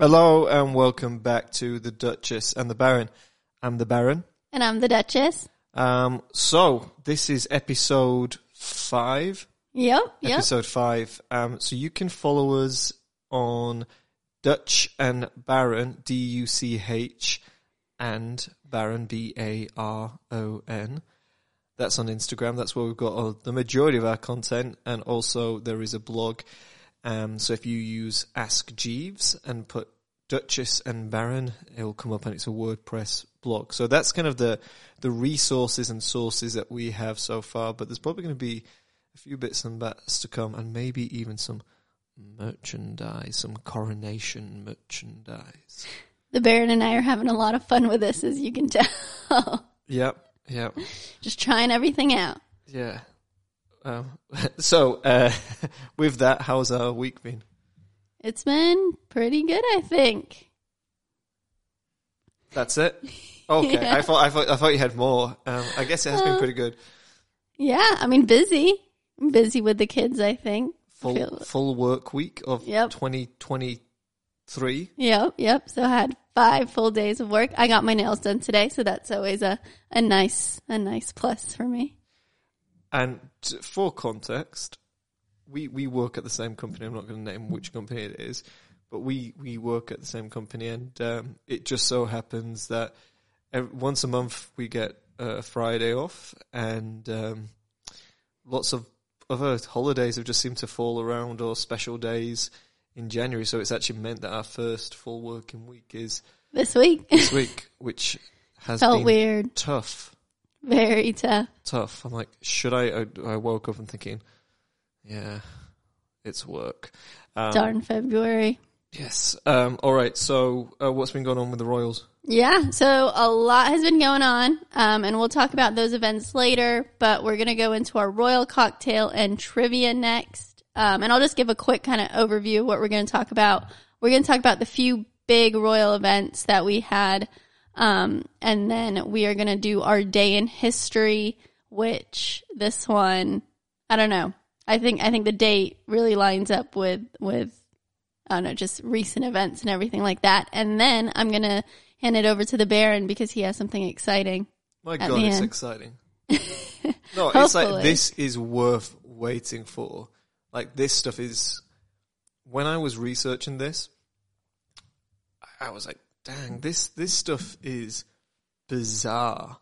Hello and welcome back to the Duchess and the Baron. I'm the Baron. And I'm the Duchess. Um, so this is episode five. Yep, yep. Episode five. Um, so you can follow us on Dutch and Baron, D U C H, and Baron, B A R O N. That's on Instagram. That's where we've got all, the majority of our content, and also there is a blog. Um, so if you use Ask Jeeves and put Duchess and Baron, it will come up, and it's a WordPress blog. So that's kind of the the resources and sources that we have so far. But there's probably going to be a few bits and bats to come, and maybe even some merchandise, some coronation merchandise. The Baron and I are having a lot of fun with this, as you can tell. Yep, yep, Just trying everything out. yeah. Um, so uh, with that, how's our week been? It's been pretty good, I think. That's it. Okay, Yeah. I thought I thought I thought you had more. Um, I guess it has been pretty good. Yeah, I mean, busy. I'm busy with the kids, I think. Full Feel- full work week of Yep. twenty twenty three. Yep, yep. So I had five full days of work. I got my nails done today, so that's always a, a nice a nice plus for me. And for context, we we work at the same company. I'm not going to name which company it is, but we we work at the same company, and um, it just so happens that ev once a month we get a Friday off, and um, lots of other holidays have just seemed to fall around or special days in January. So it's actually meant that our first full working week is This week this week, which has felt been weird, tough very tough. tough. I'm like, should I? I, I woke up and thinking, yeah, it's work. Um, Darn February. Yes. Um, all right. So, uh, what's been going on with the Royals? Yeah, so a lot has been going on, um, and we'll talk about those events later. But we're gonna go into our royal cocktail and trivia next, um, and I'll just give a quick kind of overview of what we're gonna talk about. We're gonna talk about the few big royal events that we had, um, and then we are gonna do our day in history, which this one, I don't know. I think I think the date really lines up with with I don't know, just recent events and everything like that. And then I'm going to hand it over to the Baron because he has something exciting. My God, it's end. exciting. no, it's like this is worth waiting for. Like this stuff is. When I was researching this, I was like, "Dang, this this stuff is bizarre."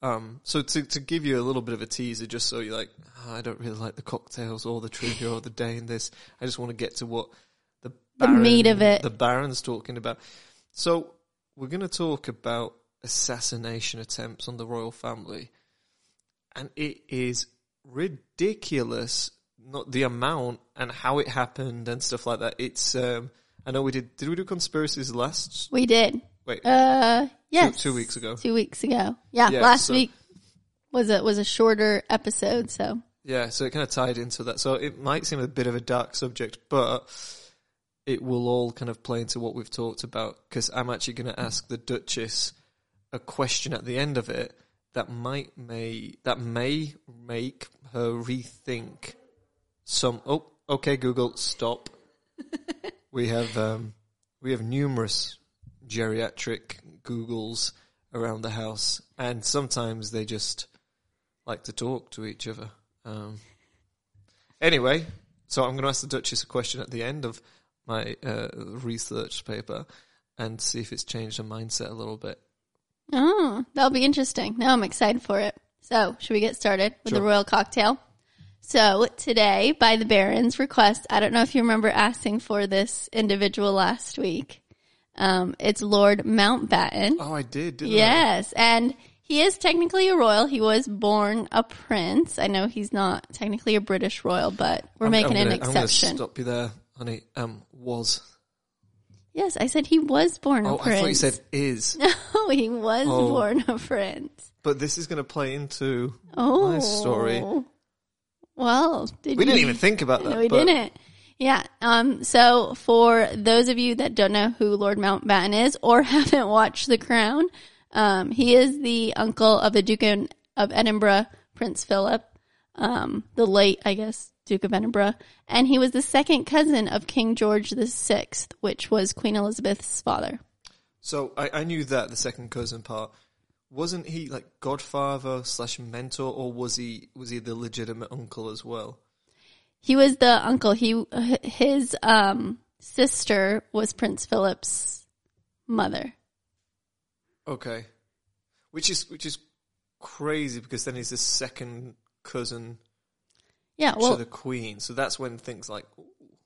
Um, so to to give you a little bit of a teaser, just so you're like, "Oh, I don't really like the cocktails or the trivia or the day in this. I just want to get to what the The meat of it. the Baron's talking about. So we're going to talk about assassination attempts on the royal family, and it is ridiculous. Not the amount and how it happened and stuff like that. It's um, I know we did. Did we do conspiracies last? We did. Wait, Uh, yes. two weeks ago. Two weeks ago. Yeah. Yeah, last so- week was a, was a shorter episode. So Yeah, so it kind of tied into that. So it might seem a bit of a dark subject, but it will all kind of play into what we've talked about because I'm actually going to ask the Duchess a question at the end of it that might may that may make her rethink some. Oh, okay, Google, stop. we have um, we have numerous geriatric Googles around the house, and sometimes they just like to talk to each other. Um, anyway, so I'm going to ask the Duchess a question at the end of my uh, research paper and see if it's changed her mindset a little bit. oh, that'll be interesting. Now I'm excited for it. So should we get started with Sure. the royal cocktail? So today, by the Baron's request, I don't know if you remember asking for this individual last week. Um, it's Lord Mountbatten. Oh, I did, didn't? Yes, and he is technically a royal. He was born a prince. I know he's not technically a British royal, but we're I'm- making I'm an gonna- I'm gonna exception. stop you there, honey. Um, was. Yes, I said he was born a Oh, prince. I thought you said is. no, he was Oh. born a prince. but this is going to play into Oh, my story. Well, did We didn't you- even think about that. No, we but didn't. Yeah. Um. So for those of you that don't know who Lord Mountbatten is or haven't watched The Crown, um, he is the uncle of the Duke of Edinburgh, Prince Philip, um, the late, I guess, Duke of Edinburgh, and he was the second cousin of King George Sixth, which was Queen Elizabeth's father. So I, I knew that the second cousin part. Wasn't he like godfather slash mentor, or was he was he the legitimate uncle as well? He was the uncle. He his um, sister was Prince Philip's mother. Okay, which is which is crazy because then he's the second cousin Yeah, to the queen. So that's when things like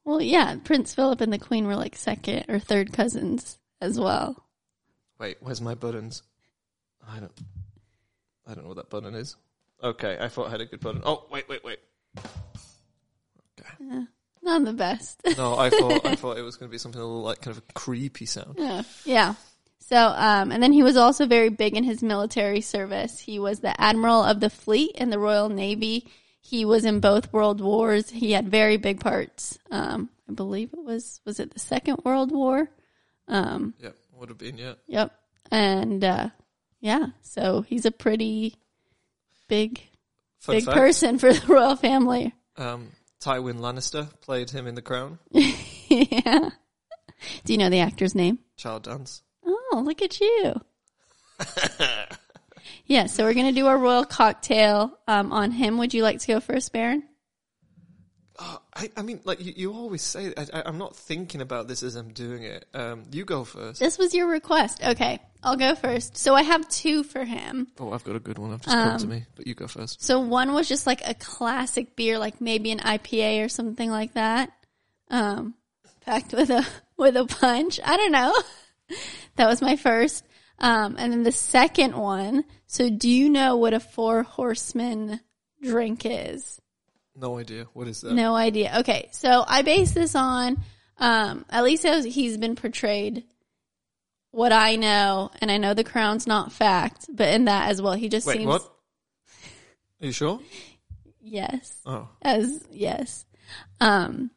well, yeah. Prince Philip and the Queen were like second or third cousins as well. wait, where's my buttons? I don't I don't know what that button is. Okay, I thought I had a good button. Oh wait, wait, wait. Not the best. No, I thought I thought it was going to be something a little like kind of a creepy sound. Yeah. Yeah. So, um, and then he was also very big in his military service. He was the admiral of the fleet in the Royal Navy. He was in both world wars. He had very big parts. Um, I believe it was was it the Second World War? Um, Yeah, would have been yeah. yep. And uh, yeah, so he's a pretty big Fun big fact, person for the royal family. Um, Tywin Lannister played him in The Crown. yeah. Do you know the actor's name? Charles Dance. Oh, look at you. yeah, so we're going to do our royal cocktail um, on him. Would you like to go first, Baron? I, I mean, like you, you always say, I, I, I'm not thinking about this as I'm doing it. Um, you go first. This was your request. Okay, I'll go first. So I have two for him. Oh, I've got a good one. I've just come to me, but you go first. So one was just like a classic beer, like maybe an IPA or something like that, um, packed with a with a punch. I don't know. that was my first. Um, and then the second one. So do you know what a four horseman drink is? No idea. What is that? No idea. Okay, so I base this on um, at least as he's been portrayed. What I know, and I know the crown's not fact, but in that as well, he just Wait, seems what? Are you sure? yes, Oh, as yes. Um,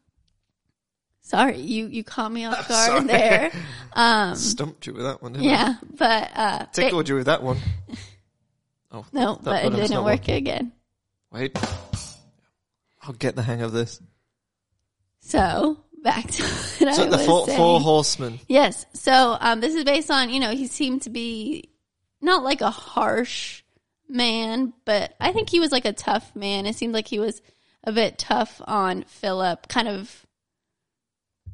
sorry, you you caught me off guard there. Um, stumped you with that one. Didn't I? yeah, but uh, tickled you with that one. Oh no, that but it didn't work again. Wait, I'll get the hang of this. So back to what So I the was four, saying. four horsemen. Yes. So um, this is based on you know he seemed to be not like a harsh man, but I think he was like a tough man. It seemed like he was a bit tough on Philip, kind of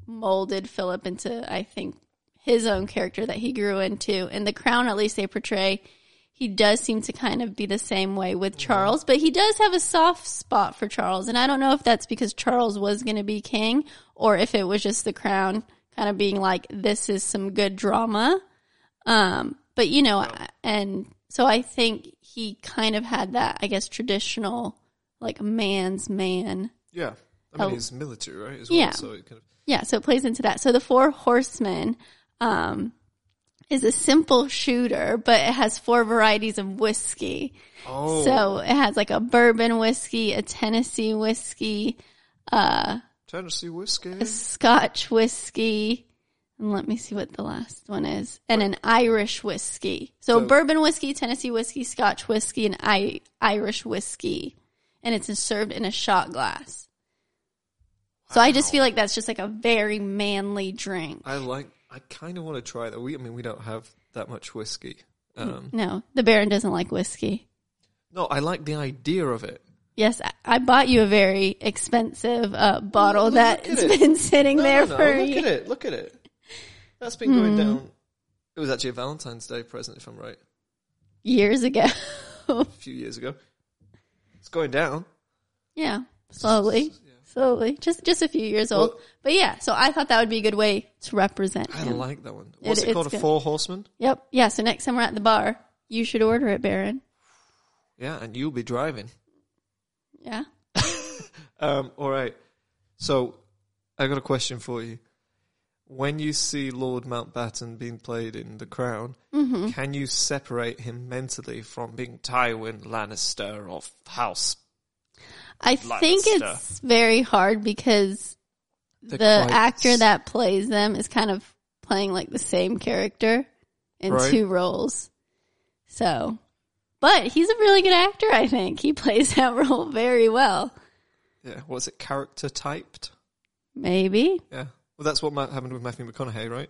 molded Philip into I think his own character that he grew into. In The Crown, at least they portray. He does seem to kind of be the same way with Charles, but he does have a soft spot for Charles. And I don't know if that's because Charles was going to be king or if it was just the crown kind of being like, this is some good drama. Um, but you know, and so I think he kind of had that, I guess, traditional, like man's man. Yeah, I mean Oh. he's military, right? As well, Yeah. So it kind of Yeah, so it plays into that. So the four horsemen, um, is a simple shooter, but it has four varieties of whiskey. oh, So it has like a bourbon whiskey, a Tennessee whiskey, uh, Tennessee whiskey. a Scotch whiskey, and let me see what the last one is, and an Irish whiskey. So, So- bourbon whiskey, Tennessee whiskey, Scotch whiskey, and I- Irish whiskey, and it's served in a shot glass. So I just feel like that's just like a very manly drink. I like. I kind of want to try that. We, I mean, we don't have that much whiskey. Um, No, the Baron doesn't like whiskey. no, I like the idea of it. Yes, I- I bought you a very expensive uh, bottle Look that at has been sitting No, there no, no, for look you. at it. Look at it. That's been going Hmm. down. It was actually a Valentine's Day present, if I'm right, years ago. a few years ago. It's going down. yeah, slowly, slowly, just just a few years old. Well- but yeah, so I thought that would be a good way to represent I him. like that one. What's It- it, called? A good. Four Horsemen. Yep. Yeah. So next time we're at the bar, you should order it, Baron. Yeah, and you'll be driving. Yeah. Um, all right. So, I got a question for you. When you see Lord Mountbatten being played in The Crown, Mm-hmm. can you separate him mentally from being Tywin Lannister of House? I think Lannister. it's very hard because They're the actor that plays them is kind of playing like the same character in Right. two roles. So, but he's a really good actor. I think he plays that role very well. yeah, what's it? Character typed. Maybe. Yeah. Well, that's what ma- happened with Matthew McConaughey, right?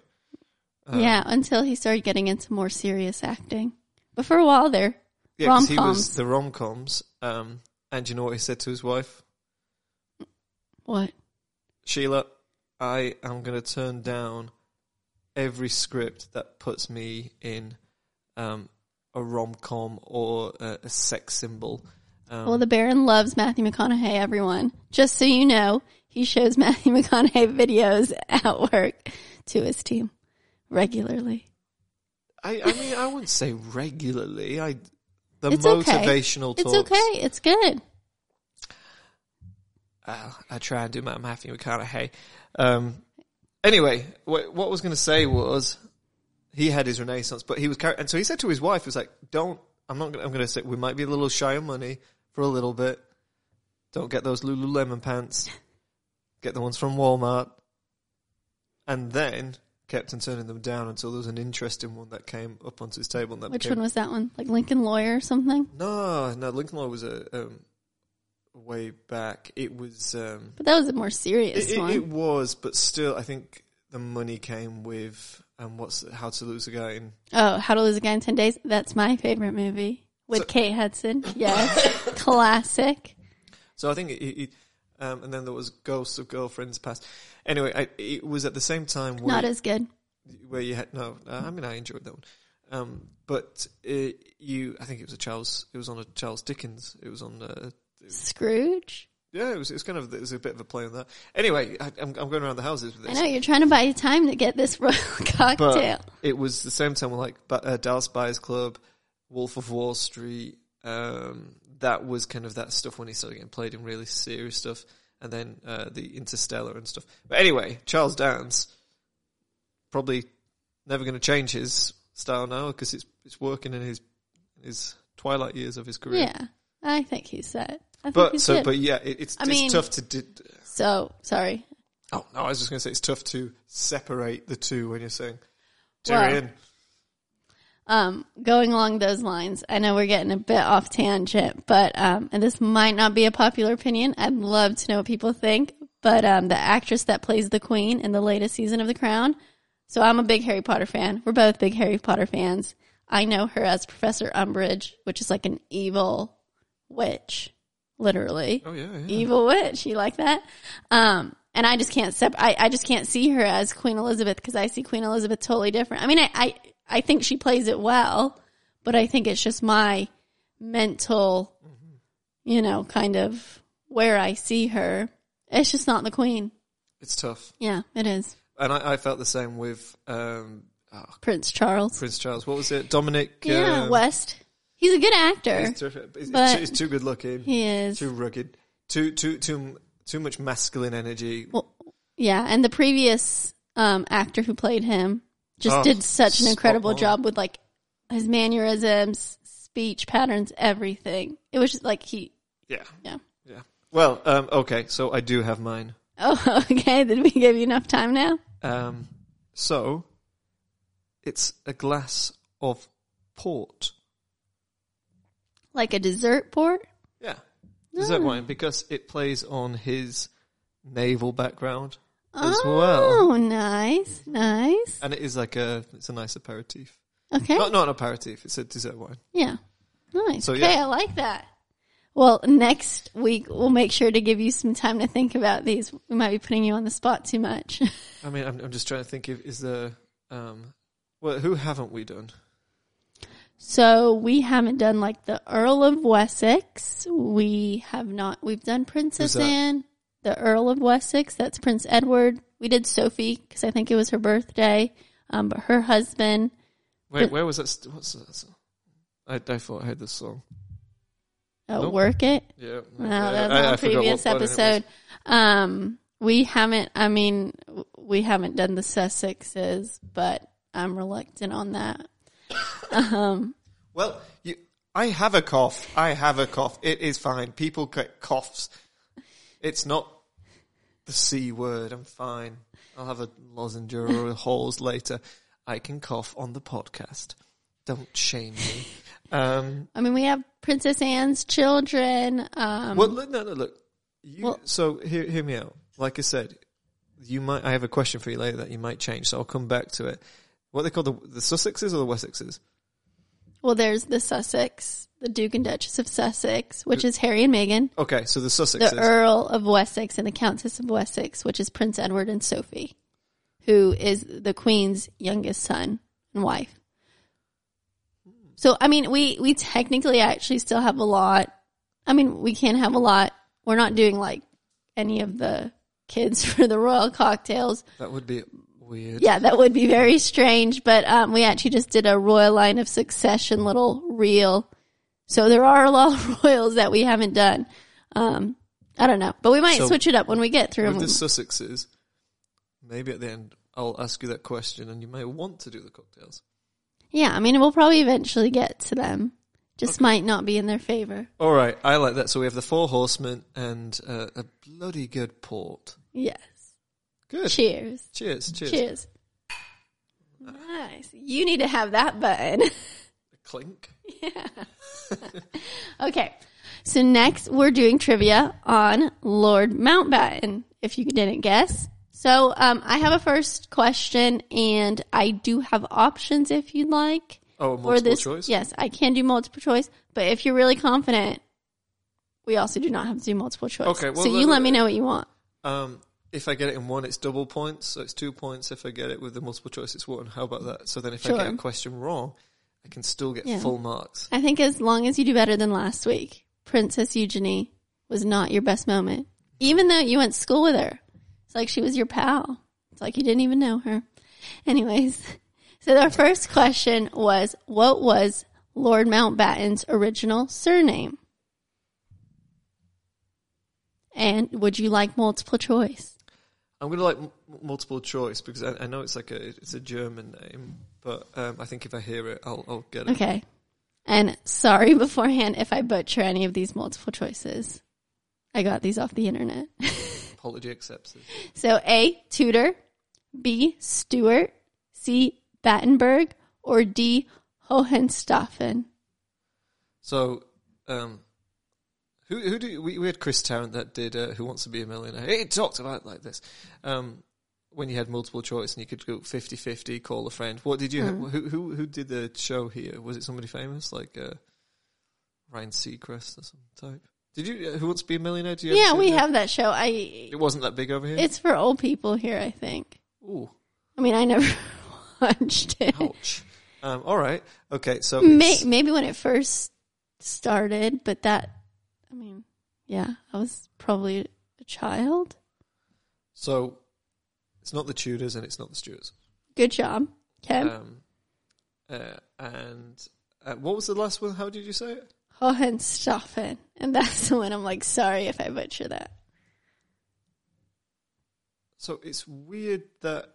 Um, yeah, until he started getting into more serious acting. But for a while there, Yeah, 'cause he was Rom-coms. the rom coms. Um, and you know what he said to his wife? what? Sheila, I am going to turn down every script that puts me in um, a rom com or a, a sex symbol. Um, Well, the Baron loves Matthew McConaughey, everyone. Just so you know, he shows Matthew McConaughey videos at work to his team regularly. I, I mean, I wouldn't say regularly. I the It's okay. motivational It's talks. okay. It's good. Uh, I try and do my Matthew McConaughey. Um, anyway, what, what I was going to say was he had his renaissance, but he was car- and so he said to his wife, "He was like, don't. I'm not. Gonna, I'm going to say we might be a little shy of money for a little bit. Don't get those Lululemon pants. Get the ones from Walmart." And then kept on turning them down until there was an interesting one that came up onto his table. And that Which became, one was that one? Like Lincoln Lawyer or something? No, no. Lincoln Lawyer was a um, way back. It was. Um, But that was a more serious it, it, one. it was, but still, I think the money came with um, what's How to Lose a Guy in. oh, How to Lose a Guy in 10 Days. That's my favorite movie with So- Kate Hudson. Yes. Classic. So I think it, it um, and then there was Ghosts of Girlfriends Past. Anyway, I, it was at the same time where, Not as good. where you had no. Uh, I mean, I enjoyed that one, um, but it, you, I think it was a Charles. It was on a Charles Dickens. It was on. Uh, Scrooge? yeah, it was. It was kind of. It was a bit of a play on that. Anyway, I, I'm, I'm going around the houses with I this. know, you're trying to buy time to get this royal cocktail. But it was the same time with like uh, Dallas Buyers Club, Wolf of Wall Street. Um, that was kind of that stuff when he started getting played in really serious stuff, and then uh, the Interstellar and stuff. But anyway, Charles Dance probably never going to change his style now because it's it's working in his his twilight years of his career. yeah. I think he's set. I think But so, good. but yeah, it, it's I it's mean- tough to. Di- so, sorry. oh no, I was just going to say it's tough to separate the two when you're saying Well, Tyrion. Um, going along those lines, I know we're getting a bit off tangent, but um, and this might not be a popular opinion. I'd love to know what people think. But um, the actress that plays the Queen in the latest season of The Crown. So I'm a big Harry Potter fan. We're both big Harry Potter fans. I know her as Professor Umbridge, which is like an evil witch, literally oh yeah, yeah. evil witch. You like that? Um, and I just can't sep- I, I just can't see her as Queen Elizabeth because I see Queen Elizabeth totally different. I mean, I, I, I think she plays it well, but I think it's just my mental, you know, kind of where I see her. It's just not the Queen. It's tough. Yeah, it is. And I, I felt the same with um, oh, Prince Charles. Prince Charles. What was it? Dominic. Yeah, um, West. He's a good actor. He's, terrific. He's, But- he's too good looking. He is. Too rugged. Too too too too much masculine energy. Well, yeah, and the previous um, actor who played him just Oh, did such an incredible job with like his mannerisms, speech patterns, everything. It was just like he. Yeah. Yeah. Yeah. Well, um, okay. So I do have mine. Oh, okay. Did we give you enough time now? Um, so it's a glass of port. Like a dessert port? Yeah. Dessert Ah. wine because it plays on his naval background as oh, well, nice, nice. and it is like a it's a nice aperitif. Okay, Not not an aperitif. It's a dessert wine. yeah, nice. So, okay, yeah. I like that. Well, next week we'll make sure to give you some time to think about these. We might be putting you on the spot too much. I mean, I'm, I'm just trying to think if is there. Um, well, who haven't we done? So we haven't done like the Earl of Wessex. We have not. We've done Princess Anne, the Earl of Wessex. That's Prince Edward. We did Sophie because I think it was her birthday. Um, but her husband. Wait, But- where was that? st- What's that? song? I, I thought I heard this song. Oh, Nope. work it. Yeah, No, I- that was I- on I a forgot previous what button it was. episode. Um, we haven't. I mean, we haven't done the Sussexes, but I'm reluctant on that. Um, Well, you, I have a cough. I have a cough. It is fine. People get coughs. It's not the C word. I'm fine. I'll have a lozenge or a halls later. I can cough on the podcast. Don't shame me. Um, I mean, we have Princess Anne's children. Um, well, look, no, no, look. You, Well- so hear, hear me out. Like I said, you might. I have a question for you later that you might change. So I'll come back to it. What are they call the the Sussexes or the Wessexes? Well, there's the Sussex, the Duke and Duchess of Sussex, which is Harry and Meghan, Okay, so the Sussexes. the Earl of Wessex and the Countess of Wessex, which is Prince Edward and Sophie, who is the Queen's youngest son and wife. So, I mean, we, we technically actually still have a lot. I mean, we can have a lot. We're not doing like any of the kids for the royal cocktails. that would be weird. Yeah, that would be very strange. But um, we actually just did a royal line of succession little reel. So there are a lot of royals that we haven't done. Um, I don't know, but we might So, switch it up when we get through With them. the Sussexes, maybe at the end I'll ask you that question, and you may want to do the cocktails. Yeah, I mean, we'll probably eventually get to them. Just might not be in their favor. All right, I like that. So we have the Four Horsemen and uh, a bloody good port. Yes. Good. Cheers. Cheers. Cheers. Cheers. Nice. You need to have that button. Clink. Okay. So next we're doing trivia on Lord Mountbatten, if you didn't guess. So um, I have a first question and I do have options if you'd like. Oh, Or multiple this, choice. Yes, I can do multiple choice, but if you're really confident, we also do not have to do multiple choice. Okay, well, so you let- let me know what you want. Um, if I get it in one, it's double points, so it's two points. If I get it with the multiple choice, it's one. How about that? So then, if I get a question wrong, I can still get Yeah. full marks. I think as long as you do better than last week, Princess Eugenie was not your best moment. Even though you went to school with her. It's like she was your pal. It's like you didn't even know her. Anyways, so our first question was what was Lord Mountbatten's original surname? And would you like multiple choice? I'm gonna like m- multiple choice because I, I know it's like a it's a German name, but um, I think if I hear it, I'll I'll get it. Okay. And sorry beforehand if I butcher any of these multiple choices. I got these off the internet. Apology accepted. So A, Tudor, B, Stewart, C, Battenberg, or D, Hohenstaufen. So, um, who who do you- we we had Chris Tarrant that did uh, Who Wants to Be a Millionaire? He talked about it like this. Um, when you had multiple choice and you could go 50-50, call a friend. What did you? Hmm. Who who who did the show here? Was it somebody famous like uh, Ryan Seacrest or some type? Did you? Uh, Who Wants to Be a Millionaire? Do you Yeah, we have that show. I It wasn't that big over here. it's for old people here, I think. Ooh, I mean, I never watched it. ouch. um, all right, okay. So May, maybe when it first started, but that I mean, yeah, I was probably a child. so it's not the Tudors and it's not the Stuarts. Good job. Okay. Um, uh, and uh, what was the last one? How did you say it? Hohenstaufen. And that's the one I'm like, sorry if I butcher that. So it's weird that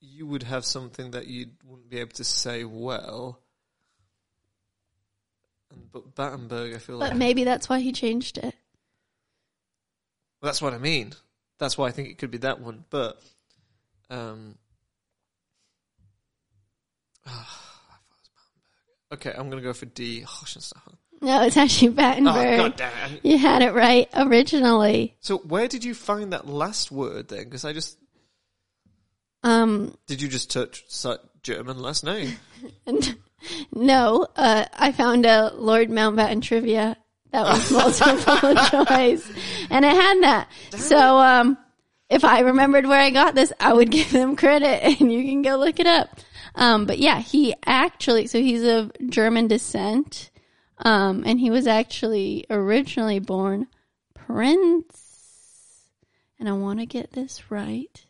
you would have something that you wouldn't be able to say well. And, but Battenberg, I feel like But maybe that's why he changed it. well, that's what I mean. That's why I think it could be that one. But um, okay, I'm gonna go for D. Hohenstaufen. No, it's actually Oh Battenberg. god damn it! you had it right originally. So where did you find that last word then? Because I just Um, did you just touch German last name? no, uh, I found a Lord Mountbatten trivia that was multiple choice, and it had that. so, um, if I remembered where I got this, I would give them credit, and you can go look it up. Um, but yeah, he actually, so he's of German descent, um, and he was actually originally born Prince, and I want to get this right,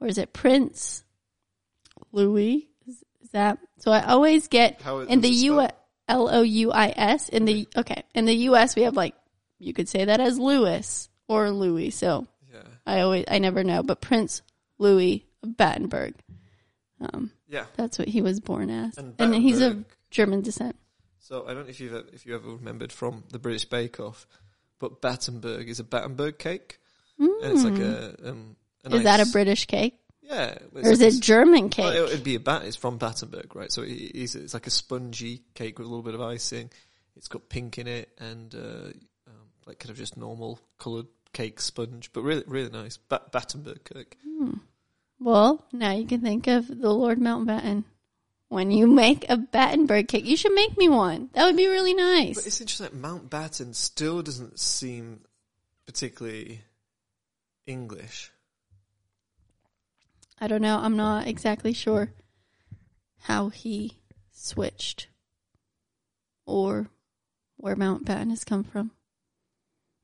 or is it Prince Louis? Is, is that so? I always get How in the how's it U spelled? L O U I S in the okay in the U S we have like you could say that as Louis or Louis. So Yeah, I always I never know, but Prince Louis of Battenberg. Um, yeah. that's what he was born as, And and, he's of German descent. So I don't know if you've if you ever remembered from the British Bake Off, but Battenberg is a Battenberg cake, and it's like a um. A Mm. Is that a British cake Yeah, is a it German cake? Well, it would be a bat. It's from Battenberg, right? So it's, it's like a spongy cake with a little bit of icing. It's got pink in it and uh, um, like kind of just normal coloured cake sponge, but really really nice. Ba- Battenberg cake. Well, now you can think of the Lord Mountbatten. When you make a Battenberg cake, you should make me one. That would be really nice. But it's interesting that Mountbatten still doesn't seem particularly English. I don't know. I'm not exactly sure how he switched or where Mountbatten has come from.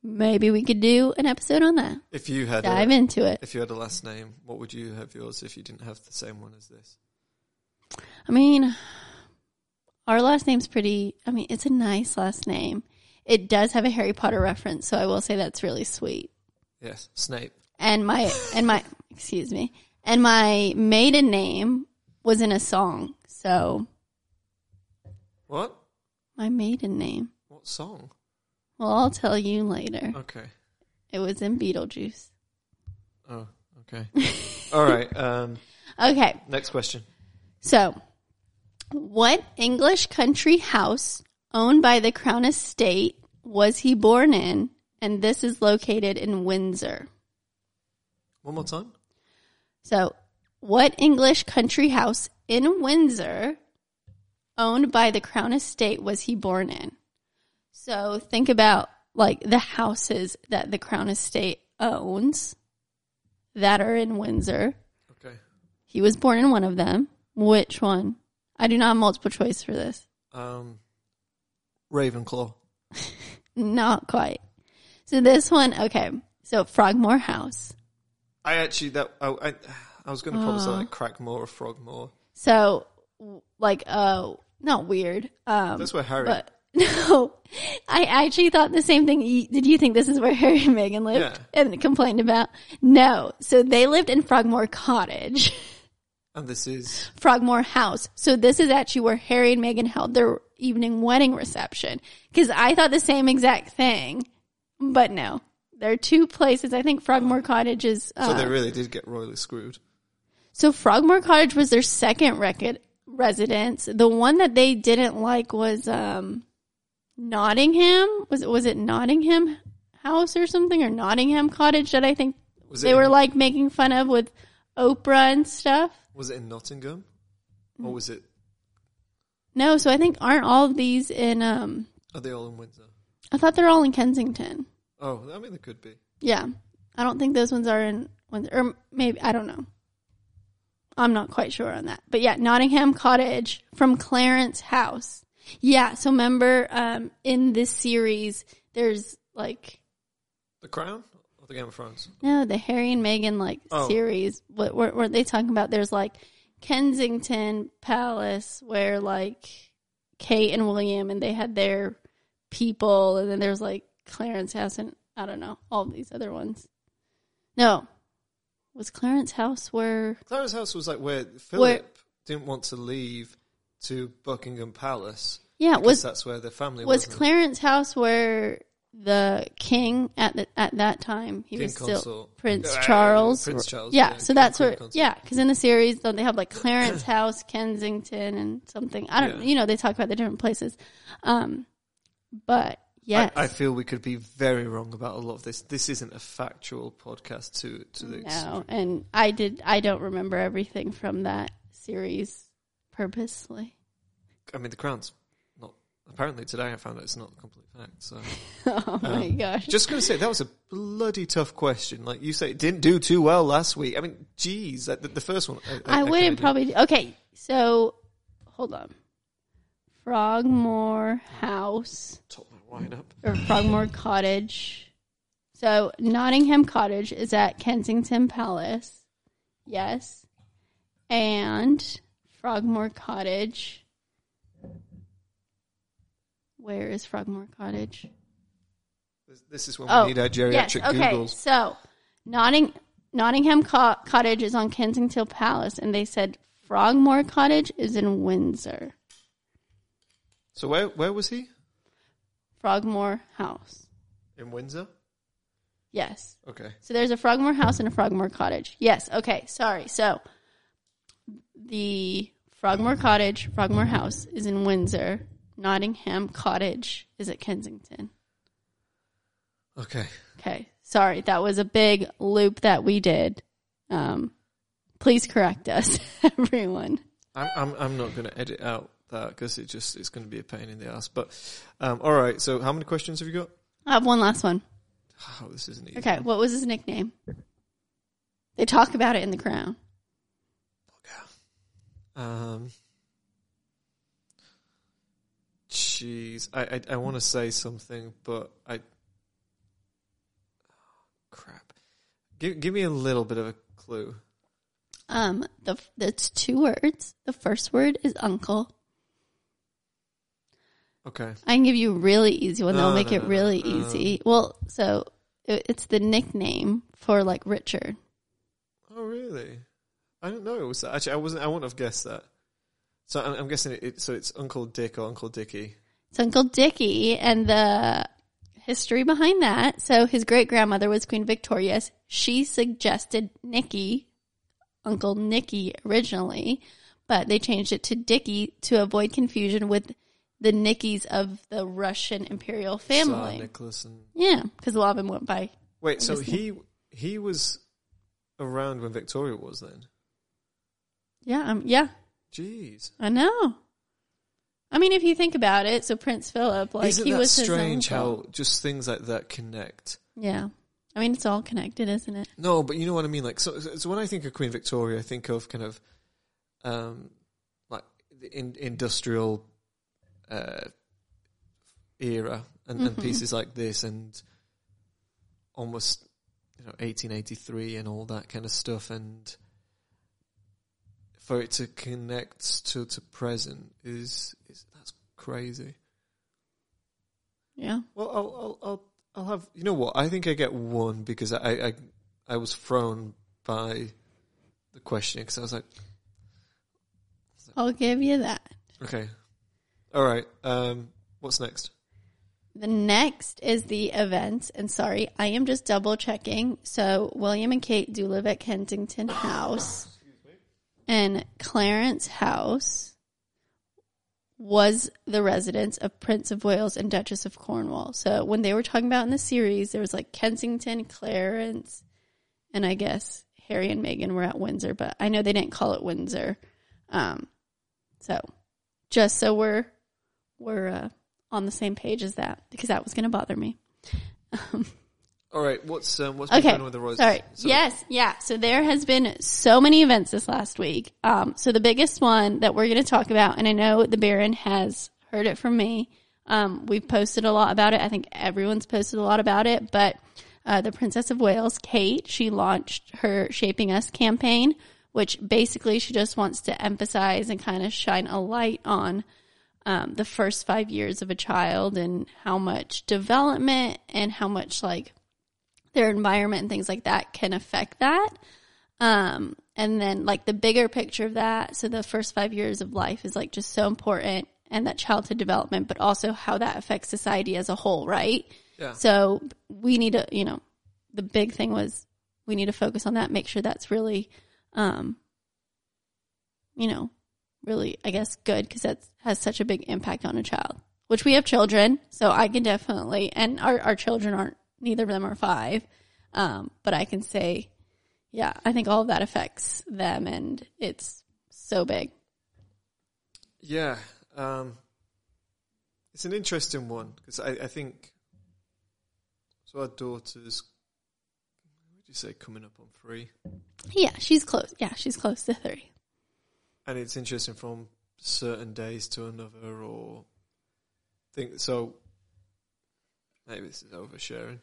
Maybe we could do an episode on that. If you had Dive a, into it. if you had a last name, what would you have yours if you didn't have the same one as this? I mean, our last name's pretty, I mean, it's a nice last name. It does have a Harry Potter reference, so I will say that's really sweet. Yes, Snape. And my, and my, excuse me, and my maiden name was in a song. So What? my maiden name, What song? well, I'll tell you later. Okay. It was in Beetlejuice. Oh, okay. All right. Um, Okay. next question. So, what English country house owned by the Crown Estate was he born in? And this is located in Windsor. One more time. So, what English country house in Windsor owned by the Crown Estate was he born in? So, think about like the houses that the Crown Estate owns that are in Windsor. Okay. He was born in one of them. Which one? I do not have multiple choice for this. Um, Ravenclaw. Not quite. So this one, okay. So Frogmore House. I actually that I I, I was going to probably say like Crackmore or Frogmore. So like uh not weird. Um That's where Harry. but no. I actually thought the same thing. Did you think this is where Harry and Meghan lived Yeah. and complained about? No. So they lived in Frogmore Cottage. and this is Frogmore House. So this is actually where Harry and Meghan held their evening wedding reception. Cause I thought the same exact thing, but no. There are two places. I think Frogmore Cottage is, uh, so they really did get royally screwed. so Frogmore Cottage was their second record residence. The one that they didn't like was, um, Nottingham. Was it, was it Nottingham House or something or Nottingham Cottage that I think Was they were in, like making fun of with Oprah and stuff? Was it in Nottingham, or was it? No, so I think aren't all of these in um Are they all in Windsor? I thought they're all in Kensington. Oh, I mean it could be. Yeah. I don't think those ones are in Windsor or maybe I don't know. I'm not quite sure on that. But yeah, Nottingham Cottage from Clarence House. Yeah, so remember um in this series there's like The Crown or the Game of Thrones? no, the Harry and Meghan like Oh. series. What what were they talking about? There's like Kensington Palace where like Kate and William and they had their people and then there's like Clarence House and I don't know, all these other ones. No. Was Clarence House where Clarence House was like where Philip didn't want to leave to Buckingham Palace. Yeah, was that's where the family was wasn't? Clarence House where the king at the, at that time he King was still consort. Prince Uh, Charles. Prince Charles, Yeah, yeah, so king- that's where consort. yeah, because in the series don't they have like Clarence House, Kensington, and something. I don't Yeah. you know they talk about the different places. Um, but yes, I, I feel we could be very wrong about a lot of this. This isn't a factual podcast to to the no, and I did I don't remember everything from that series purposely. I mean, the Crown's not. Apparently, today I found out it's not a complete fact. So, oh my um, gosh. just going to say that was a bloody tough question. Like you say, it didn't do too well last week. I mean, geez, that, the, the first one. Uh, I, uh, okay, wouldn't did. probably. Okay, so hold on. Frogmore House top my wine up. or Frogmore Cottage. So Nottingham Cottage is at Kensington Palace. Yes. And Frogmore Cottage. Where is Frogmore Cottage? This, this is when Oh, we need our geriatric yes. Okay. Googles. So Notting Nottingham Co- Cottage is on Kensington Palace, and they said Frogmore Cottage is in Windsor. So where where was he? Frogmore House. In Windsor. Yes. Okay. So there's a Frogmore House and a Frogmore Cottage. Yes. Okay. Sorry. So the Frogmore Cottage, Frogmore House is in Windsor. Nottingham Cottage is at Kensington. Okay. Okay. Sorry, that was a big loop that we did. Um, please correct us, everyone. I'm I'm, I'm not going to edit out that because it just it's going to be a pain in the ass. But um, all right. So how many questions have you got? I have one last one. Oh, this isn't easy. Okay, what was his nickname? They talk about it in The Crown. Um. Jeez, I I, I want to say something, but I. crap. Give give me a little bit of a clue. Um, the it's two words. The first word is uncle. Okay. I can give you a really easy one. No, They'll make no, it no, really no. easy. Well, so it, it's the nickname for like Richard. Oh really? I didn't know it was. Actually, I wasn't. I wouldn't have guessed that. So I'm, I'm guessing it, it. So it's Uncle Dick or Uncle Dicky. It's Uncle Dickie and the history behind that. So his great grandmother was Queen Victoria. She suggested Nicky, Uncle Nicky originally, but they changed it to Dickie to avoid confusion with the Nickies of the Russian imperial Tsar family. Nicholas and yeah, because a lot of them went by. wait. So he he was around when Victoria was then. Yeah, um, yeah, Jeez. I know. I mean, if you think about it, so Prince Philip, like Isn't he that was strange how just things like that connect? Yeah, I mean, it's all connected, isn't it? No, but you know what I mean. Like, so, so when I think of Queen Victoria, I think of kind of, um, like the in, industrial uh, era and, and Mhm. pieces like this, and almost you know 1883 and all that kind of stuff, and for it to connect to to present is is that's crazy. Yeah. Well, I'll, I'll, I'll, I'll have. You know what? I think I get one because I, I, I was thrown by the question because I was like, I'll give you that. okay, all right. Um, what's next? The next is the events, and sorry, I am just double checking. So William and Kate do live at Kensington House, and Clarence House was the residence of Prince of Wales and Duchess of Cornwall. So when they were talking about in the series, there was like Kensington, Clarence, and I guess Harry and Meghan were at Windsor, but I know they didn't call it Windsor. Um, so just so we're we're uh, on the same page as that because that was going to bother me. All right. What's um, what's been Okay, going on with the Royals? sorry. So- Yes, yeah. So there has been so many events this last week. Um, so the biggest one that we're going to talk about, and I know the Baron has heard it from me. Um, we've posted a lot about it. I think everyone's posted a lot about it, but uh, the Princess of Wales, Kate, she launched her Shaping Us campaign, which basically she just wants to emphasize and kind of shine a light on um, the first five years of a child and how much development and how much like their environment and things like that can affect that. Um, and then like the bigger picture of that. So the first five years of life is like just so important and that childhood development, but also how that affects society as a whole, right? Yeah. So we need to, you know, the big thing was we need to focus on that, make sure that's really, um, you know, really, I guess, good because that has such a big impact on a child. Which we have children, so I can definitely, and our our children aren't, neither of them are five, um, but I can say, yeah, I think all of that affects them, and it's so big. Yeah. Um, it's an interesting one because I, I think so. Our daughter's, what would you say, coming up on three, Yeah, she's close. Yeah, she's close to three. And it's interesting from certain days to another, or think so. Maybe this is oversharing.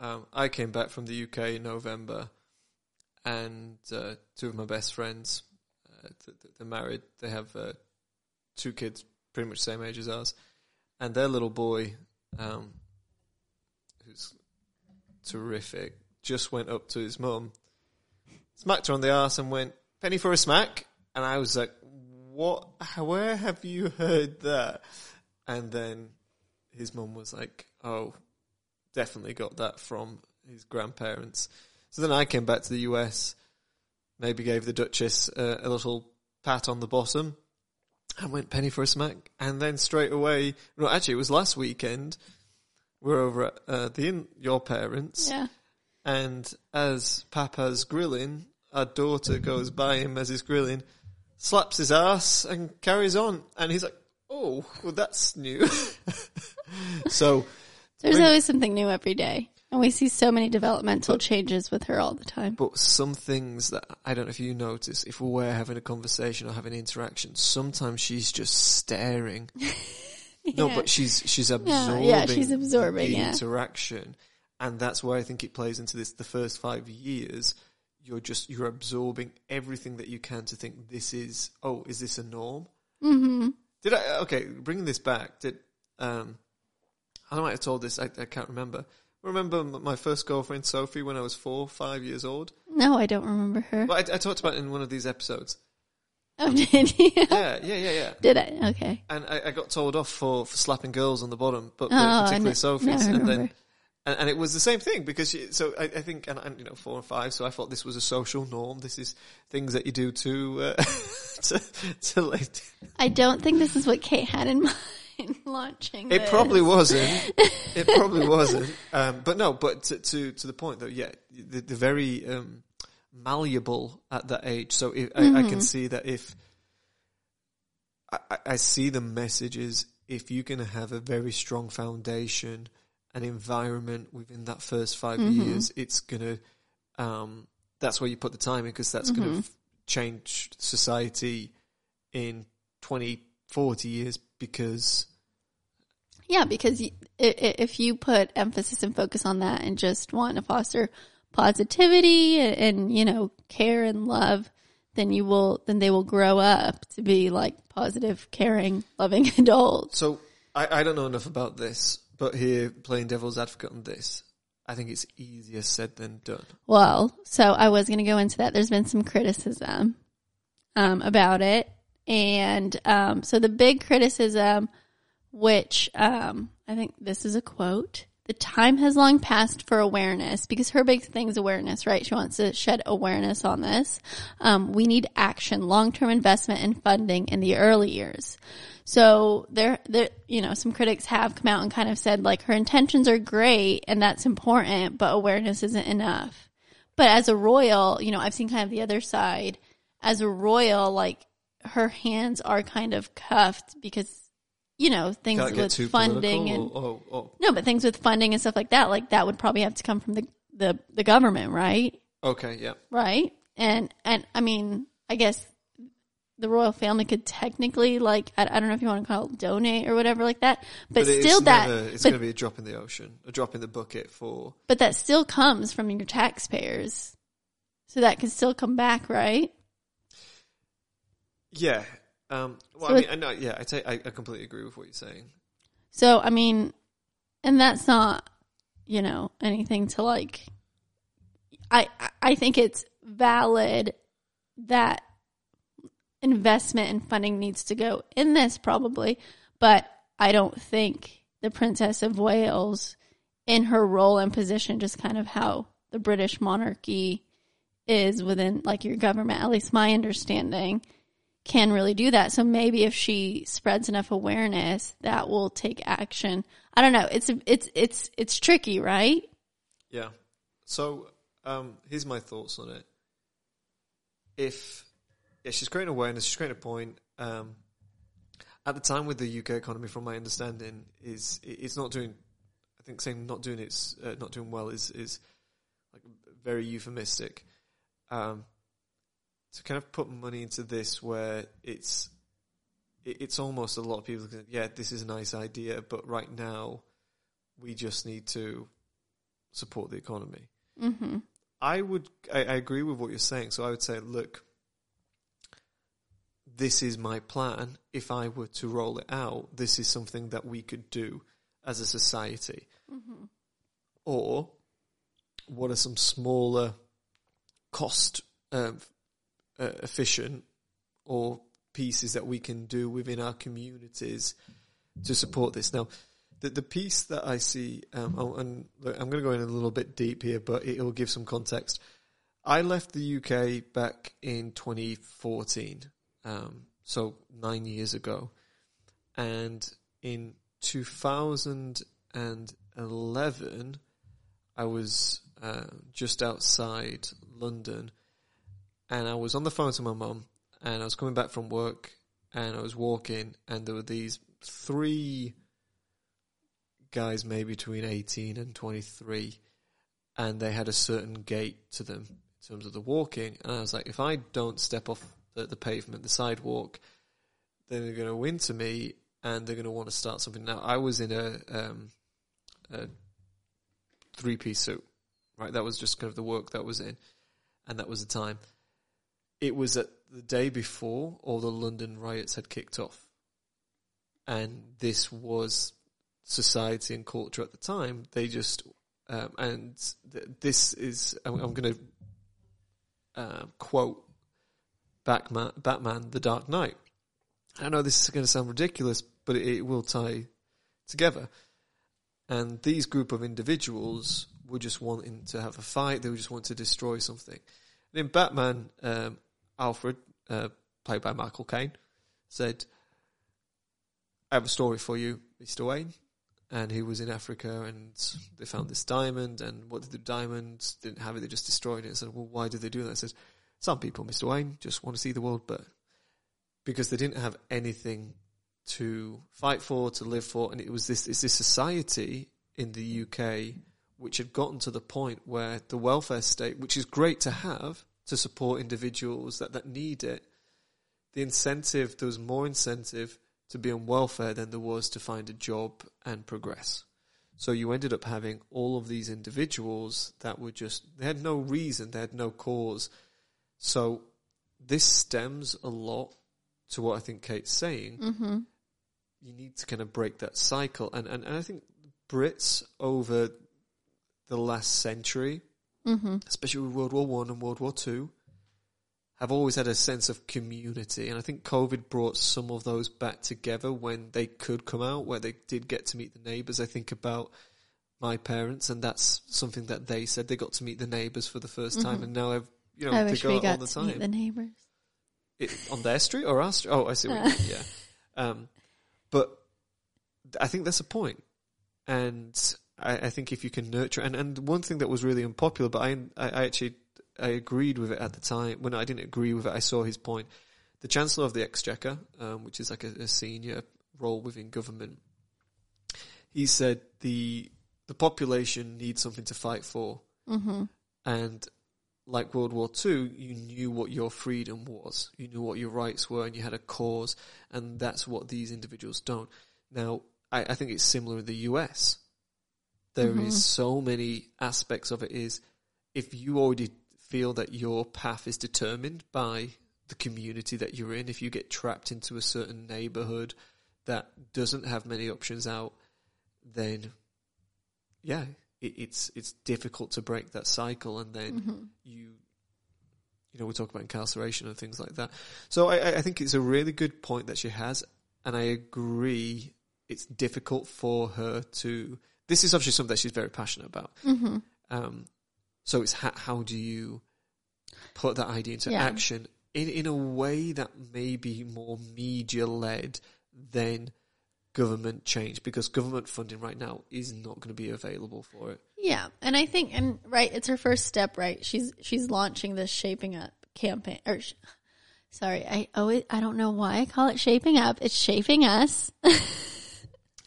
Um, I came back from the UK in November, and uh, two of my best friends, uh, th- th- they're married. They have uh, two kids, pretty much the same age as ours, and their little boy, um, who's terrific, just went up to his mum, smacked her on the ass, and went penny for a smack. And I was like, "What? Where have you heard that?" And then his mum was like, "Oh, definitely got that from his grandparents." So then I came back to the US, maybe gave the Duchess uh, a little pat on the bottom, and went penny for a smack. And then straight away, no, actually, it was last weekend. we're over at uh, the in your parents, Yeah. and as Papa's grilling, our daughter goes by him as he's grilling, slaps his ass, and carries on. And he's like, "Oh, well, that's new." so There's When- always something new every day. And we see so many developmental changes with her all the time. But some things that I don't know if you notice, if we're having a conversation or having interaction, sometimes she's just staring. No, but she's she's Yeah, absorbing. yeah, she's absorbing, the yeah. interaction, and that's where I think it plays into this. The first five years, you're just you're absorbing everything that you can to think this is oh, is this a norm? hmm Did I okay? Bringing this back, did um, I might have told this. I, I can't remember. Remember my first girlfriend Sophie when I was four, five years old. No, I don't remember her. Well, I, I talked about it in one of these episodes. Oh, did you? Yeah, yeah, yeah, yeah. Did I? Okay. And I, I got told off for, for slapping girls on the bottom, but, Oh, particularly Sophie's. no, I and then. And, and it was the same thing because she, so I, I think, and, and you know, four and five, so I thought this was a social norm. This is things that you do to, uh, to, to like, I don't think this is what Kate had in mind launching. It this. probably wasn't. It probably wasn't. Um, but no, but to, to to the point though, yeah, the, the very um, malleable at that age. So if, I, I Mm-hmm. can see that if I, I- I see the messages, if you can have a very strong foundation, an environment within that first 5 Mm-hmm. years, it's going to. Um, that's where you put the time in because that's going Mm-hmm. to change society in 20, 40 years because Yeah, because y- i- i- if you put emphasis and focus on that and just want to foster positivity and, and you know care and love, then you will then they will grow up to be like positive, caring, loving adults. So I, I don't know enough about this, but here playing devil's advocate on this, I think it's easier said than done. Well, so I was going to go into that. There's been some criticism um, about it, and um, so the big criticism, which um, I think this is a quote. The time has long passed for awareness because her big thing is awareness, right? She wants to shed awareness on this. Um, we need action, long-term investment and funding in the early years. So there, there, you know, some critics have come out and kind of said like her intentions are great and that's important, but awareness isn't enough. But as a royal, you know, I've seen kind of the other side. As a royal, like her hands are kind of cuffed because, you know, things with funding and or, or, or no, but things with funding and stuff like that, like that would probably have to come from the the, the government, right? okay, yeah. Right? And and I mean, I guess the royal family could technically like I, I don't know if you want to call it donate or whatever like that, but, it's still that never- it's going to be a drop in the ocean, a drop in the bucket for. but that still comes from your taxpayers. So that can still come back, right? Yeah. Um, well, So I mean, I know. Yeah, I, take, I I completely agree with what you're saying. So I mean, and that's not you know anything to like. I I think it's valid that investment and funding needs to go in this probably, but I don't think the Princess of Wales, in her role and position, just kind of how the British monarchy is within like your government. At least my understanding can really do that. So maybe if she spreads enough awareness, that will take action. I don't know. It's it's it's it's tricky, right? Yeah. So um, here's my thoughts on it. If yeah, she's creating awareness, she's creating a point. Um, at the time with the UK economy, from my understanding, is it's not doing. I think saying not doing it's uh, not doing well is is like very euphemistic. Um, to kind of put money into this where it's it's almost a lot of people think, yeah, this is a nice idea, but right now we just need to support the economy. Mm-hmm. I would, I, I agree with what you're saying. So I would say, look, this is my plan. If I were to roll it out, this is something that we could do as a society. Or what are some smaller, cost um, uh, efficient or pieces that we can do within our communities to support this? Now, the, the piece that I see, um, oh, and I'm going to go in a little bit deep here, but it will give some context. I left the UK back in 2014, um, so nine years ago, and in 2011, I was uh, just outside London, and I was on the phone to my mum, and I was coming back from work, and I was walking, and there were these three guys, maybe between 18 and 23, and they had a certain gait to them in terms of the walking, and I was like, if I don't step off the, the pavement, the sidewalk, then they're going to win to me, and they're going to want to start something. Now, I was in a, um, a three piece suit, right? That was just kind of the work that was in, and that was the time. It was at the day before all the London riots had kicked off, and this was society and culture at the time. They just um, and th- this is I'm, I'm going to uh, quote Batman, Batman: The Dark Knight. I know this is going to sound ridiculous, but it, it will tie together. And these group of individuals were just wanting to have a fight. They were just wanting to destroy something. And in Batman, um, Alfred, uh, played by Michael Caine, said, "I have a story for you, Mister Wayne." And he was in Africa, and they found this diamond. And what did the diamond? Didn't have it; they just destroyed it. And said, "Well, why did they do that?" I said, "Some people, Mister Wayne, just want to see the world burn because they didn't have anything to fight for, to live for, and it was this it's this society in the UK which had gotten to the point where the welfare state, which is great to have to support individuals that, that need it, the incentive there was more incentive to be on welfare than there was to find a job and progress. So you ended up having all of these individuals that were just they had no reason, they had no cause. So this stems a lot to what I think Kate's saying. Mm-hmm. You need to kind of break that cycle, and and, and I think Brits over the last century, Mm-hmm. especially with World War One and World War Two, have always had a sense of community, and I think COVID brought some of those back together when they could come out, where they did get to meet the neighbours. I think about my parents, and that's something that they said they got to meet the neighbours for the 1st time, Mhm. and now I've you know I they go out all the time the neighbors. it, on their street or our street. Oh, I see. What you mean. Yeah, um, but I think that's a point, and I, I think if you can nurture and, and one thing that was really unpopular, but I, I I actually I agreed with it at the time. When I didn't agree with it, I saw his point. The Chancellor of the Exchequer, um, which is like a, a senior role within government, he said the the population needs something to fight for, Mm-hmm. and like World War Two, you knew what your freedom was, you knew what your rights were, and you had a cause, and that's what these individuals don't. Now, I, I think it's similar in the US. There is Mhm. so many aspects of it. Is if you already feel that your path is determined by the community that you're in, if you get trapped into a certain neighborhood that doesn't have many options out, then yeah, it, it's it's difficult to break that cycle, and then Mm-hmm. you you know we talk about incarceration and things like that. So I- I think it's a really good point that she has, and I agree. It's difficult for her to. This is obviously something that she's very passionate about. Mm-hmm. Um, so it's how, how do you put that idea into Yeah. action in in a way that may be more media led than government change because government funding right now is not going to be available for it. Yeah, and I think, and right, it's her first step. Right, she's she's launching this shaping up campaign. Or, sh- sorry, I always I don't know why I call it shaping up. It's shaping us.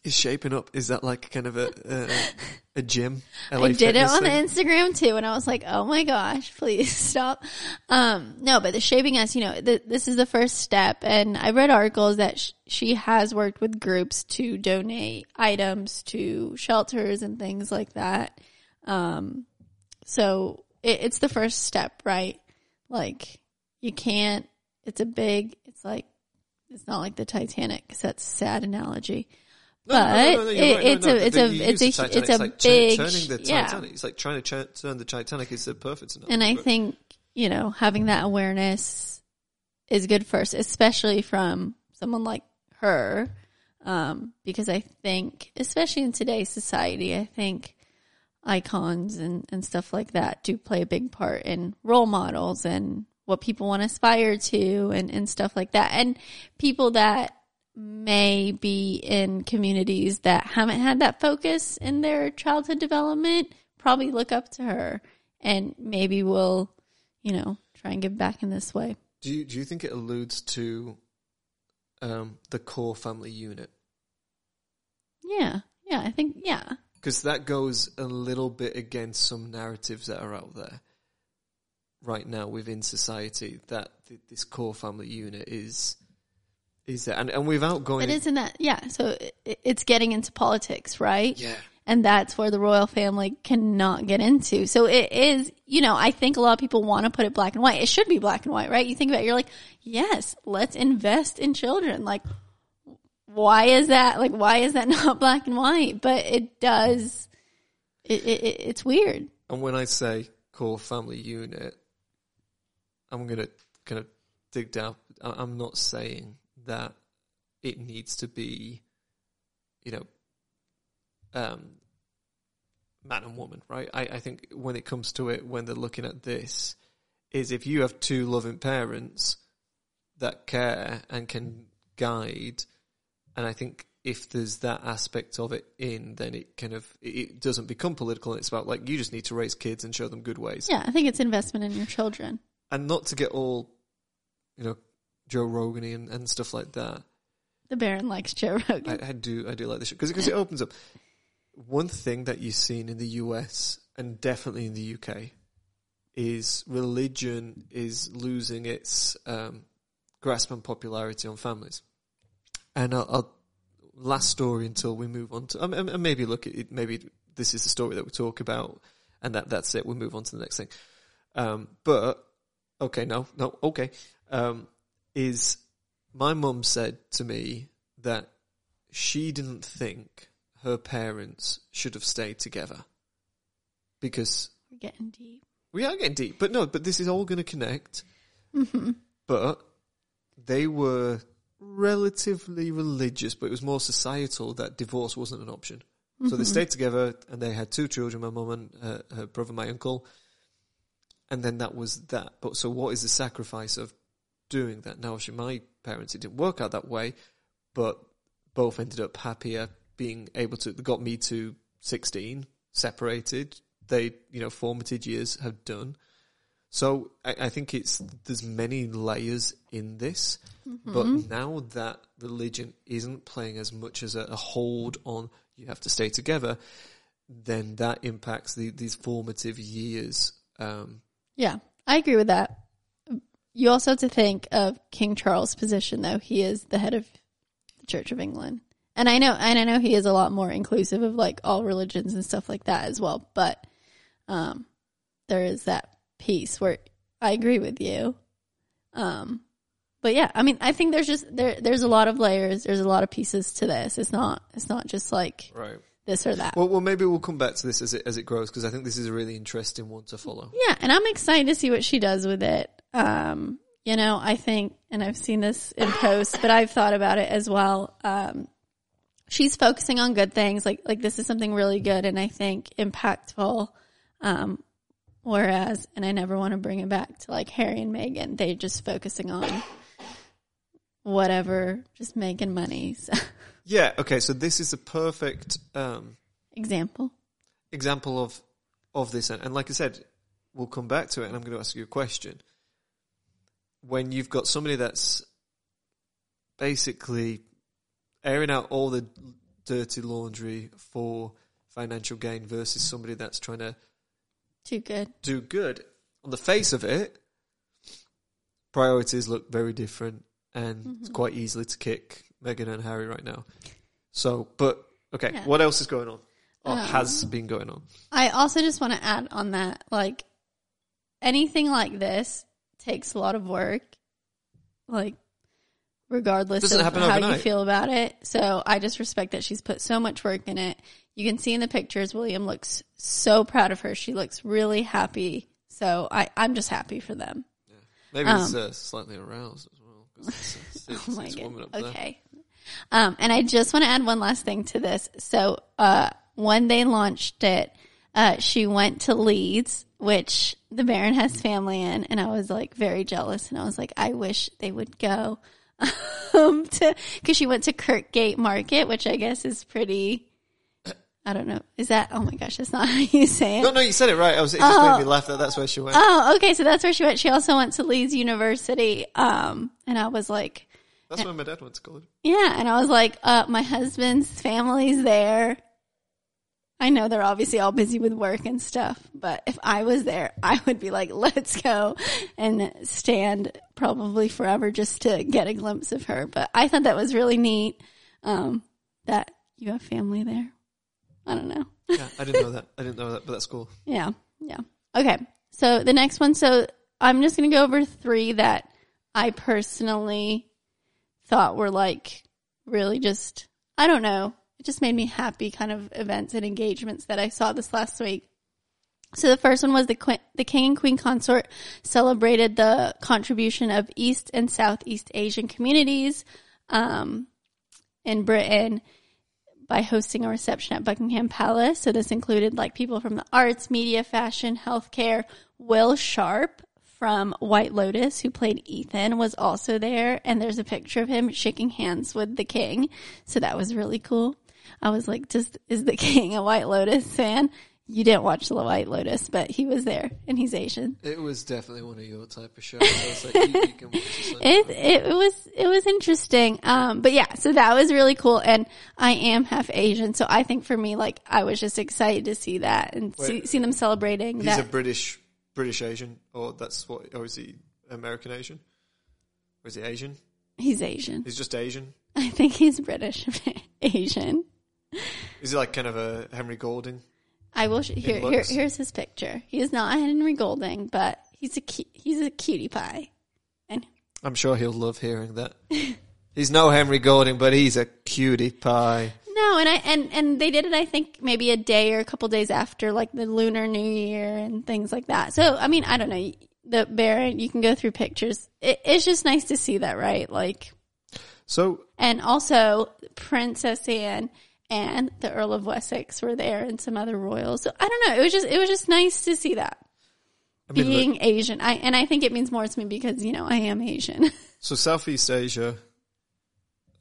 Is shaping up? Is that like kind of a a, a gym? I did it on the thing? Instagram too, and I was like, "Oh my gosh, please stop!" Um, no, but the shaping us, you know, th- this is the first step, and I read articles that sh- she has worked with groups to donate items to shelters and things like that. Um, so it, it's the first step, right? Like you can't. It's a big. It's like it's not like the Titanic because that's a sad analogy. But you're it- right. No, it's a- it's a- it's a- it's a big turning the yeah. Titanic. It's like trying to turn the Titanic is a perfect analogy. And I but- think, you know, having that awareness is good first, especially from someone like her. Um, because I think, especially in today's society, I think icons and, and stuff like that do play a big part in role models and what people want to aspire to and, and stuff like that. And people that may be in communities that haven't had that focus in their childhood development probably look up to her and maybe will, you know, try and give back in this way. Do you do you think it alludes to um, the core family unit? Yeah. Yeah, I think yeah. Because that goes a little bit against some narratives that are out there right now within society that th- this core family unit is is there, and and without going, But isn't that yeah, so it, it's getting into politics, right? yeah, and that's where the royal family cannot get into. So it is, you know, I think a lot of people want to put it black and white. It should be black and white, right? You think about it, you're like, yes, let's invest in children. Like, why is that? Like, why is that not black and white? But it does. It, it, it- it's weird. And when I say core family unit, I'm going to kind of dig down. I'm not saying that it needs to be, you know, um, man and woman, right? I, I think when it comes to it, when they're looking at this, is if you have two loving parents that care and can guide, and I think if there's that aspect of it in, then it kind of it- it doesn't become political. It's about like you just need to raise kids and show them good ways, Yeah, I think it's investment in your children. and not to get all, you know, Joe Rogan and, and stuff like that. The Baron likes Joe Rogan. I, I do I do like this because because it opens up one thing that you've seen in the US and definitely in the UK is religion is losing its um, grasp and popularity on families. And I'll, I'll last story until we move on to um, and and maybe look at it. Maybe this is the story that we talk about, and that that's it. We'll move on to the next thing. Um, but okay, no, no, okay. Um, is my mum said to me that she didn't think her parents should have stayed together because We're getting deep. we are getting deep, but no, but this is all going to connect. Mm-hmm. But they were relatively religious, but it was more societal that divorce wasn't an option. So Mm-hmm. they stayed together and they had two children, my mum and uh, her brother, my uncle. And then that was that. But so what is the sacrifice of doing that? Now, actually, my parents, it didn't work out that way, but both ended up happier being able to, got me to 16, separated. They, you know, formative years have done. So I, I think it's there's many layers in this, but now that religion isn't playing as much as a, a hold on you have to stay together, then that impacts the, these formative years. Um, Yeah, I agree with that. You also have to think of King Charles' position, though. He is the head of the Church of England. And I know, and I know he is a lot more inclusive of like all religions and stuff like that as well. But, um, there is that piece where I agree with you. Um, but yeah, I mean, I think there's just, there, there's a lot of layers. There's a lot of pieces to this. It's not, it's not just like right. this or that. Well, well, maybe we'll come back to this as it as it grows because I think this is a really interesting one to follow. Yeah, and I'm excited to see what she does with it. Um, you know, I think, and I've seen this in posts, but I've thought about it as well. Um, she's focusing on good things, like like this is something really good, and I think impactful. Um, whereas, and I never want to bring it back to like Harry and Meghan. They just focusing on whatever, just making money. So, Yeah. Okay. So this is a perfect um, example. example of of this, and, and like I said, we'll come back to it, and I'm going to ask you a question. When you've got somebody that's basically airing out all the dirty laundry for financial gain versus somebody that's trying to Too good. do good, on the face of it, priorities look very different, and it's quite easily to kick Meghan and Harry right now. So, but okay, Yeah. what else is going on, or Um, has been going on? I also just want to add on that, like anything like this takes a lot of work, like regardless of how you feel about it. So I just respect that she's put so much work in it. You can see in the pictures, William looks so proud of her. She looks really happy. So I, I'm just happy for them. Maybe it's uh, slightly aroused as well. it's, it's, it's, Um, Oh my god. Okay. Um, and I just want to add one last thing to this. So, uh, when they launched it, uh, she went to Leeds, which the Baron has family in, and I was like very jealous, and I was like, I wish they would go. um, to because she went to Kirkgate Market, which I guess is pretty. I don't know. Is that? Oh my gosh, that's not how you say it. No, no, you said it right. I was, it just made me laugh that that's where she went. Oh, okay. So that's where she went. She also went to Leeds University. Um, and I was like, that's where my dad went to college. yeah. And I was like, uh, my husband's family's there. I know they're obviously all busy with work and stuff, but if I was there, I would be like, let's go and stand probably forever just to get a glimpse of her. But I thought that was really neat. Um, that you have family there. I don't know. Yeah, I didn't know that. I didn't know that, but that's cool. Yeah. Yeah. Okay. So the next one. So I'm just going to go over three that I personally thought were like really just, I don't know. It just made me happy kind of events and engagements that I saw this last week. So the first one was the Queen, the King and Queen Consort celebrated the contribution of East and Southeast Asian communities um, in Britain by hosting a reception at Buckingham Palace. So this included like people from the arts, media, fashion, healthcare. Will Sharpe from White Lotus, who played Ethan, was also there, and there's a picture of him shaking hands with the king. So that was really cool. I was like, just is the king a White Lotus fan? You didn't watch the White Lotus, but he was there, and he's Asian. It was definitely one of your type of shows. I was like, you, you can watch It it was it was interesting. Um, but yeah, so that was really cool, and I am half Asian, so I think for me, like, I was just excited to see that and see, see them celebrating He's that. a British British Asian, or that's what, or is he American Asian? Or is he Asian? he's Asian. He's just Asian. I think he's British Asian. Is he like kind of a Henry Golding? I will. Sh- here, here, here's his picture. He is not Henry Golding, but he's a cu- he's a cutie pie. And I'm sure he'll love hearing that. he's no Henry Golding, but he's a cutie pie. no, and I and and they did it. I think maybe a day or a couple days after like the Lunar New Year and things like that. So I mean, I don't know. The Baron, you can go through pictures. It, it's just nice to see that, right? Like, So and also Princess Anne and the Earl of Wessex were there, and some other royals. So I don't know. It was just it was just nice to see that. I mean, look, being Asian. I and I think it means more to me because you know I am Asian. so Southeast Asia,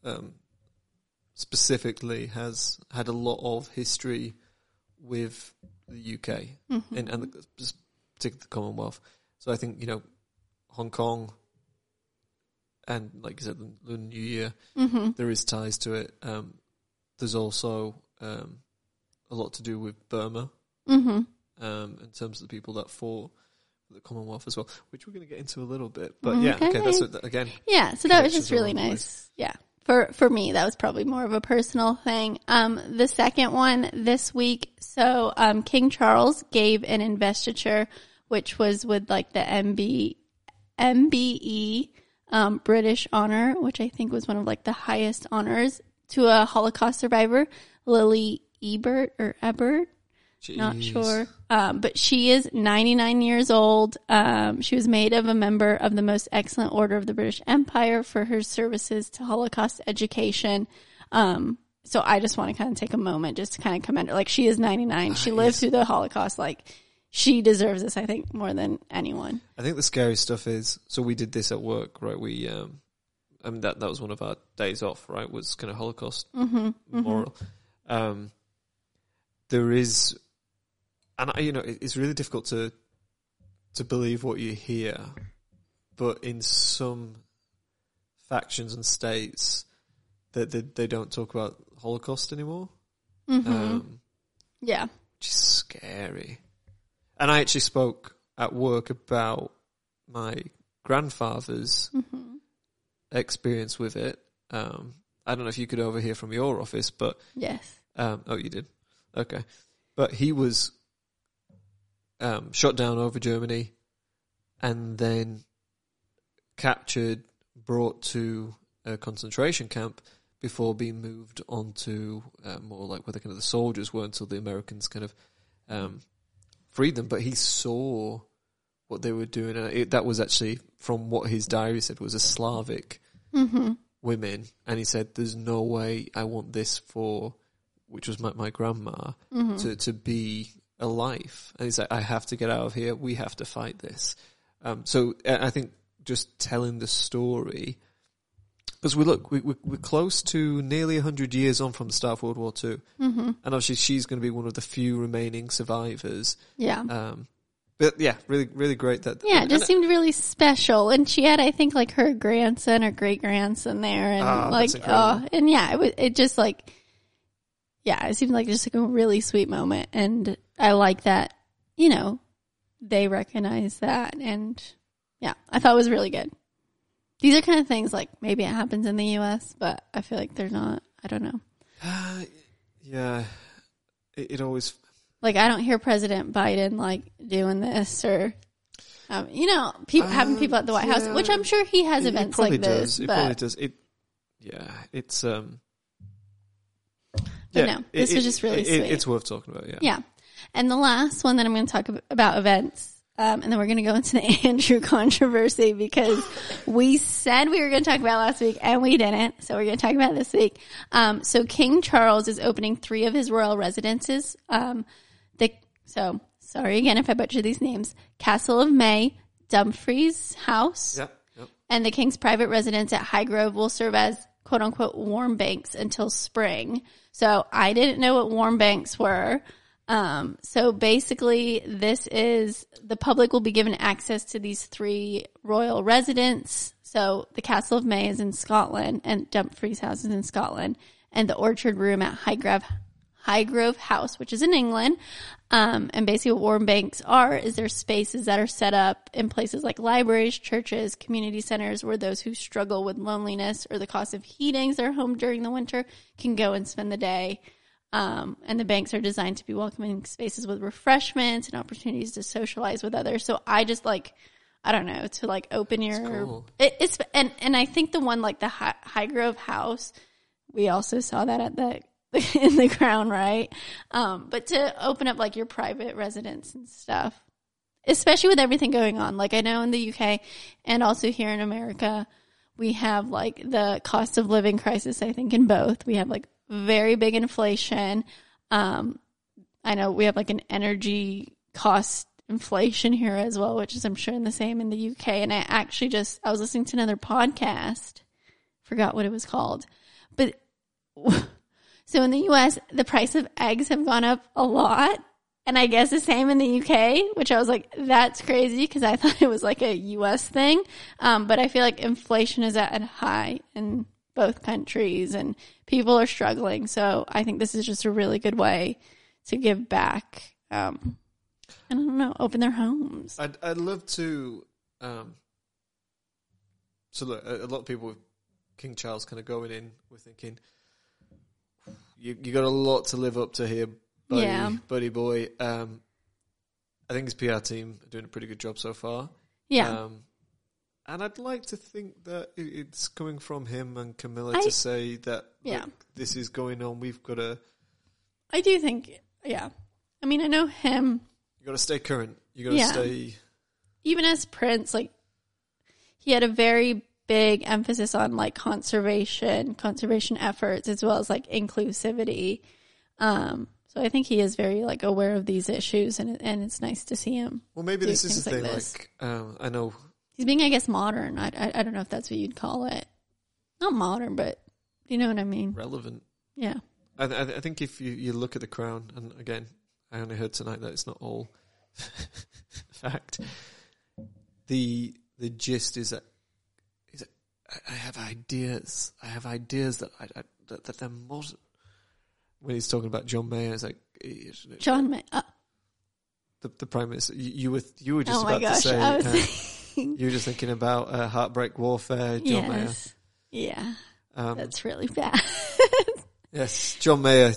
um, specifically has had a lot of history with the UK Mm-hmm. and, and the, particularly the Commonwealth. So I think you know Hong Kong and like you said, the Lunar New Year. hmm There is ties to it. Um, there's also um, a lot to do with Burma hmm um, in terms of the people that fought the Commonwealth as well, which we're going to get into a little bit. But yeah, okay, Okay. that's it. again. Yeah, so that was just really nice. Yeah. For for me, that was probably more of a personal thing. Um, the second one this week, so um, King Charles gave an investiture, which was with like the MB, MBE, um, British honor, which I think was one of like the highest honors to a Holocaust survivor, Lily Ebert or Ebert. Not sure. Um, but she is 99 years old. Um, she was made of a member of the most excellent order of the British Empire for her services to Holocaust education. Um, so I just want to kind of take a moment just to kind of commend her. Like she is 99. She lived yes. through the Holocaust. Like she deserves this, I think, more than anyone. I think the scary stuff is so we did this at work, right? We um, I mean that that was one of our days off, right? Was kind of Holocaust Mm-hmm. memorial. Um, there is, and I, you know, it, it's really difficult to to believe what you hear, but in some factions and states, that they, they don't talk about Holocaust anymore, Mm-hmm. um, yeah. which is scary. And I actually spoke at work about my grandfather's Mm-hmm. Experience with it. Um, I don't know if you could overhear from your office, but Yes. um, oh, you did. Okay, but he was um, shot down over Germany, and then captured, brought to a concentration camp before being moved on to uh, more like where the kind of the soldiers were until the Americans kind of um, freed them. But he saw what they were doing, and it, that was actually from what his diary said was a Slavic Mm-hmm. women, and he said, "There's no way I want this for." Which was my, my grandma Mm-hmm. to to be a life. and he's like, "I have to get out of here. We have to fight this." Um, so I think just telling the story because we look, we, we, we're close to nearly 100 years on from the start of World War II. Mm-hmm. And obviously she's going to be one of the few remaining survivors. Yeah. Um, but yeah, really, really great that. yeah, it just seemed really special. And she had, I think, like her grandson or great grandson there, and Ah, like, oh, and yeah, it was. It just like, yeah, it seemed like just like a really sweet moment, and I like that. You know, they recognize that, and yeah, I thought it was really good. These are kind of things like maybe it happens in the U.S., but I feel like they're not. I don't know. Uh, yeah, it, it always. Like I don't hear President Biden like doing this or. Um, you know, people having Um, people at the White House, which I'm sure he has It- it events probably like this. does. It but probably does. It. Yeah, it's um. But no, this was just really it- sweet. It's worth talking about. Yeah. Yeah. And the last one that I'm going to talk about events, um, and then we're going to go into the Andrew controversy because we said we were going to talk about last week and we didn't. So we're going to talk about it this week. Um, so King Charles is opening three of his royal residences. So sorry again if I butcher these names. Castle of Mey, Dumfries House, Yep. Yep. and the king's private residence at Highgrove will serve as quote unquote warm banks until spring. So I didn't know what warm banks were. Um, so basically this is the public will be given access to these three royal residents. So the Castle of Mey is in Scotland and Dumfries House is in Scotland and the Orchard Room at Highgrove Highgrove House, which is in England. Um, and basically what warm banks are is they're spaces that are set up in places like libraries, churches, community centers where those who struggle with loneliness or the cost of heating their home during the winter can go and spend the day. Um, and the banks are designed to be welcoming spaces with refreshments and opportunities to socialize with others. So I just like, I don't know, to like open your, cool. it, it's, and, and I think the one like the High, Highgrove House, we also saw that at the in the crown, right? Um, but to open up like your private residence and stuff, especially with everything going on. Like I know in the UK and also here in America, we have like the cost of living crisis. I think in both we have like very big inflation. Um, I know we have like an energy cost inflation here as well, which is I'm sure in the same in the UK. And I actually just I was listening to another podcast, forgot what it was called, but so in the US, the price of eggs have gone up a lot. And I guess the same in the UK, which I was like, that's crazy because I thought it was like a US thing. Um, but I feel like inflation is at a high in both countries and people are struggling. So I think this is just a really good way to give back. Um, I don't know, open their homes. I'd I'd love to. Um, so look, a, a lot of people with King Charles kind of going in, we're thinking, you you got a lot to live up to here, buddy, Yeah. buddy boy. Um, I think his PR team are doing a pretty good job so far. Yeah. Um, and I'd like to think that it's coming from him and Camilla I- to say that Yeah. look, this is going on. We've got to I do think, yeah. I mean, I know him you got to stay current. You got to Yeah. stay. even as Prince, like he had a very big emphasis on like conservation, conservation efforts, as well as like inclusivity. Um, so I think he is very like aware of these issues, and and it's nice to see him. Well, maybe do this is the things thing. like Like, um, I know He's being, I guess, modern. I, I I don't know if that's what you'd call it. Not modern, but you know what I mean. relevant. Yeah. I, th- I th- I think if you, you look at the crown, and again, I only heard tonight that it's not all fact. The the gist is that I- I have ideas. I have ideas that I, I that, that they're modern. When he's talking about John Mayer, it's like John Mayer. Uh, the, the prime minister. You, you were you were just oh about gosh, to say. Uh, thinking. you were just thinking about uh, heartbreak warfare. John yes. Yeah, Um, that's really bad. Yes, John Mayer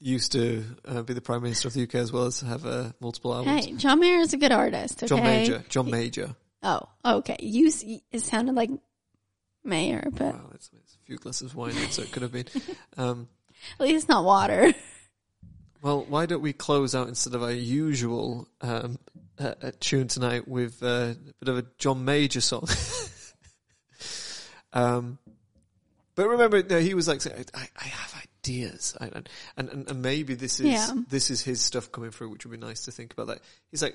used to uh, be the Prime Minister of the UK as well as have uh, multiple albums. hey, John Mayer is a good artist. Okay? John Major. John Major. Oh, okay. You it sounded like mayor, but Wow, it's, it's a few glasses of wine, in, so it could have been. Um, at least not water. well, why don't we close out instead of our usual um, uh, uh, tune tonight with uh, a bit of a John Major song? um, but remember, no, he was like, saying, I, I have ideas, I, and, and and maybe this is Yeah. this is his stuff coming through, which would be nice to think about. That he's like,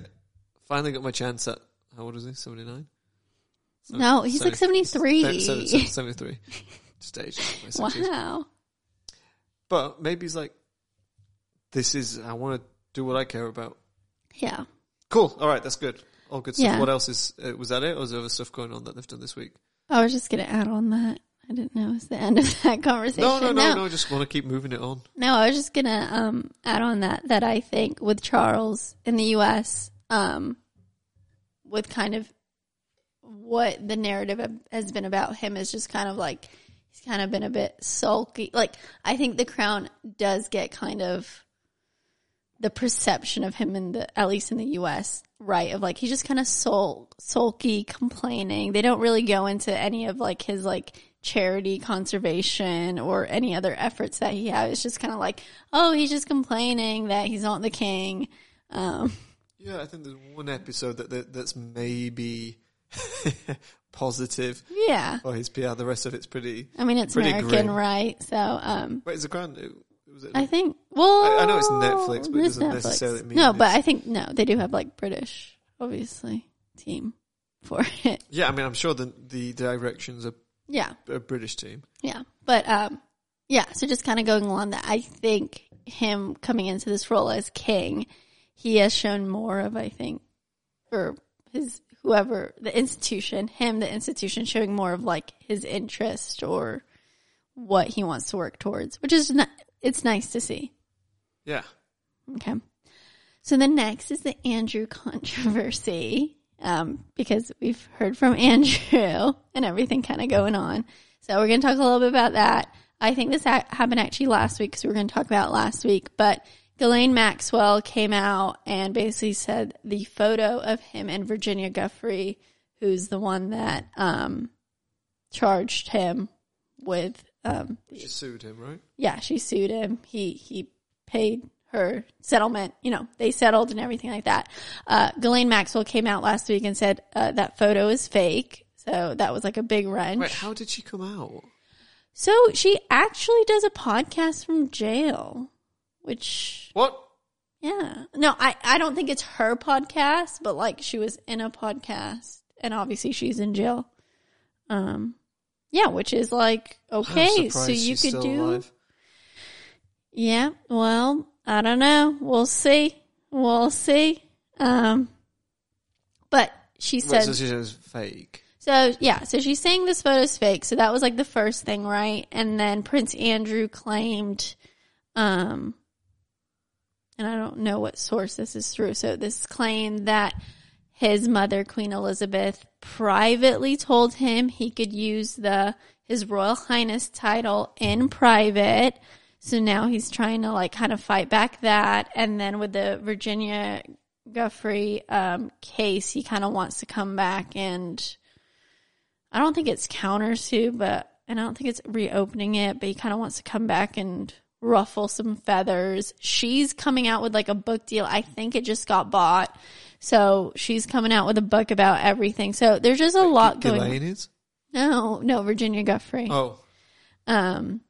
finally got my chance at how old is he? Seventy nine. No, he's like 73. 73. stage. in my 60s. Wow. But maybe he's like, this is, I want to do what I care about. Yeah. Cool. All right. That's good. All good stuff. Yeah. What else is, uh, was that it? Or was there other stuff going on that they've done this week? I was just gonna add on that. I didn't know it was the end of that conversation. No, no, no, no. I just want to keep moving it on. No, I was just gonna um add on that that I think with Charles in the US, um with kind of what the narrative has been about him is just kind of like he's kind of been a bit sulky. Like I think the crown does get kind of the perception of him in the at least in the US, right? Of like he's just kind of sul- sulky, complaining. They don't really go into any of like his like charity conservation or any other efforts that he has. It's just kind of like, oh, he's just complaining that he's not the king. Um, Yeah, I think there's one episode that, that that's maybe positive yeah. for his PR. The rest of it's pretty. I mean, it's Pretty American, grim. right? So, um, Wait, is it- Was it? I think. Well, I- I know it's Netflix, but it doesn't necessarily mean no. But I think no, they do have like British, obviously, team for it. yeah, I mean, I'm sure the the directions are Yeah, a British team. yeah. But um, yeah. So just kind of going along that, I think him coming into this role as king, he has shown more of, I think, or his whoever the institution, him, the institution, showing more of like his interest or what he wants to work towards, which is it's nice to see. Yeah. Okay. So the next is the Andrew controversy, um, because we've heard from Andrew and everything kind of going on. So we're going to talk a little bit about that. I think this ha- happened actually last week, so we're going to talk about last week, but Ghislaine Maxwell came out and basically said the photo of him and Virginia Giuffre, who's the one that, um, charged him with, um, She sued him, right? yeah, she sued him. He he paid her settlement. You know, they settled and everything like that. Uh, Ghislaine Maxwell came out last week and said uh, that photo is fake. So that was like a big wrench. Wait, how did she come out? so she actually does a podcast from jail, which What? yeah, no, I I don't think it's her podcast, but like she was in a podcast, and obviously she's in jail. Um, yeah, which is like okay, so you could do. alive. Yeah, well, I don't know. We'll see. We'll see. Um, but she Wait, said so she was fake. so. Yeah, so she's saying this photo's fake. So that was like the first thing, right? And then Prince Andrew claimed, um, and I don't know what source this is through. So this claim that his mother, Queen Elizabeth, privately told him he could use the his Royal Highness title in private. So now he's trying to like kind of fight back that. And then with the Virginia Giuffre um, case, he kind of wants to come back and I don't think it's countersue, but and I don't think it's reopening it, but he kind of wants to come back and ruffle some feathers. She's coming out with like a book deal. I think it just got bought. So she's coming out with a book about everything. So there's just a lot going on. Is? No, no, Virginia Giuffre. Oh. Um,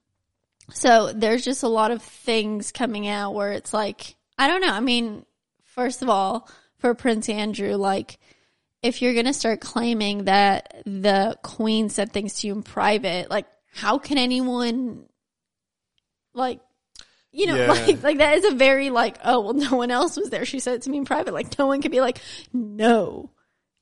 so there's just a lot of things coming out where it's like, I don't know. I mean, first of all, for Prince Andrew, like, if you're going to start claiming that the queen said things to you in private, like, how can anyone, like, you know, Yeah. like, like that is a very like, oh, well, no one else was there. She said it to me in private. Like, no one could be like, no,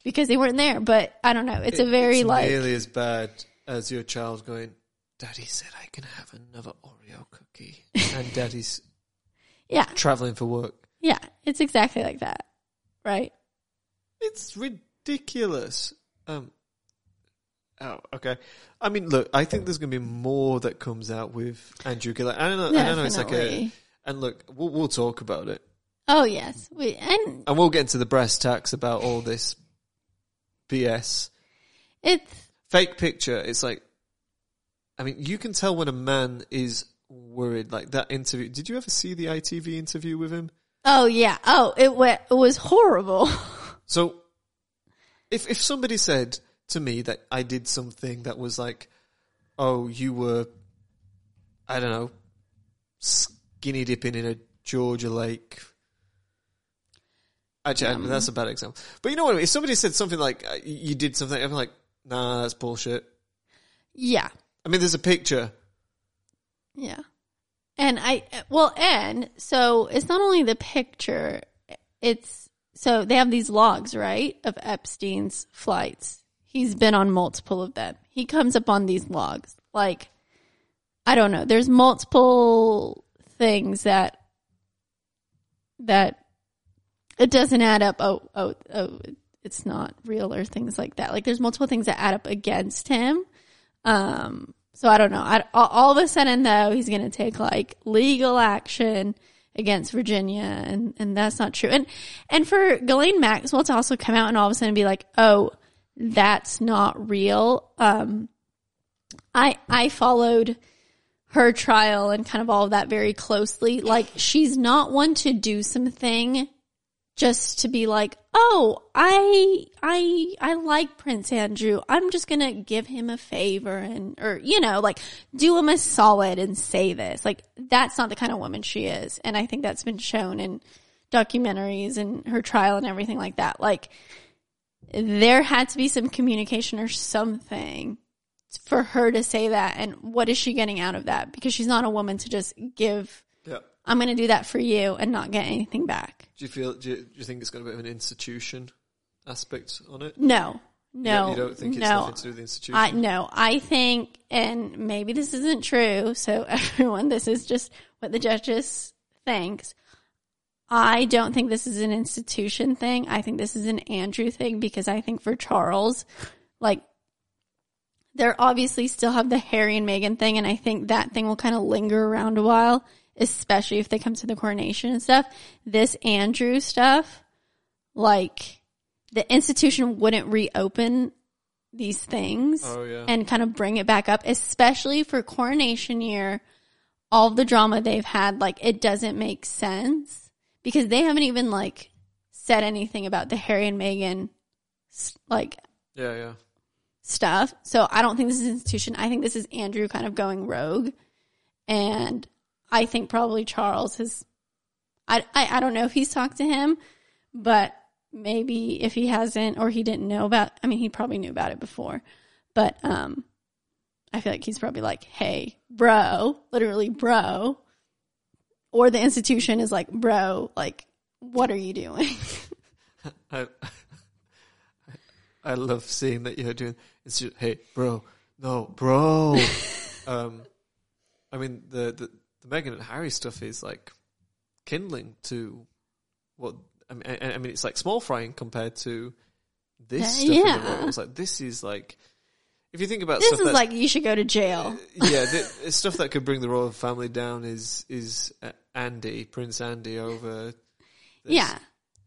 because they weren't there. But I don't know. It's a very it's like, nearly as bad as your child going, Daddy said I can have another Oreo cookie. and Daddy's yeah, traveling for work. yeah, it's exactly like that. Right. It's ridiculous. Um, oh, okay. I mean, look, I think there's going to be more that comes out with Andrew Gillett. I don't know. I don't know. It's like a, and look, we'll, we'll talk about it. Oh yes, we and And we'll get into the brass tacks about all this BS. it's Fake picture. It's like, I mean, you can tell when a man is worried. Like that interview. Did you ever see the ITV interview with him? oh yeah, oh it wa it was horrible. So, if if somebody said to me that I did something that was like, oh, you were, I don't know, skinny dipping in a Georgia lake. Actually, I- that's a bad example. But you know what I mean? If somebody said something like, uh, you did something, I'm like, nah, that's bullshit. yeah, I mean, there's a picture. Yeah. And I, well, and so it's not only the picture, it's, so they have these logs, right, of Epstein's flights. He's been on multiple of them. He comes up on these logs. Like, I don't know. There's multiple things that, that it doesn't add up. Oh, oh, oh, it's not real or things like that. Like, there's multiple things that add up against him. Um, so I don't know. I, all, of a sudden, though, he's going to take like legal action against Virginia, and and that's not true. And and for Ghislaine Maxwell to also come out and all of a sudden be like, "Oh, that's not real." Um, I I followed her trial and kind of all of that very closely. Like, she's not one to do something just to be like, oh, I, I, I like Prince Andrew. I'm just gonna give him a favor and, or, you know, like do him a solid and say this. Like that's not the kind of woman she is. And I think that's been shown in documentaries and her trial and everything like that. Like there had to be some communication or something for her to say that. And what is she getting out of that? Because she's not a woman to just give, Yeah. I'm going to do that for you and not get anything back. Do you feel? Do you, do you think it's got a bit of an institution aspect on it? No, no, you don't think it's no. nothing to do with the institution? I no, I think, and maybe this isn't true. So everyone, this is just what the judges thinks. I don't think this is an institution thing. I think this is an Andrew thing because I think for Charles, like, they're obviously still have the Harry and Meghan thing, and I think that thing will kind of linger around a while, especially if they come to the coronation and stuff. This Andrew stuff, like, the institution wouldn't reopen these things Oh, yeah. and kind of bring it back up, especially for coronation year. All the drama they've had, like it doesn't make sense because they haven't even like said anything about the Harry and Meghan like yeah, yeah. stuff. So I don't think this is an institution. I think this is Andrew kind of going rogue, and I think probably Charles has. I I, I don't know if he's talked to him, but maybe if he hasn't or he didn't know about. I mean, he probably knew about it before, but um, I feel like he's probably like, "Hey, bro," literally, bro, or the institution is like, "Bro, like, what are you doing?" I, I love seeing that you're doing. It's just, hey, bro, no, bro. um, I mean, the, the the Meghan and Harry stuff is like kindling to what I mean. I, I mean, it's like small frying compared to this Yeah, stuff. In yeah. the royals. Like this is like, if you think about this is like you should go to jail. yeah, the, the stuff that could bring the royal family down is is uh, Andy, Prince Andy, over. This. Yeah.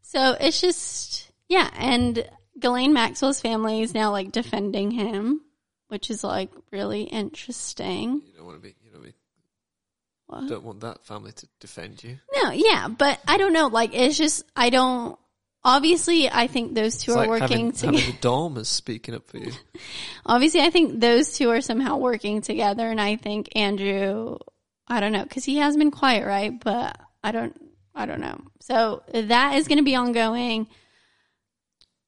So it's just yeah, and Ghislaine Maxwell's family is now like defending him, which is like really interesting. You don't want to be. You know, be, What? don't want that family to defend you. No, yeah, but I don't know. Like it's just I don't. Obviously, I think those two It's are like working together. having the Dormers speaking up for you. Obviously, I think those two are somehow working together, and I think Andrew, I don't know, because he has been quiet, right? But I don't, I don't know. So that is going to be ongoing.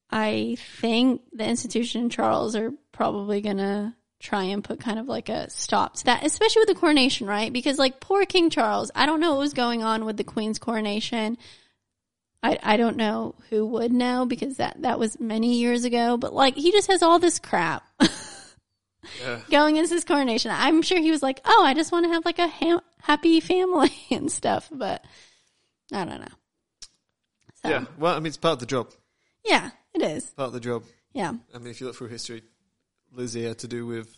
I think the institution and Charles are probably going to try and put kind of like a stop to that, especially with the coronation, right? Because like poor King Charles, I don't know what was going on with the Queen's coronation. I, I don't know who would know because that, that was many years ago, but like he just has all this crap Yeah. going into his coronation. I'm sure he was like, oh, I just want to have like a ha- happy family and stuff, but I don't know. So, Yeah. Well, I mean, it's part of the job. yeah, it is. Part of the job. Yeah. I mean, if you look through history, Lizzie had to do with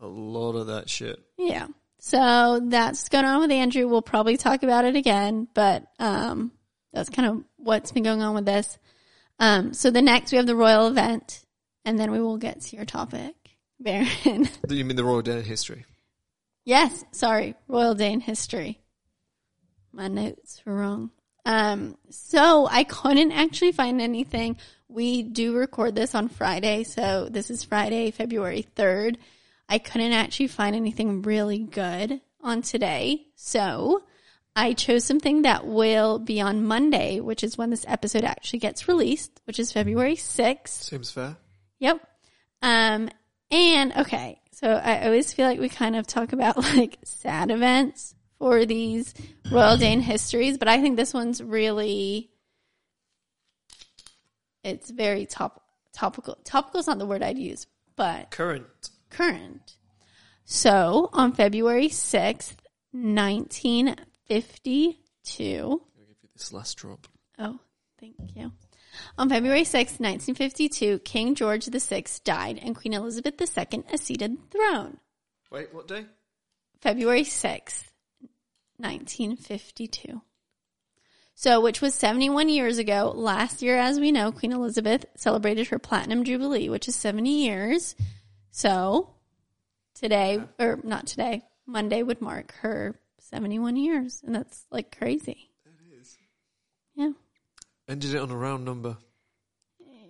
a lot of that shit. Yeah. So that's going on with Andrew. We'll probably talk about it again, but um, that's kind of what's been going on with this. Um, so the next we have the royal event, and then we will get to your topic, Baron. Do you mean the Royal Dane history? yes, sorry, royal Dane history. My notes were wrong. Um, so I couldn't actually find anything. We do record this on Friday, so this is Friday, February 3rd. I couldn't actually find anything really good on today. So I chose something that will be on Monday, which is when this episode actually gets released, which is February 6th. Seems fair. Yep. Um, and okay, So I always feel like we kind of talk about like sad events for these Royal Dane histories, but I think this one's really it's very top topical. Topical is not the word I'd use, but Current. current. So on February 6th, 1952, I'll give you this last drop. Oh, thank you. On February sixth, 1952, King George VI died and Queen Elizabeth II acceded the throne. Wait, what day? February 6th, 1952. So, which was 71 years ago. Last year, as we know, Queen Elizabeth celebrated her Platinum Jubilee, which is 70 years. So, today, or not today, Monday would mark her 71 years. And that's like crazy. It is. Yeah. Ended it on a round number,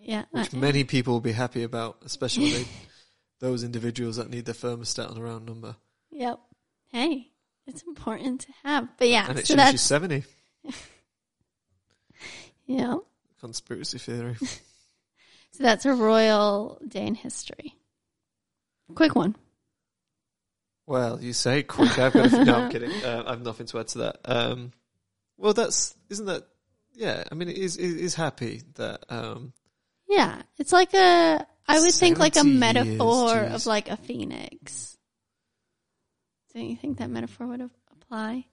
Yeah. which I- many people will be happy about, especially they, those individuals that need their thermostat on a round number. Yep. Hey, it's important to have. But yeah, And it so shows you 70. yeah. Conspiracy theory. So that's a royal Dane history. Quick one. Well, you say quick. I've got. A, no, I'm kidding. Uh, I've nothing to add to that. Um, well, that's isn't that? Yeah, I mean, it is it is happy that. Um, Yeah, it's like a. I would think like a metaphor years, of like a phoenix. Don't you think that metaphor would apply?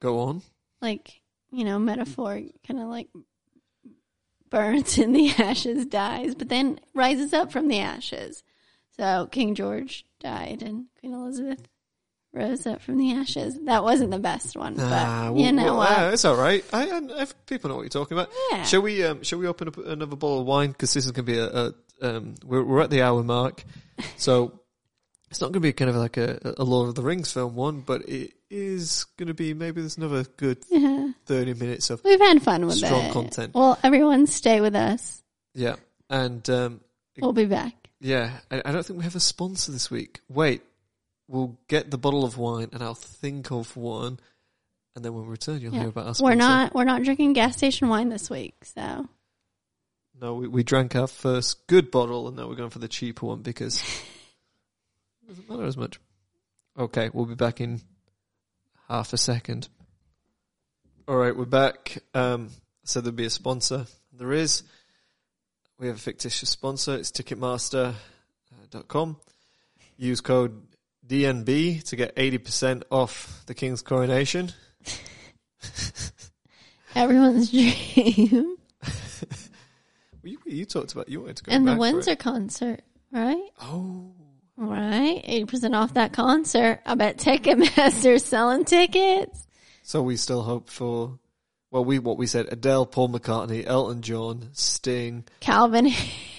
go on. Like you know, metaphor kind of like burns in the ashes, dies, but then rises up from the ashes. So King George died and Queen Elizabeth rose up from the ashes. That wasn't the best one, but Ah, you know well, what? uh, it's all right. I, I, I people know what you're talking about. Yeah. Shall we? Um, shall we open up another bottle of wine? Because this is going to be a. a um, we're we're at the hour mark, so it's not going to be kind of like a, a Lord of the Rings film one, but it is going to be maybe there's another good Yeah. thirty minutes of We've had fun with Strong it. content. Well, everyone stay with us. yeah, and um, We'll be back. yeah, I, I don't think we have a sponsor this week. Wait, we'll get the bottle of wine, and I'll think of one, and then when we return, you'll Yeah. hear about us. We're not we're not drinking gas station wine this week, so No, we, we drank our first good bottle and now we're going for the cheaper one because it doesn't matter as much. Okay, we'll be back in half a second. All right, we're back. Um, so there'll be a sponsor. There is. We have a fictitious sponsor. It's Ticketmaster.com. Use code DNB to get 80% off the King's coronation. everyone's dream. You, you talked about you wanted to go and the back for it. Windsor concert, right? Oh, Right, eighty percent off that concert. I bet Ticketmaster's selling tickets. So we still hope for, well, we what we said: Adele, Paul McCartney, Elton John, Sting, Calvin,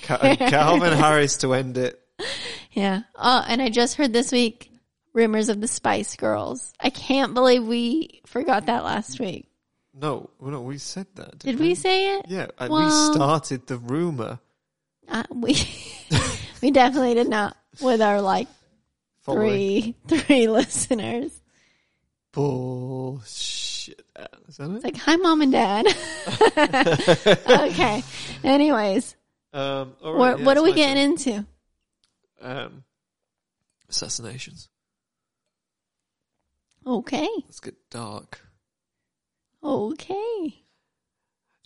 Ca- Calvin Harris to end it. yeah. Oh, and I just heard this week rumors of the Spice Girls. I can't believe we forgot that last week. No, well, no, we said that. Did we say it? Yeah, and Well- we started the rumor. Uh, we we definitely did not with our like Following. three three listeners. Bullshit. Is that It's like, hi, mom and dad. okay. Anyways, Um, all what, yeah, what it's are we my getting into? Um, assassinations. Okay. Let's get dark. Okay.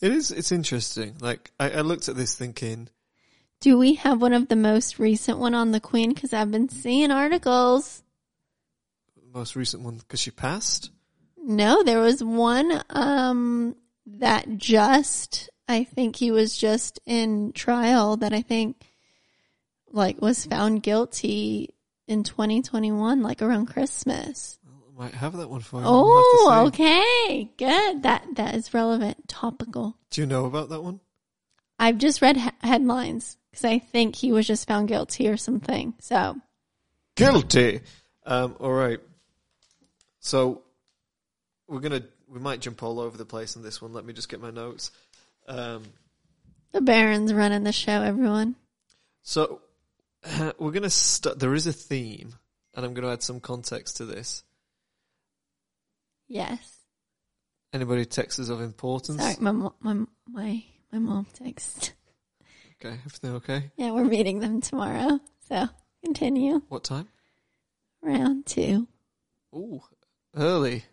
It is. It's interesting. Like I, I looked at this thinking, Do we have one of the most recent one on the Queen? Because I've been seeing articles. most recent one because she passed. No, there was one um, that just, I think he was just in trial that I think like was found guilty in 2021, like around Christmas. I might have that one for you. Oh, okay. Good. That, that is relevant. Topical. Do you know about that one? I've just read he- headlines because I think he was just found guilty or something. So, Guilty. Um, all right. So we're gonna we might jump all over the place on this one. Let me just get my notes. Um, the Baron's running the show, everyone. so we're gonna st- there is a theme, and I'm gonna add some context to this. Yes. Anybody texts us of importance? Sorry, my mo- my my my mom texts. Okay, everything okay? Yeah, we're meeting them tomorrow. So continue. What time? Round two. Ooh, early.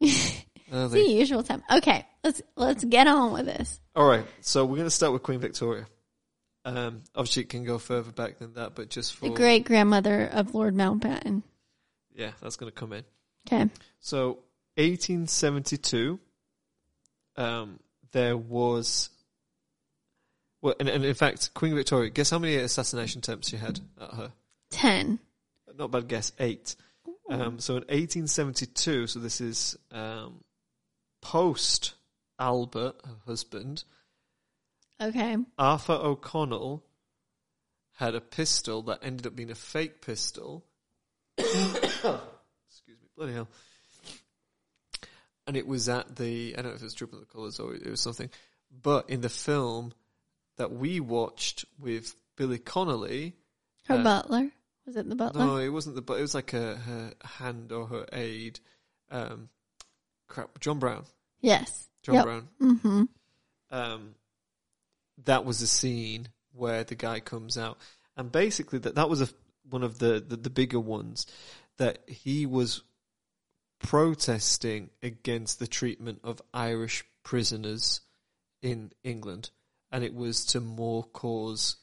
It's early. the usual time. Okay, let's let's get on with this. All right, so we're going to start with Queen Victoria. Um, obviously, it can go further back than that, but just for The great grandmother of Lord Mountbatten. yeah, that's going to come in. Okay. So, 1872, um, there was, well, and, and in fact, Queen Victoria. Guess how many assassination attempts she had at her? Ten. Not bad guess. Eight. Um, so in 1872, so this is um, post Albert, her husband. Okay. Arthur O'Connell had a pistol that ended up being a fake pistol. Excuse me, bloody hell. And it was at the, I don't know if it was Trooping the Colours or it was something, but in the film that we watched with Billy Connolly, Her Uh, butler. Was it the butler? no, it wasn't the, but it was like a, her hand or her aide, um, crap, John Brown. Yes. John Yep. Brown. Mm-hmm. um, that was a scene where the guy comes out, and basically that that was a one of the, the the bigger ones that he was protesting against the treatment of Irish prisoners in England, and it was to more cause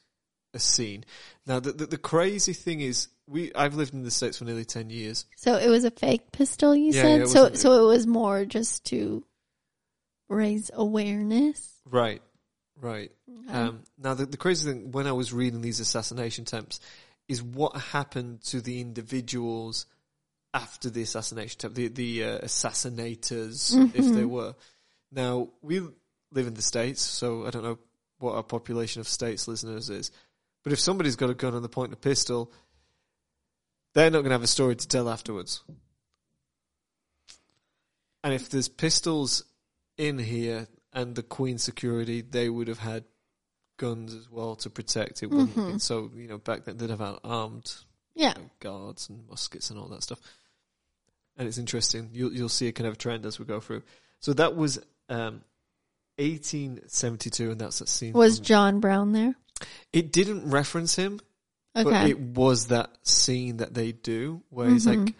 a scene. Now, the the, the crazy thing is, we I've lived in the states for nearly ten years. So it was a fake pistol, you Yeah, said? yeah, so so it was more just to raise awareness. Right, right. Okay. Um, now, the, the crazy thing when I was reading these assassination attempts is what happened to the individuals after the assassination attempt, the, the uh, assassinators, if they were. Now, we live in the States, so I don't know what our population of States listeners is, but if somebody's got a gun and they point a pistol, they're not going to have a story to tell afterwards. And if there's pistols in here and the Queen's security, they would have had guns as well to protect it. Wouldn't Mhm. So you know, back then they'd have had armed yeah. you know, guards and muskets and all that stuff. And it's interesting. You'll you'll see a kind of trend as we go through. So that was um, 1872, and that's that scene. Was John Brown there? it didn't reference him, but it was that scene that they do where he's like, Mhm.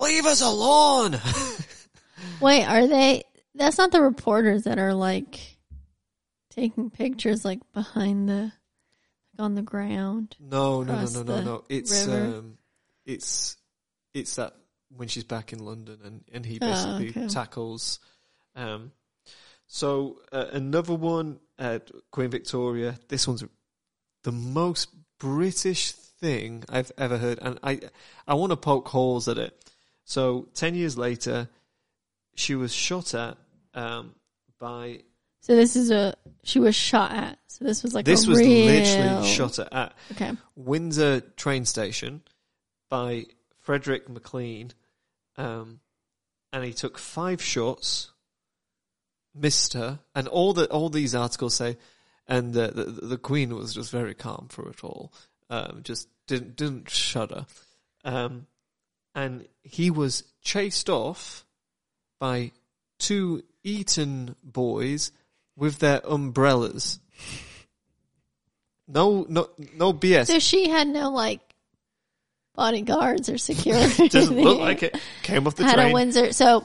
"Leave us alone." Wait, are they? That's not the reporters that are like taking pictures like behind the, like on the ground. No, no, no, no, no, no. It's river. um, it's it's that when she's back in London and and he Oh, basically okay. tackles. Um, so uh, another one, uh, Queen Victoria. This one's the most British thing I've ever heard, and I I want to poke holes at it. So ten years later, she was shot at um, by. So this is a she was shot at. So this was like this was real, literally shot at, at Okay. Windsor train station by Frederick McLean, um, and he took five shots, missed her, and all the all these articles say, and the the, the Queen was just very calm through it all, um, just didn't didn't shudder, um, and he was chased off by two Eton boys with their umbrellas. No, no, no BS. So she had no like bodyguards or security. Doesn't look like it. Came off the had train. a Windsor. So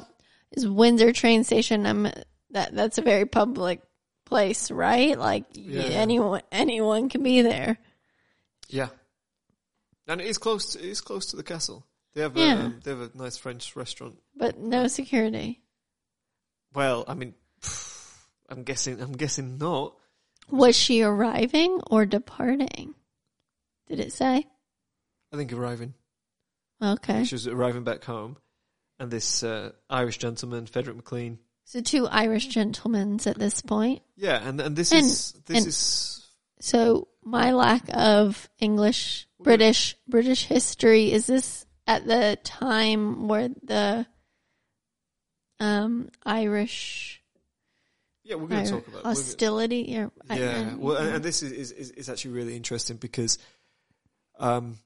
is Windsor train station? I'm that that's a very public place, right? Like Yeah. anyone anyone can be there. yeah, and it is close. To, it is close to the castle. They have Yeah. a um, they have a nice French restaurant. But no security. Well, I mean, I'm guessing. I'm guessing not. Was she arriving or departing? Did it say? I think arriving. Okay. She was arriving back home, and this uh, Irish gentleman, Frederick McLean. So two Irish gentlemen at this point. Yeah, and and this And- is this and- is So my lack of English, British, British history is this at the time where the um Irish yeah. We're going to talk about hostility Yeah, I- well, and, and this is, is, is, actually really interesting because um,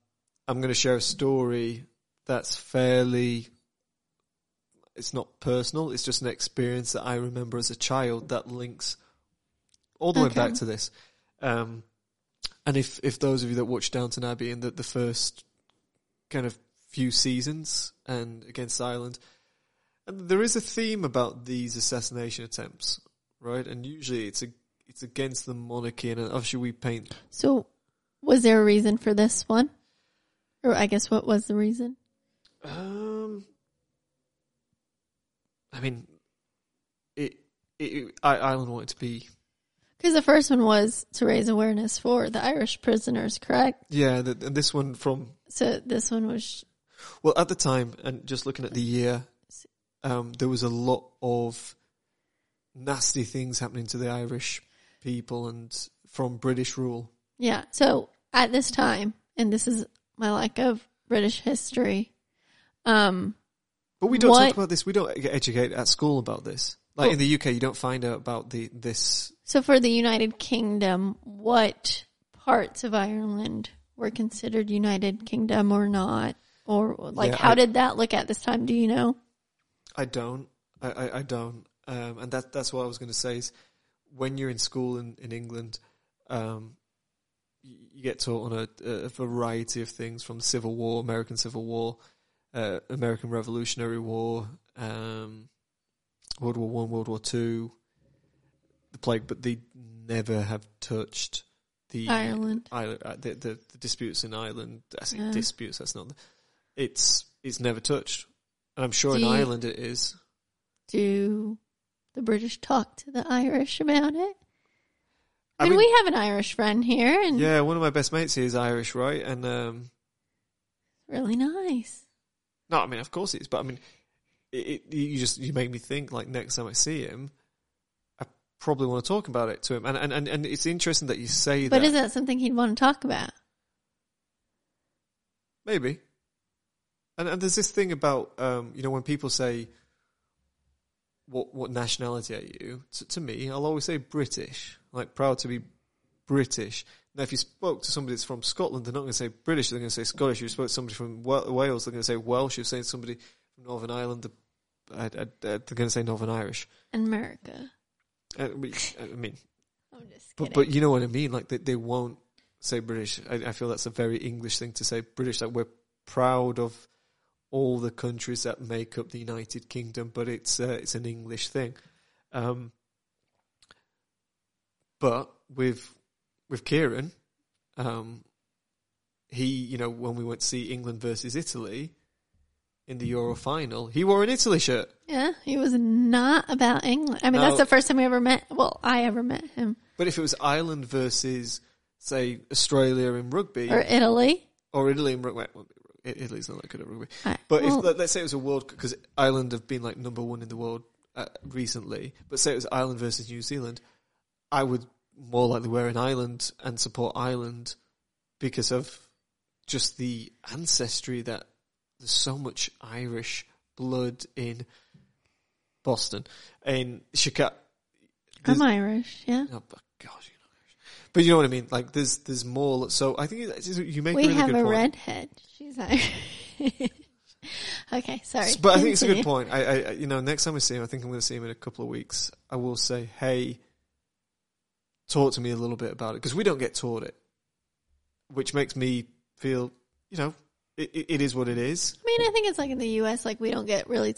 I'm going to share a story that's fairly. It's not personal. It's just an experience that I remember as a child that links all the way back to this. Um, and if if those of you that watched Downton Abbey and the, the first kind of few seasons and against Ireland. And there is a theme about these assassination attempts, right? And usually it's a it's against the monarchy, and obviously we paint. So, was there a reason for this one? Or I guess what was the reason? Um, I mean, it, it, I don't want it to be Because the first one was to raise awareness for the Irish prisoners, correct? yeah, the, and this one from So this one was Well, at the time, and just looking at the year, um, there was a lot of nasty things happening to the Irish people and from British rule. yeah. So at this time, and this is my lack of British history. Um, But we don't What- talk about this. We don't get educated at school about this. Like Well- in the UK, you don't find out about the this. so for the United Kingdom, what parts of Ireland were considered United Kingdom or not? Or like, Yeah, how I- did that look at this time? Do you know? I don't. I, I, I don't. Um, and that that's what I was going to say is when you're in school in in England, um, you, get taught on a, a variety of things from the Civil War, American Civil War, uh, American Revolutionary War, um, World War One, World War Two, the plague, but they never have touched the Ireland. Ireland, uh, the, the the disputes in Ireland. I say Yeah. disputes. That's not. The, it's it's never touched, and I'm sure Do in you- Ireland it is. Do the British talk to the Irish about it? I, I mean, mean- we have an Irish friend here, and Yeah, one of my best mates here is Irish, right? And um, really nice. no, I mean, of course it is, but I mean, it, it, you just you make me think. Like next time I see him, I probably want to talk about it to him. And and and, and it's interesting that you say that But is that something he'd want to talk about? Maybe. And and there's this thing about um, you know when people say, "What what nationality are you?" To, to me, I'll always say British. Like proud to be British. Now, if you spoke to somebody that's from Scotland, they're not going to say British. They're going to say Scottish. If you spoke to somebody from Wales, they're going to say Welsh. If you say somebody from Northern Ireland, they're, uh, uh, they're going to say Northern Irish. America. Uh, we- I mean, I'm just but kidding. but you know what I mean. Like they they won't say British. I, I feel that's a very English thing to say. British. Like we're proud of all the countries that make up the United Kingdom, but it's uh, it's an English thing. Um, but with with Kieran, um, he you know when we went to see England versus Italy in the Euro final, he wore an Italy shirt. yeah, he was not about England. I mean, No. that's the first time we ever met. Well, I ever met him But if it was Ireland versus say Australia in rugby, or Italy. or Italy in rugby. Italy's not that good at rugby. I- But well, if let, let's say it was a world because Ireland have been like number one in the world uh, recently, but say it was Ireland versus New Zealand, I would more likely wear an Ireland and support Ireland because of just the ancestry that there's so much Irish blood in Boston in Chicago. I'm Irish. Yeah, Oh, but God, you're not Irish. But you know what I mean. Like there's there's more. So I think you make we a really have a point. redhead. Okay, sorry. But I think it's a good point. I, I, you know, next time I see him, I think I'm going to see him in a couple of weeks. I will say, hey, talk to me a little bit about it because we don't get taught it, which makes me feel, you know, it, it, it is what it is. I mean, I think it's like in the U.S. Like we don't get really,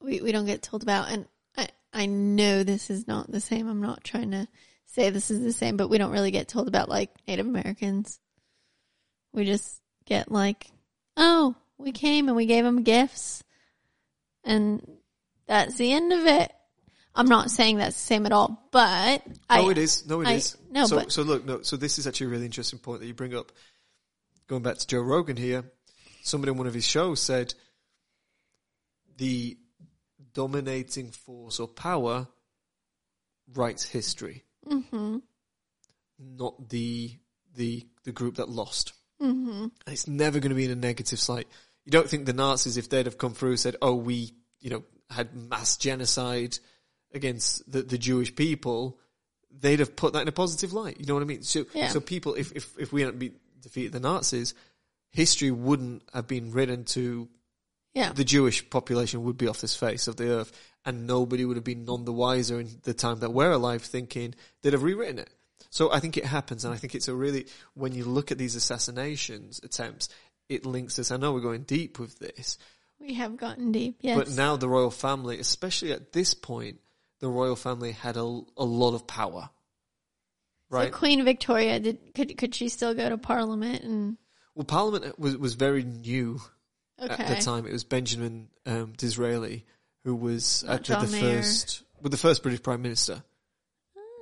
we we don't get told about, and I I know this is not the same. I'm not trying to say this is the same, but we don't really get told about like Native Americans. We just get like, oh, we came and we gave them gifts, and that's the end of it. I'm not saying that's the same at all, but I no, it is. No, it is. I- no, so, but- so look, no. So this is actually a really interesting point that you bring up. Going back to Joe Rogan here, somebody on one of his shows said the dominating force or power writes history, hmm not the the the group that lost. Hmm And it's never going to be in a negative light. You don't think the Nazis, if they'd have come through, said, "Oh, we, you know, had mass genocide against the, the Jewish people," they'd have put that in a positive light. You know what I mean? So, Yeah. so people, if if if we hadn't be, defeated the Nazis, history wouldn't have been written to yeah, the Jewish population would be off this face of the earth, and nobody would have been none the wiser in the time that we're alive, thinking they'd have rewritten it. So I think it happens, and I think it's a really when you look at these assassinations attempts, it links us. I know we're going deep with this, We have gotten deep, yes. but now the royal family, especially at this point, the royal family had a, a lot of power. Right. So Queen Victoria did could could she still go to Parliament and well, Parliament was was very new okay at the time. It was Benjamin um, Disraeli who was Not actually John the Mayer. first, with the first British Prime Minister.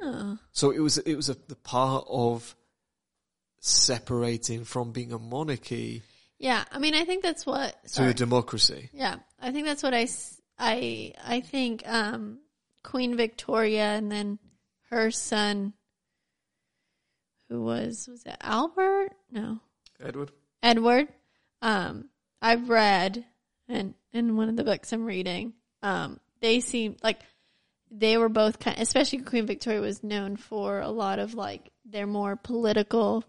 Oh. So it was it was a, the part of separating from being a monarchy Yeah, I mean I think that's what to a democracy. Yeah, I think that's what I I I think um Queen Victoria and then her son who was was it Albert? No. Edward. Edward. Um, I've read and in one of the books I'm reading, um, they seem like they were both kind, especially Queen Victoria was known for a lot of like their more political.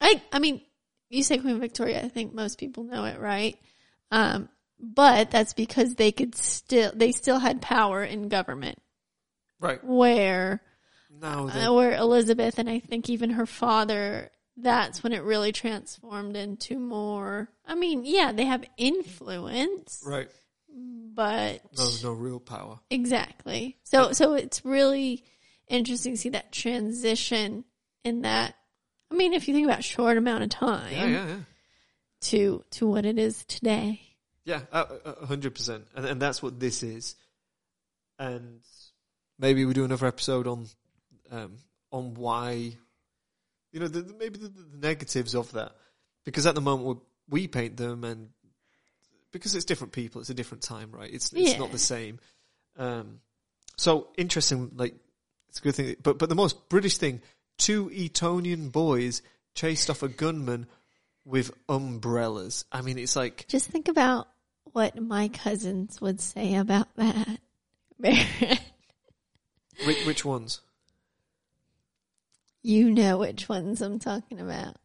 I I mean, you say Queen Victoria, I think most people know it, right? Um, but that's because they could still they still had power in government, Right. where Now uh, where Elizabeth and I think even her father, that's when it really transformed into more. I mean, yeah, they have influence, right. But No, no real power. exactly. So, so it's really interesting to see that transition in that. I mean, if you think about short amount of time Yeah, yeah, yeah. to to what it is today. Yeah, hundred percent, and and that's what this is. And maybe we do another episode on um, on why, you know, the, the- maybe the, the negatives of that, because at the moment we, we paint them, and because it's different people, it's a different time, right? It's it's not the same. Um, so interesting, like it's a good thing, but but the most British thing: two Etonian boys chased off a gunman with umbrellas. I mean, it's like. Just think about what my cousins would say about that. Which, which ones? You know which ones I'm talking about.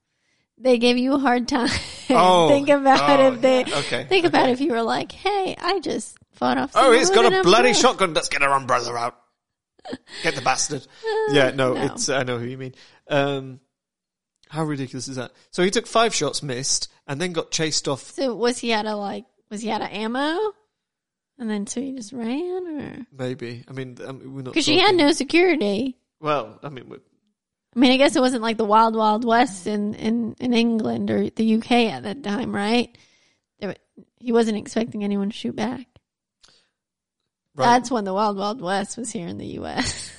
They gave you a hard time. Oh, think about oh, if they yeah, okay, think about okay. if you were like, "Hey, I just fought off." Oh, he's got a bloody umbrella." shotgun. Let's get our umbrella out. Get the bastard. yeah, no, no. it's I know who you mean. Um, how ridiculous is that? So he took five shots, missed, and then got chased off. So was he out of like? Was he out of ammo? And then so he just ran, or Maybe. I mean, um, we're not because she had no security. Well, I mean, I mean, I guess it wasn't like the Wild Wild West in in, in England or the UK at that time, right? There, he wasn't expecting anyone to shoot back. right. That's when the Wild Wild West was here in the U.S.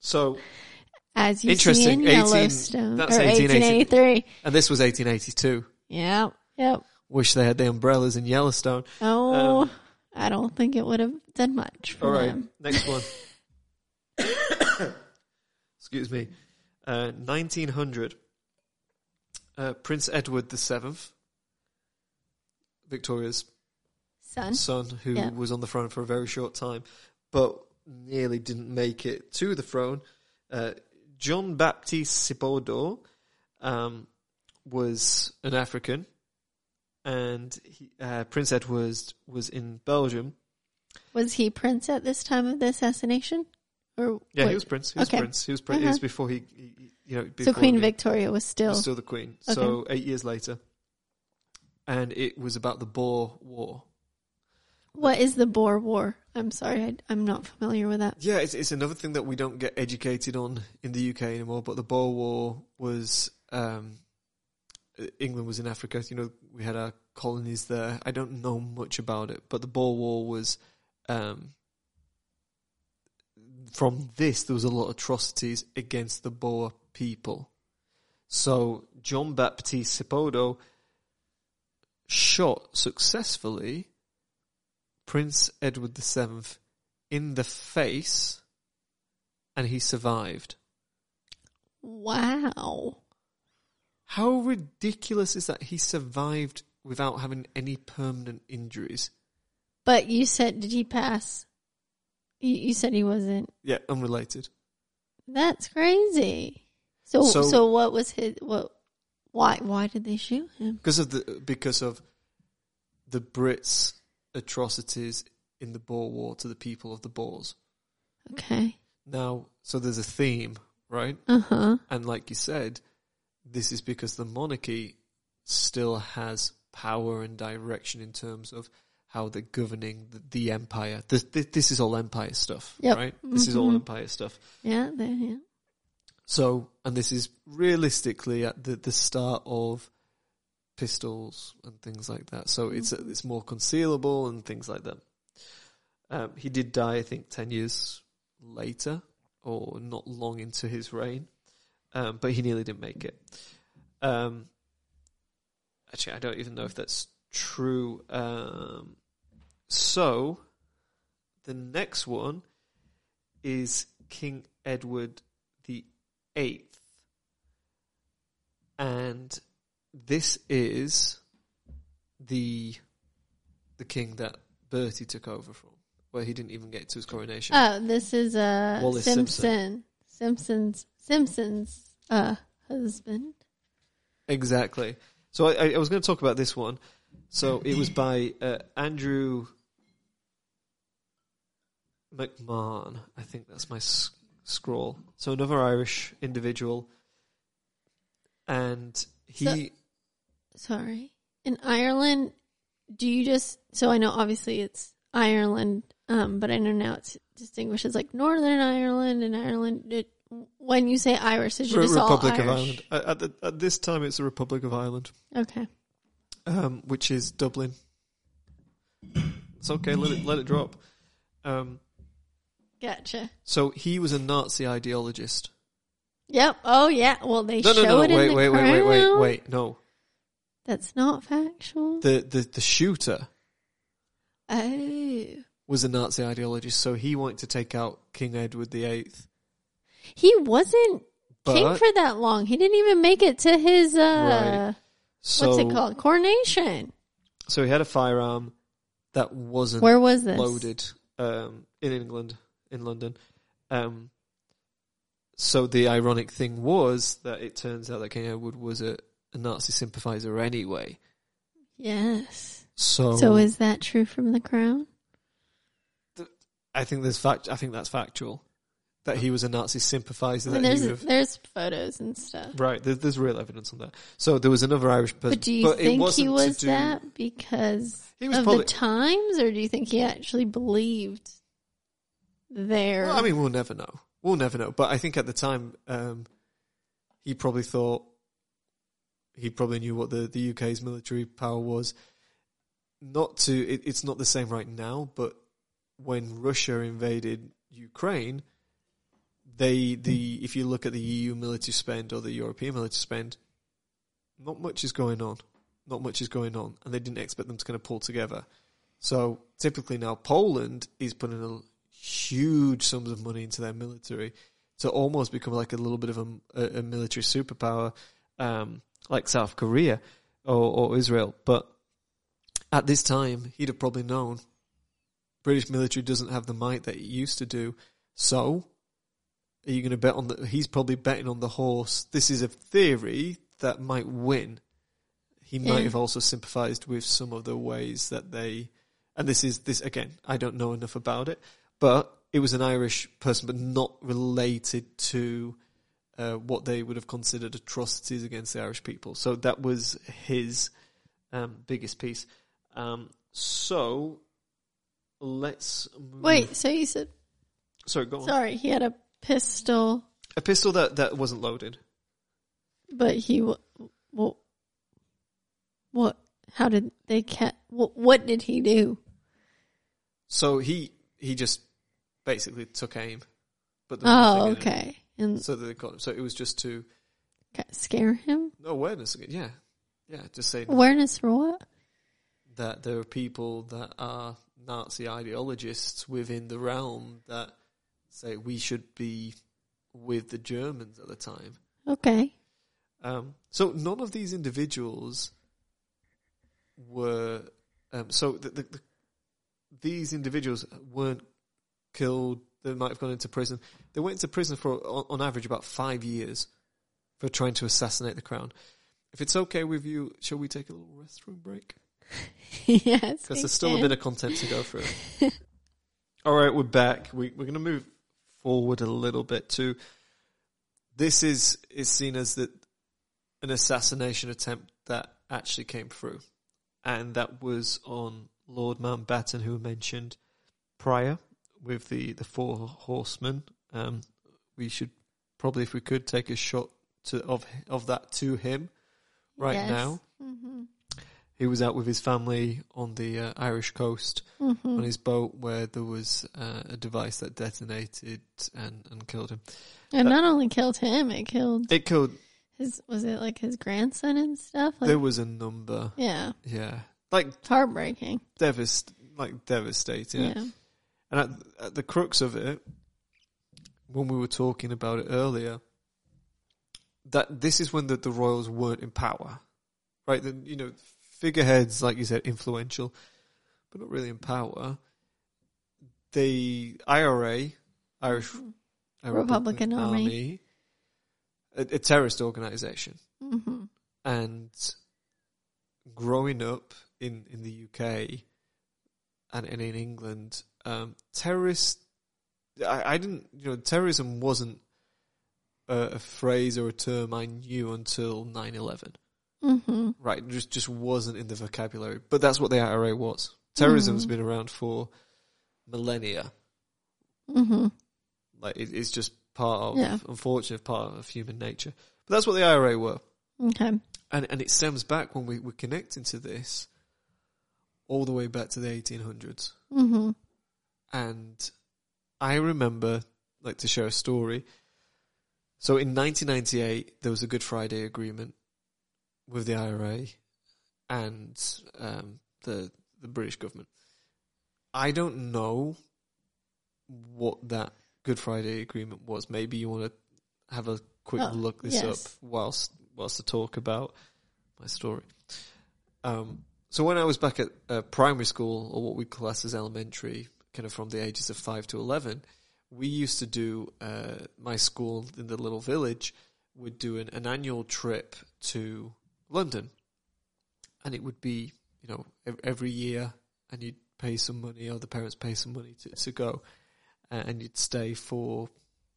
so, As you see in 18 Yellowstone. that's or 1880. 1883. and this was 1882. Yeah. Yep. Wish they had the umbrellas in Yellowstone. Oh, Um, I don't think it would have done much for All right, them. next one. Excuse me. Uh, 1900. Uh, Prince Edward the Seventh, Victoria's Son. son, who Yeah. was on the throne for a very short time, but nearly didn't make it to the throne. Uh, John Baptiste Sipido um, was an African, and he, uh, Prince Edward was in Belgium. Was he prince at this time of the assassination? Or Yeah, he was prince. He was Okay. prince. He was prince. It was Uh-huh. before he, he- you know, so Queen Victoria was still. was still the queen. Okay. So eight years later, and it was about the Boer War. What is the Boer War? I'm sorry, I, I'm not familiar with that. Yeah, it's, it's another thing that we don't get educated on in the UK anymore. But the Boer War was um, England was in Africa. You know, we had our colonies there. I don't know much about it, but the Boer War was. Um, from this, there was a lot of atrocities against the Boer people. So John Baptiste Sipido shot successfully Prince Edward VII in the face, and he survived. Wow. How ridiculous is that? He survived without having any permanent injuries. But you said, did he pass? You, you said he wasn't. Yeah, unrelated. That's crazy. So, So- so, what was his? What? Why? Why did they shoot him? because of the because of the Brits' atrocities in the Boer War to the people of the Boers. Okay. Now, so there's a theme, right? Uh huh. And like you said, this is because the monarchy still has power and direction in terms of how they're governing the, the empire. This, this, is all empire stuff, Yep. right? This is all empire stuff. Yeah, there, yeah. So, and this is realistically at the, the start of pistols and things like that. So it's it's more concealable and things like that. Um, he did die, I think, ten years later, or not long into his reign, um, but he nearly didn't make it. Um, actually, I don't even know if that's true. Um, so, the next one is King Edward the Eighth, and this is the the king that Bertie took over from, where he didn't even get to his coronation. Oh, this is uh Wallis Simpson. Simpson's Simpson's uh husband. Exactly. So I, I was going to talk about this one. So it was by uh, Andrew McMahon. I think that's my s- scroll. So another Irish individual, and he. So- Sorry. In Ireland, do you just so I know obviously it's Ireland, um, but I know now it's distinguished as like Northern Ireland and Ireland. It, when you say Irish, is it Re- just Republic all of Ireland. At, at, the, at this time, it's the Republic of Ireland, Okay. um, which is Dublin. It's okay. Let it let it drop. Um, Gotcha. so he was a Nazi ideologist. Yep. Oh yeah. Well, they No, show no, no. it in Wait, the wait, wait, wait, wait, wait. No, That's not factual. the the the shooter oh, was a Nazi ideologist, so he wanted to take out King Edward the Eighth. he wasn't king for that long. He didn't even make it to his uh, so what's it called coronation. so he had a firearm that wasn't Where was this? loaded um, in England, in London. Um, so the ironic thing was that it turns out that King Edward was a, a Nazi sympathizer anyway. Yes. So, So is that true from the crown? I think there's fact. I think that's factual that he was a Nazi sympathizer. I mean, That there's have, there's photos and stuff. right. There's, there's real evidence on that. So there was another Irish person, But do you think he was do- that because He was of probably. the times, or do you think he actually believed there? Well, I mean, we'll never know. We'll never know. But I think at the time, um, he probably thought he probably knew what the, the UK's military power was. Not to, it, it's not the same right now, but when Russia invaded Ukraine, they the if you look at the EU military spend or the European military spend, not much is going on. Not much is going on, and they didn't expect them to kind of pull together. So typically now Poland is putting a huge sums of money into their military to almost become like a little bit of a, a, a military superpower, um, like South Korea or, or Israel. But at this time, he'd have probably known British military doesn't have the might that it used to do. So, are you going to bet on the? He's probably betting on the horse. This is a theory that might win. He Yeah. might have also sympathised with some of the ways that they, and this is this again. I don't know enough about it, but it was an Irish person, but not related to uh, what they would have considered atrocities against the Irish people. So that was his um, biggest piece. Um, so let's move. Wait, so you said sorry, go on. sorry? He had a pistol, A pistol that that wasn't loaded. but he what? What? How did they catch? What, what did he do? So he he just basically took aim. But there was Oh, nothing in it. okay, and So they got him. So it was just to ca- scare him. no awareness again. Yeah, yeah. Just say Awareness for what? that there are people that are Nazi ideologists within the realm that say we should be with the Germans at the time. Okay, Um, so none of these individuals were. Um, so the, the, the, these individuals weren't killed. They might have gone into prison. They went into prison for, on, on average, about five years for trying to assassinate the crown. If it's okay with you, shall we take a little restroom break? yes, Because there's still a bit of content to go through. All right, we're back. We, we're going to move forward a little bit to. This is is seen as the an assassination attempt that actually came through, and that was on Lord Mountbatten, who mentioned prior with the the four horsemen. Um, we should probably, if we could, take a shot to of of that to him right Yes. now. Mm-hmm. He was out with his family on the uh, Irish coast Mm-hmm. on his boat where there was uh, a device that detonated and, and killed him. And not only killed him, it killed It killed. his. Was it like his grandson and stuff? Like, There was a number, yeah, yeah, like heartbreaking. devast, like devastating. Yeah. And at, at the crux of it, when we were talking about it earlier, that this is when the, the royals weren't in power, right? Then you know, figureheads, like you said, influential, but not really in power. The IRA, Irish uh, Republican Army. a, a terrorist organization, Mm-hmm. and growing up in, in the UK and, and in England, um, terrorist, I, I didn't, you know, terrorism wasn't a, a phrase or a term I knew until 9-11. Mm-hmm. Right, just, just wasn't in the vocabulary. But that's what the IRA was. Terrorism's Mhm. been around for millennia. Mm-hmm. Like, it, it's just part of, Yeah. unfortunate part of human nature. But that's what the IRA were. Okay. And and it stems back when we, we're connecting to this all the way back to the 1800s. Mm-hmm. And I remember, like, to share a story. So in 1998, there was a Good Friday Agreement with the IRA and um, the the British government. I don't know what that Good Friday Agreement was. Maybe you want to have a quick Oh, look this yes. up whilst whilst I talk about my story. Um, so when I was back at uh, primary school, or what we class as elementary, kind of from the ages of five to eleven, we used to do uh, my school in the little village would do an, an annual trip to London, and it would be you know every year, and you'd pay some money, or the parents pay some money to to go, and you'd stay for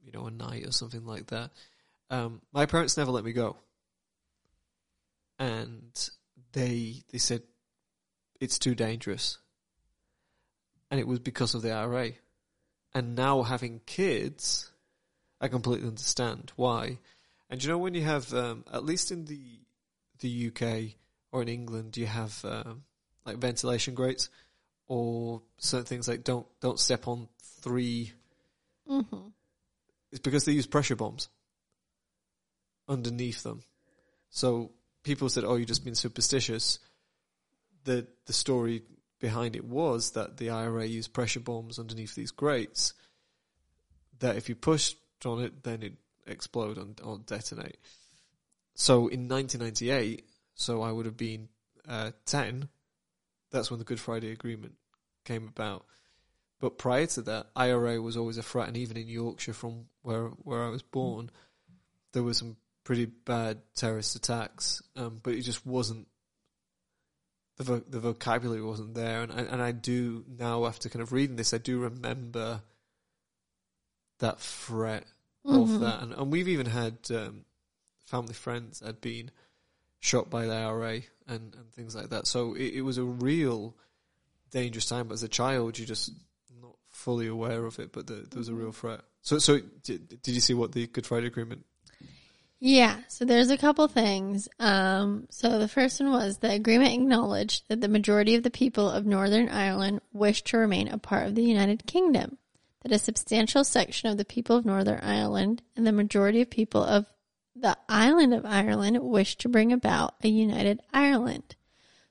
you know a night or something like that. Um, my parents never let me go, and they they said it's too dangerous, and it was because of the IRA. And now having kids, I completely understand why. And you know when you have, um, at least in the the UK or in England, you have um, like ventilation grates or certain things like don't don't step on three. Mm-hmm. It's because they use pressure bombs underneath them. So people said, "Oh, you're just been superstitious." The the story behind it was that the IRA used pressure bombs underneath these grates. That if you pushed on it, then it explode and or detonate. So in 1998, so I would have been uh, 10. That's when the Good Friday Agreement came about. But prior to that, IRA was always a threat, and even in Yorkshire, from where where I was born, there were some pretty bad terrorist attacks. Um, but it just wasn't the vo- the vocabulary wasn't there, and and I do now after kind of reading this, I do remember that threat Mm-hmm. of that, and, and we've even had um, family friends that had been shot by the IRA and, and things like that. So it, it was a real dangerous time. But as a child, you're just not fully aware of it, but the, there was a real threat. So, so did, did you see what the Good Friday Agreement? Yeah, so there's a couple things. Um, so the first one was the agreement acknowledged that the majority of the people of Northern Ireland wished to remain a part of the United Kingdom, that a substantial section of the people of Northern Ireland and the majority of people of the island of Ireland wished to bring about a united Ireland.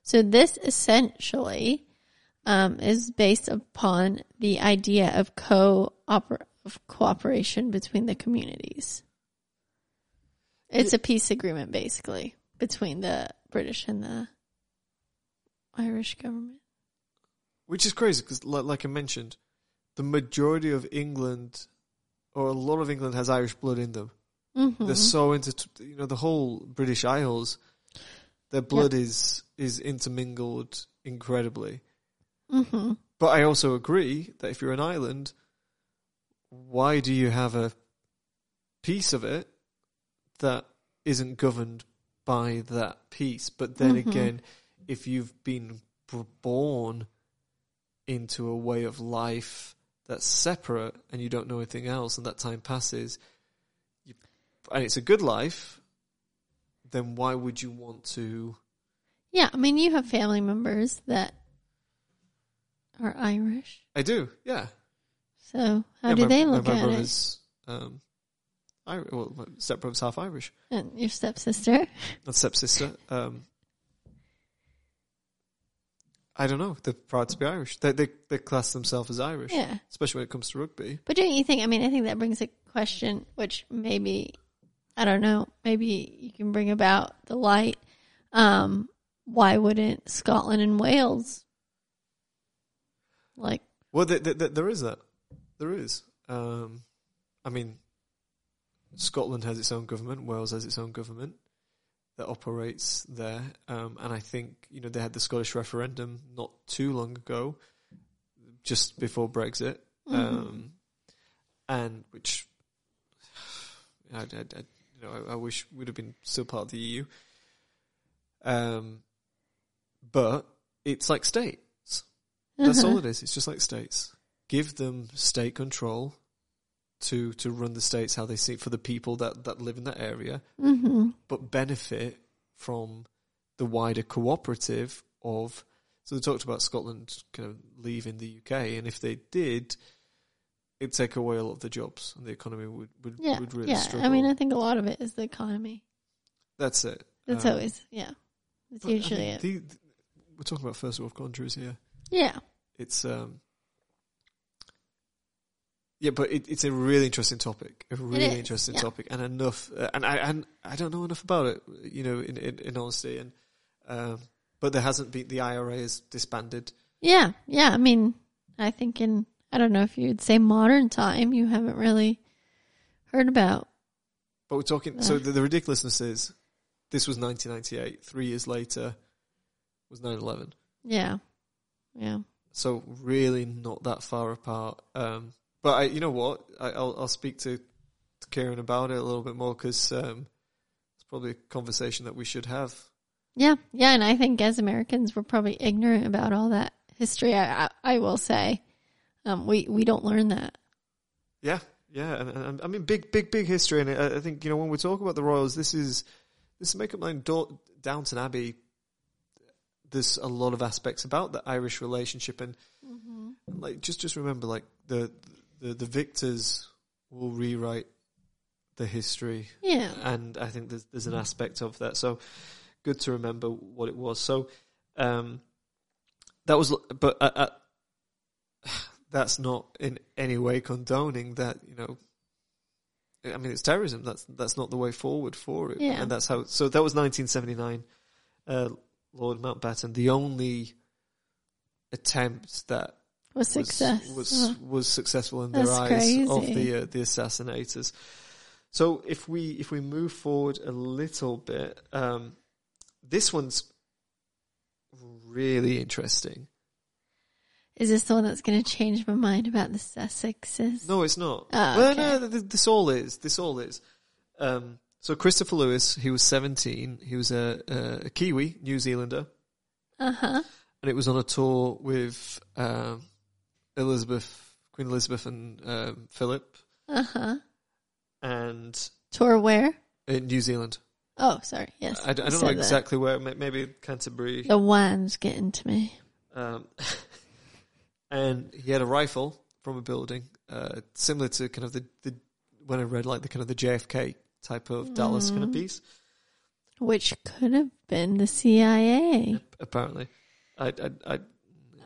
So this essentially um, is based upon the idea of co of cooperation between the communities. It's a peace agreement, basically, between the British and the Irish government. Which is crazy because, like, like I mentioned, the majority of England, or a lot of England, has Irish blood in them. Mm-hmm. They're so into, you know, the whole British Isles. Their blood is is intermingled incredibly. Mm-hmm. But I also agree that if you're an island, why do you have a piece of it that isn't governed by that piece. But then Mhm. again, if you've been born into a way of life that's separate and you don't know anything else, and that time passes, you, and it's a good life, then why would you want to? Yeah, I mean, you have family members that are Irish. I do, yeah. So how Yeah, do my- they look my at it? Um, Irish, well, my stepbrother's half Irish. And your stepsister? and stepsister. Um, I don't know. They're proud to be Irish. They they they class themselves as Irish, Yeah. especially when it comes to rugby. But don't you think? I mean, I think that brings a question, which maybe I don't know. Maybe you can bring about the light. Um, why wouldn't Scotland and Wales like? Well, th th th there is that. There is. Um, I mean, Scotland has its own government. Wales has its own government that operates there. Um, and I think you know they had the Scottish referendum not too long ago, just before Brexit. Mhm. um, and which I, I, I you know I, I wish would have been still part of the EU. Um, but it's like states. That's Uh-huh. all it is. It's just like states. Give them state control to to run the states how they see for the people that that live in that area, Mhm. but benefit from the wider cooperative of. So they talked about Scotland kind of leaving the UK, and if they did, it'd take away a lot of the jobs, and the economy would would, Yeah, would really yeah. struggle. I mean, I think a lot of it is the economy. That's it. That's Um, always yeah. That's but, I usually mean, it. the- the- we're talking about first world countries here. Yeah. It's um. Yeah, but it, it's a really interesting topic. A really interesting yeah. topic, and enough. Uh, and I and I don't know enough about it. You know, in in, in honesty, and um, but there hasn't been the IRA is disbanded. Yeah. Yeah. I mean, I think in I don't know if you'd say modern time, you haven't really heard about. But we're talking. So the, the ridiculousness is, this was 1998. Three years later, was 9/11. Yeah. Yeah. So really not that far apart. Um, but I, you know what? I, I'll I'll speak to, to Kieran about it a little bit more because um, it's probably a conversation that we should have. Yeah, yeah, and I think as Americans, we're probably ignorant about all that history. I, I, I will say, um, we we don't learn that. Yeah, yeah, and, and I mean big, big, big history, and I, I think you know when we talk about the Royals, this is this is Makeup Line Do- Downton Abbey. There's a lot of aspects about the Irish relationship, and like just just remember, like the the the victors will rewrite the history Yeah, and I think there's there's an aspect of that. So good to remember what it was. So um, that was, but uh, uh, that's not in any way condoning that. You know, I mean, it's terrorism. That's that's not the way forward for it. Yeah. and that's how. So that was 1979. Uh, Lord Mountbatten, the only attempt that was success. was Uh, was, was successful in their That's eyes of the uh, the assassinators. So if we if we move forward a little bit, um, this one's really interesting. is this the one that's going to change my mind about the Sussexes? No, it's not. Oh, well, okay. no, th- th- this all is. This all is. Um, so Christopher Lewis, he was seventeen. He was a, a, a Kiwi, New Zealander, Uh huh. and it was on a tour with um, Elizabeth, Queen Elizabeth, and um, Philip, Uh huh. and Tour where? in New Zealand. Oh, sorry. Yes, I, you don't know said that. exactly where. Maybe Canterbury. The wine's getting to me. Um, and he had a rifle from a building, uh, similar to kind of the, the when I read like the kind of the JFK type of Dallas kind of Mm. piece. Which could have been the CIA. Apparently, I, I, I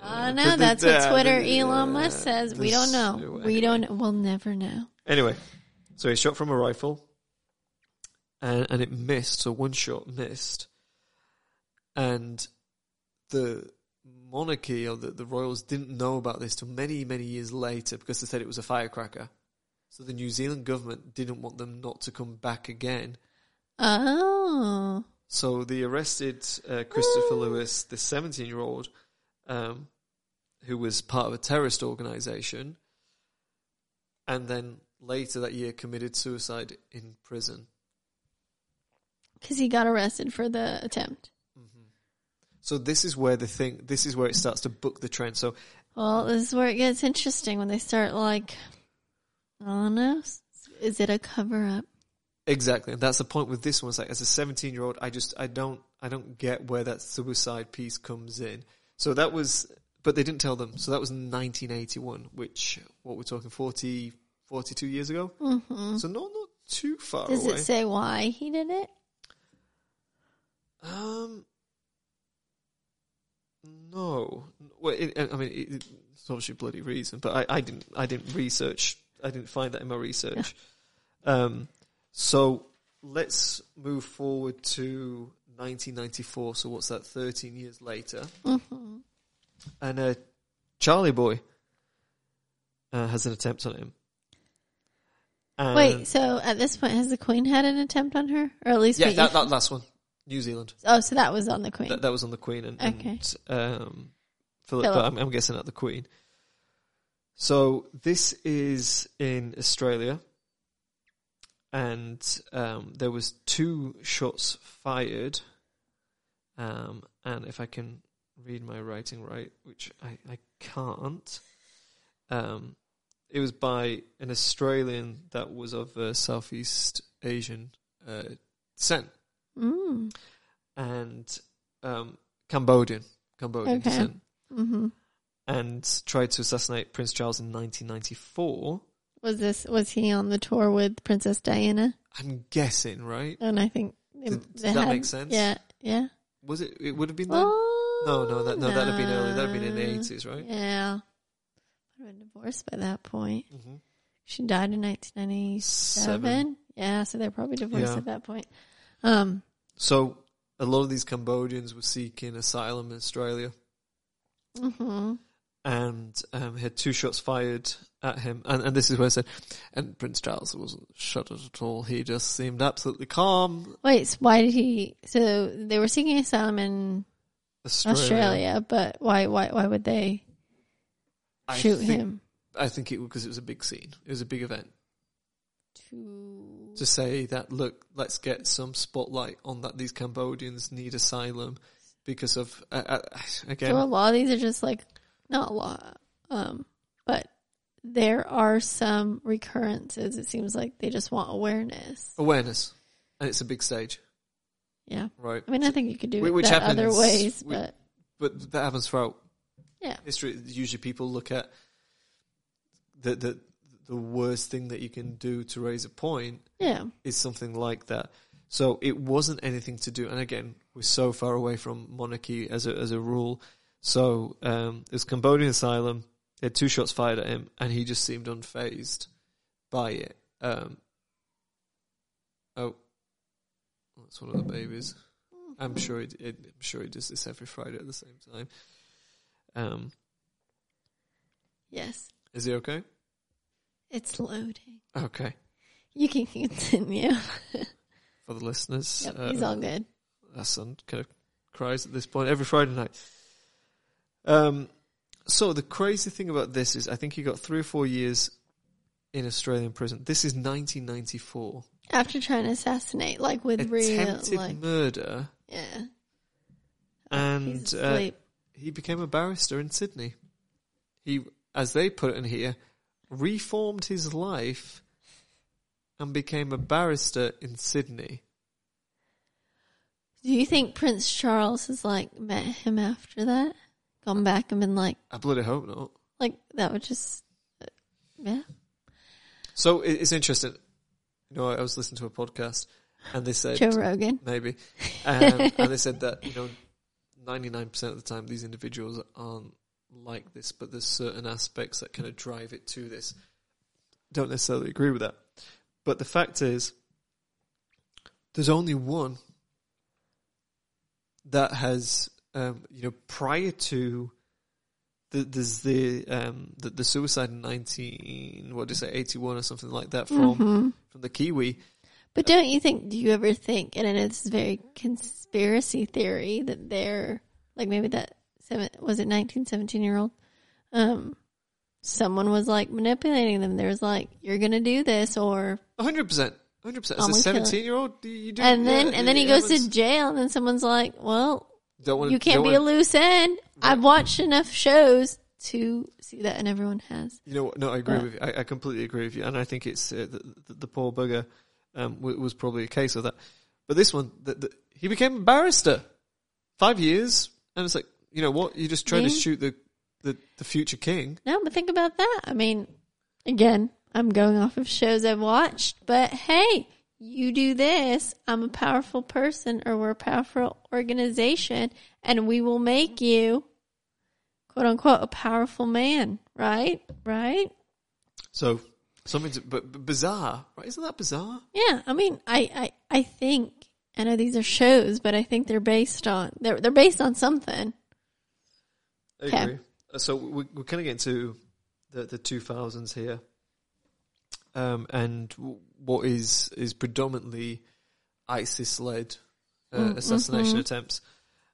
I know the- the- that's what Twitter Elon Musk says. We don't know. We don't. We'll never know. Anyway, so he shot from a rifle, and and it missed. So one shot missed, and the monarchy or the, the royals didn't know about this till many many years later because they said it was a firecracker. So the New Zealand government didn't want them not to come back again. Oh, So they arrested uh, Christopher Lewis, the 17 year old, um, who was part of a terrorist organization, and then later that year committed suicide in prison. because he got arrested for the attempt. So this is where the thing, this is where it starts to book the trend. So Well, this is where it gets interesting when they start like, I don't know, is it a cover up? exactly, and that's the point with this one. It's like as a 17 year old, I just I don't I don't get where that suicide piece comes in. So that was, but they didn't tell them. So that was 1981, which what we're talking 40, 42 years ago. hmm So not not too far Does away. it say why he did it? Um, no. Well, it, I mean, it, it's obviously a bloody reason, but I, I didn't. I didn't research. I didn't find that in my research. um, so let's move forward to 1994. So what's that? 13 years later, hmm and uh, Charlie Boy uh, has an attempt on him. And Wait, so at this point, has the Queen had an attempt on her, or at least yeah, that, that last one, New Zealand. oh, so that was on the Queen. That, that was on the Queen and, Okay. and um, Philip, Philip. I'm, I'm guessing at the Queen. So this is in Australia, and um, there was two shots fired. Um, and if I can read my writing right, which I, I can't, um, it was by an Australian that was of uh, Southeast Asian uh, descent mm. and um, Cambodian, Cambodian Okay. descent, hmm and tried to assassinate Prince Charles in 1994. Was this was he on the tour with Princess Diana? I'm guessing, right? And I think they does that had- make sense? Yeah, yeah. Was it? It would have been then. Oh, No, no, that, no, that'd have been early. That'd have been in the 80s, right? Yeah. I'd been divorced by that point. hmm She died in 1997. Seven. Yeah, so they're probably divorced Yeah. at that point. Um, So a lot of these Cambodians were seeking asylum in Australia, hmm and um, he had two shots fired at him. And, and this is where I said, and Prince Charles wasn't shot at all. He just seemed absolutely calm. Wait, why did he? So they were seeking asylum in Australia. Australia, but why? Why? Why would they shoot think- him? I think it was because it was a big scene. It was a big event. To to say that look, let's get some spotlight on that these Cambodians need asylum because of uh, uh, again. so a lot of these are just like not a lot, um, but there are some recurrences. It seems like they just want awareness. awareness, and it's a big stage, Yeah, right? I mean, I think you could do it which that other ways, whi- but but that happens throughout Yeah. history. Usually, people look at the the the worst thing that you can do to raise a point yeah, is something like that. So it wasn't anything to do. And again, we're so far away from monarchy as a as a rule. So um, it was Cambodian asylum. They had two shots fired at him, and he just seemed unfazed by it. Um, oh, that's one of the babies. I'm sure. He, it, I'm sure he does this every Friday at the same time. Um, yes, is he okay? it's loading. Okay. You can continue. For the listeners, yep, he's uh, all good. our son kind of cries at this point every Friday night. Um, so the crazy thing about this is, I think he got three or four years in Australian prison. This is 1994. After trying to assassinate, like with real, Attempted like murder, yeah, and uh, he became a barrister in Sydney. He, as they put it in here, reformed his life and became a barrister in Sydney. Do you think Prince Charles has like met him after that? Gone back and been like, I bloody hope not. like that would just, yeah. So it- it's interesting. You know, I was listening to a podcast, and they said Joe Rogan. maybe, um, and they said that you know, ninety nine percent of the time these individuals aren't like this, but there's certain aspects that kind of drive it to this. Don't necessarily agree with that, but the fact is, there's only one that has, um, you know, prior to. The, there's the um the, the suicide in nineteen what did you say eighty one or something like that from Mhm. from the Kiwi But don't you think? Do you ever think? And I know this is very conspiracy theory that they're like maybe that seven was it 19, 17 year old. Um, someone was like manipulating them. There's like you're gonna do this or hundred percent. Hundred percent. As a gonna kill it. seventeen-year-old, you, do. And then yeah, and then he goes to jail, and then someone's like, "Well, Don't wanna, you can't be a wanna- loose end." I've watched enough shows to see that, and everyone has. You know what? No, I agree But- with you. I, I completely agree with you, and I think it's uh, the, the, the poor bugger um, w- was probably a case of that. But this one, the, the, he became a barrister. Five years, and it's like, you know what? You're just trying to shoot the, the, the future king. No, but think about that. I mean, again, I'm going off of shows I've watched, but hey, you do this, I'm a powerful person or we're a powerful organization and we will make you quote unquote a powerful man, right? Right? So something, but, bizarre, right? Isn't that bizarre? Yeah, I mean, I, I, I think I know these are shows, but I think they're based on they're they're based on something. I Okay. agree. Uh, So we, we're kind of getting to the the two thousands here, um, and what is is predominantly ISIS led uh, Mm, assassination mhm. attempts.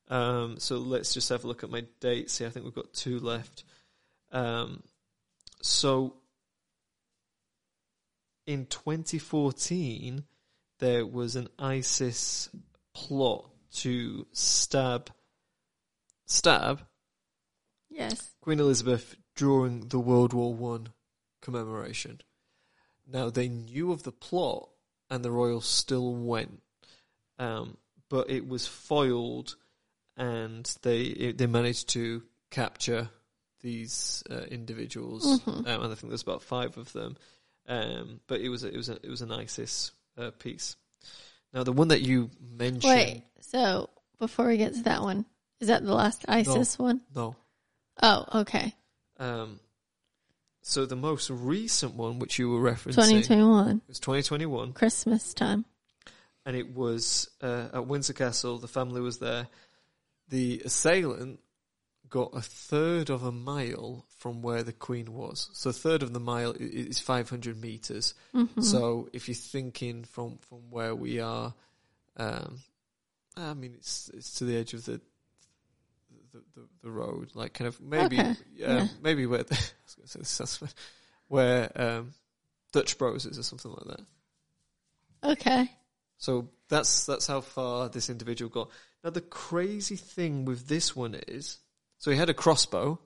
Um, so let's just have a look at my dates here. I think we've got two left. Um, so in 2014, there was an ISIS plot to stab stab Yes. Queen Elizabeth during the World War One commemoration. Now they knew of the plot, and the royals still went, um, but it was foiled, and they it, they managed to capture these uh, individuals, Mhm. um, and I think there's about five of them. Um, but it was a, it was a, it was an ISIS uh, piece. Now the one that you mentioned, Wait. So before we get to that one, is that the last ISIS one? no, Oh, okay. Um, so the most recent one, which you were referencing, 2021, It was 2021, Christmas time. and it was uh, at Windsor Castle. The family was there. The assailant got a third of a mile from where the Queen was. So a third of the mile is 500 meters. Mhm. So if you're thinking from from where we are, um, I mean it's it's to the edge of the the, the, the road, like kind of maybe Okay, um, yeah. maybe where the, I was gonna say this sounds funny, where um, Dutch Bros is or something like that. Okay. So that's that's how far this individual got. Now the crazy thing with this one is, so he had a crossbow,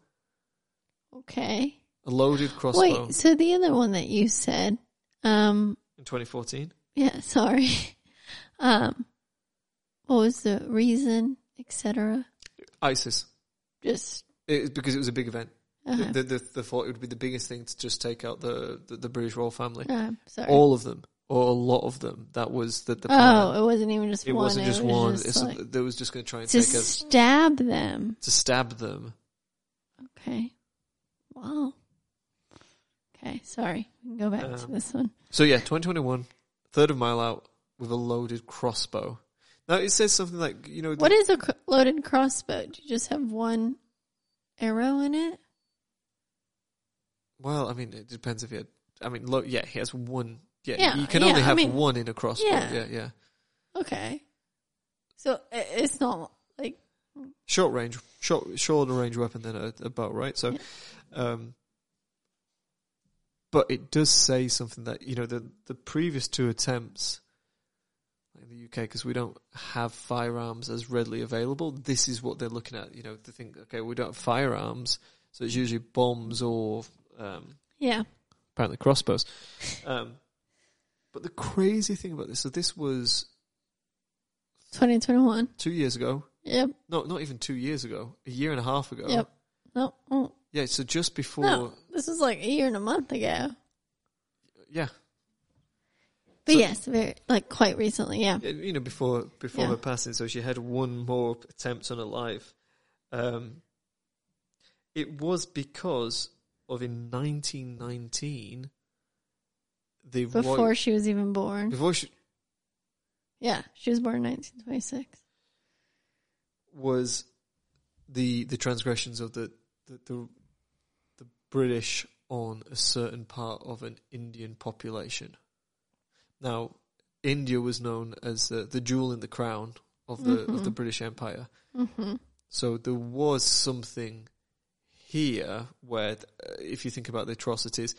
Okay. a loaded crossbow Wait, so the other one that you said, um, in 2014. yeah, sorry. Um, what was the reason, etc.? ISIS, Just, it, because it was a big event. uh, The, the, the thought it would be the biggest thing to just take out the, the, the British royal family. uh. All of them, or a lot of them. That was the, the oh, it wasn't even just it one. wasn't just it was one. Just it's, like, they was just going to try and to take us stab them. to stab them. Okay. Wow. Okay, sorry. We can go back to Um, this one. So yeah, 2021, third of mile out with a loaded crossbow. Now it says something like you know the- What is a loaded crossbow? Do you just have one arrow in it? Well, I mean, it depends if he had. I mean, lo- yeah, he has one. Yeah, Yeah, you can yeah, only I have mean, one in a crossbow. yeah. Yeah, yeah. Okay. So it's not like Short range, short, shorter range weapon than a, a bow, right? So, um, but it does say something that you know the the previous two attempts in the UK because we don't have firearms as readily available. This is what they're looking at. You know, they think okay, we don't have firearms, so it's usually bombs or um, yeah. apparently crossbows. Um, but the crazy thing about this, so this was 2021. two years ago. Yep. No, not even two years ago. A year and a half ago. Yep. No. Oh, Yeah, so just before. no. This was like a year and a month ago. Yeah, But yes, very like quite recently. Yeah. You know, before before Yeah. her passing, so she had one more attempt on her life. Um, it was because of in 1919, the Before royal, she was even born. before she Yeah, she was born in 1926. was the the transgressions of the the, the the British on a certain part of an Indian population. Now, India was known as the, the jewel in the crown of the of the Mhm. British Empire. hmm So there was something here where, uh, if you think about the atrocities,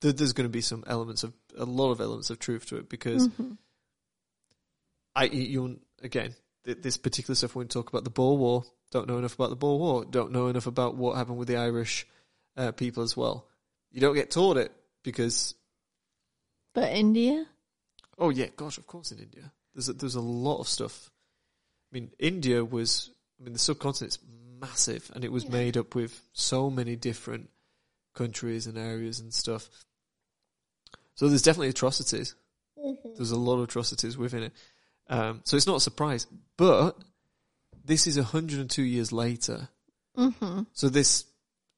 there, there's going to be some elements of a lot of elements of truth to it because Mhm. I you again th- this particular stuff when we talk about the Boer War, don't know enough about the Boer War, don't know enough about what happened with the Irish uh, people as well. You don't get taught it because But India? Oh yeah, gosh, of course in India there's a, there's a lot of stuff. I mean, India was I mean the subcontinent's massive and it was Yeah. made up with so many different countries and areas and stuff. So there's definitely atrocities. There's a lot of atrocities within it. Um, so it's not a surprise. But this is 102 years later. Mm-hmm. So this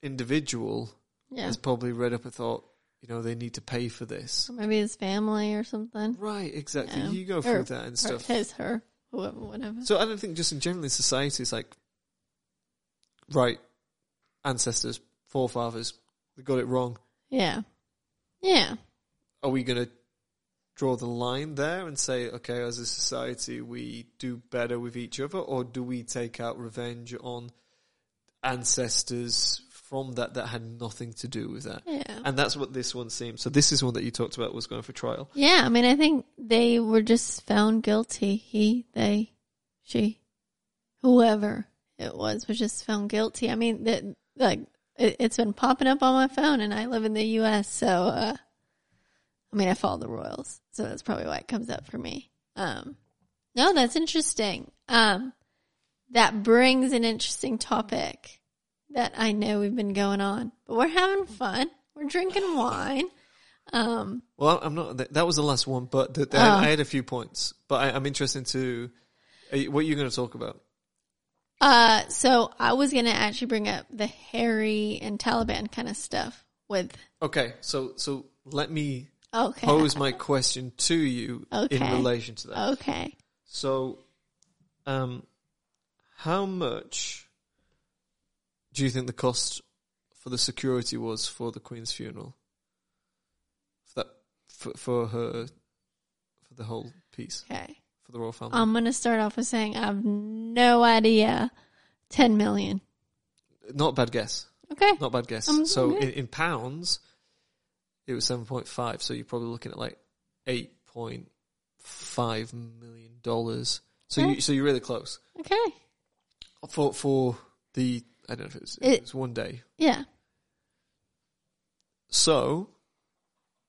individual Yeah. has probably read up and thought, you know, they need to pay for this. Maybe his family or something. Right, exactly. Yeah. You go Or- through that and Or stuff. his, her, whoever, whatever. So I don't think just in general in society, it's like, right, ancestors, forefathers, they got it wrong. Yeah. Yeah. Are we going to draw the line there and say, okay, as a society, we do better with each other, or do we take out revenge on ancestors from that that had nothing to do with that? Yeah. And that's what this one seems. So this is one that you talked about was going for trial. Yeah, I mean, I think they were just found guilty. He, they, she, whoever it was, was just found guilty. I mean, that like it, it's been popping up on my phone, and I live in the U.S., so uh, I mean, I follow the Royals, so that's probably why it comes up for me. Um, no, that's interesting. Um, that brings an interesting topic that I know we've been going on, but we're having fun. We're drinking wine. Um, Well, I'm not. That that was the last one, but the, the, Oh. I had a few points. But I, I'm interested to you- what are going to talk about. Uh, so I was gonna actually bring up the Harry and Taliban kind of stuff with. Okay, so so let me Okay. pose my question to you in relation to that. Okay. So, um, how much do you think the cost for the security was for the Queen's funeral? For that, for, for her, for the whole piece, Okay. for the royal family. I'm gonna start off with saying I have no idea. Ten million. Not a bad guess. Okay. Not a bad guess. Um, so okay. in, in pounds, it was seven point five. So you're probably looking at like eight point five million dollars. So Okay. you so you're really close Okay. for for the I don't know if it's It- it was one day. Yeah. So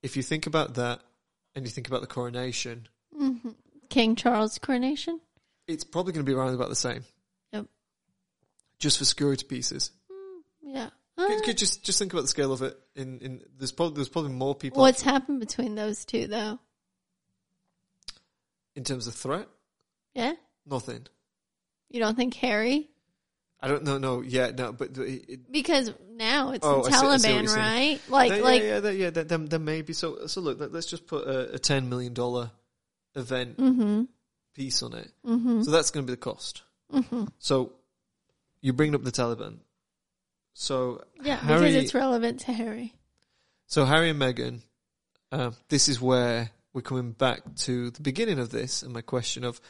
if you think about that and you think about the coronation, hmm King Charles coronation. it's probably going to be around about the same. Yep. Just for security pieces. Yeah. Could, Uh, could just just think about the scale of it. In in there's probably there's probably more people what's happened between those two, though? in terms of threat. Yeah. Nothing. You don't think Harry? I don't know. No, yeah, no, but it, Because now it's Oh, the I see- I see what Taliban, right? Like, yeah, like. yeah, yeah, yeah, that, then, then maybe. So, so look, let, us just put a, a ten million dollar event Mm-hmm. piece on it. Mm-hmm. So that's going to be the cost. Mm-hmm. So you bring up the Taliban. So Yeah, Harry, because it's relevant to Harry. so Harry and Meghan. Uh, this is where we're coming back to the beginning of this and my question of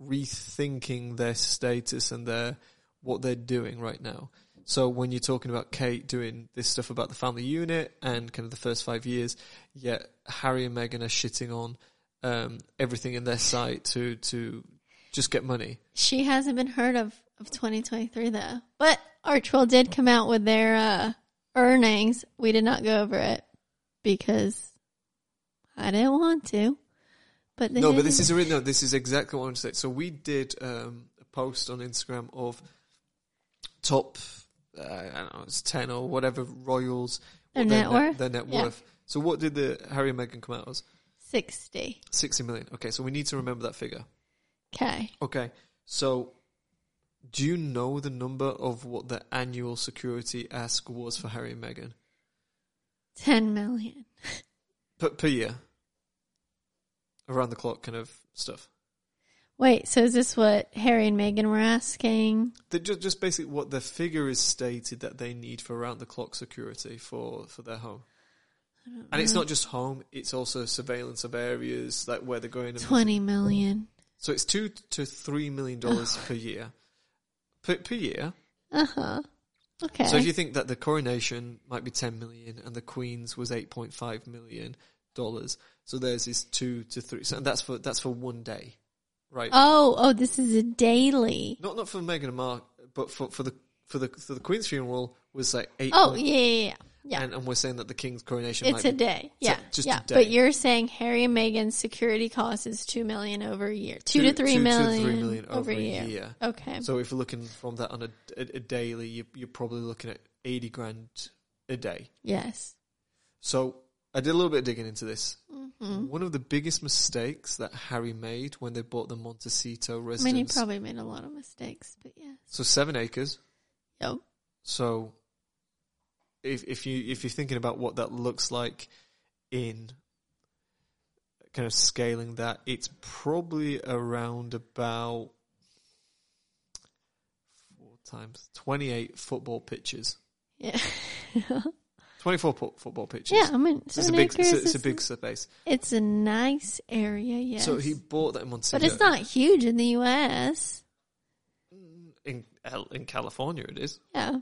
rethinking their status and their what they're doing right now. So when you're talking about Kate doing this stuff about the family unit and kind of the first five years, yet Harry and Meghan are shitting on um, everything in their sight to to just get money. She hasn't been heard of of 2023 though. But Archewell did come out with their uh, earnings. We did not go over it because I didn't want to. But No, but this is no. This is exactly what I want to say. So we did um, a post on Instagram of top, uh, I don't know, it's ten or whatever royals Their what net worth? their net Yeah. worth. So what did the Harry and Meghan come out as? 60. Sixty million. Okay, so we need to remember that figure. Okay. Okay, so do you know the number of what the annual security ask was for Harry and Meghan 10 million. per, per year? Around the clock kind of stuff. Wait, so is this what Harry and Meghan were asking? The, just, just basically what the figure is stated that they need for round the clock security for, for their home. And it's not just home; it's also surveillance of areas like where they're going. 20 million. So it's two to three million dollars per year. Per, per year. Uh huh. Okay. So if you think that the coronation might be 10 million and the Queen's was 8.5 million dollars, so there's is two to three. So that's for that's for one day, right? oh, oh, this is a daily. Not not for Meghan and Mark, but for for the for the for the Queen's funeral was like eight. Oh, yeah, yeah, yeah. Yeah. and, and we're saying that the King's coronation It's might a be, day. Yeah. just a yeah. day. But you're saying Harry and Meghan's security cost is two million over a year. Two, to three two million to three million over a year. Okay. So if you're looking from that on a, a, a daily, you, you're probably looking at 80 grand a day. yes. So I did a little bit of digging into this. hmm One of the biggest mistakes that Harry made when they bought the Montecito residence. I mean, he probably made a lot of mistakes, but yeah. so seven acres. Yep. So if if you if you're thinking about what that looks like in kind of scaling that, it's probably around about four times twenty eight football pitches. Yeah. Twenty four football pitches. yeah, I mean, It's a big it's a, it's a big space. It's a nice area, yes. So he bought that in Montecito. but it's not huge in the U.S. in in California. It is. Yeah,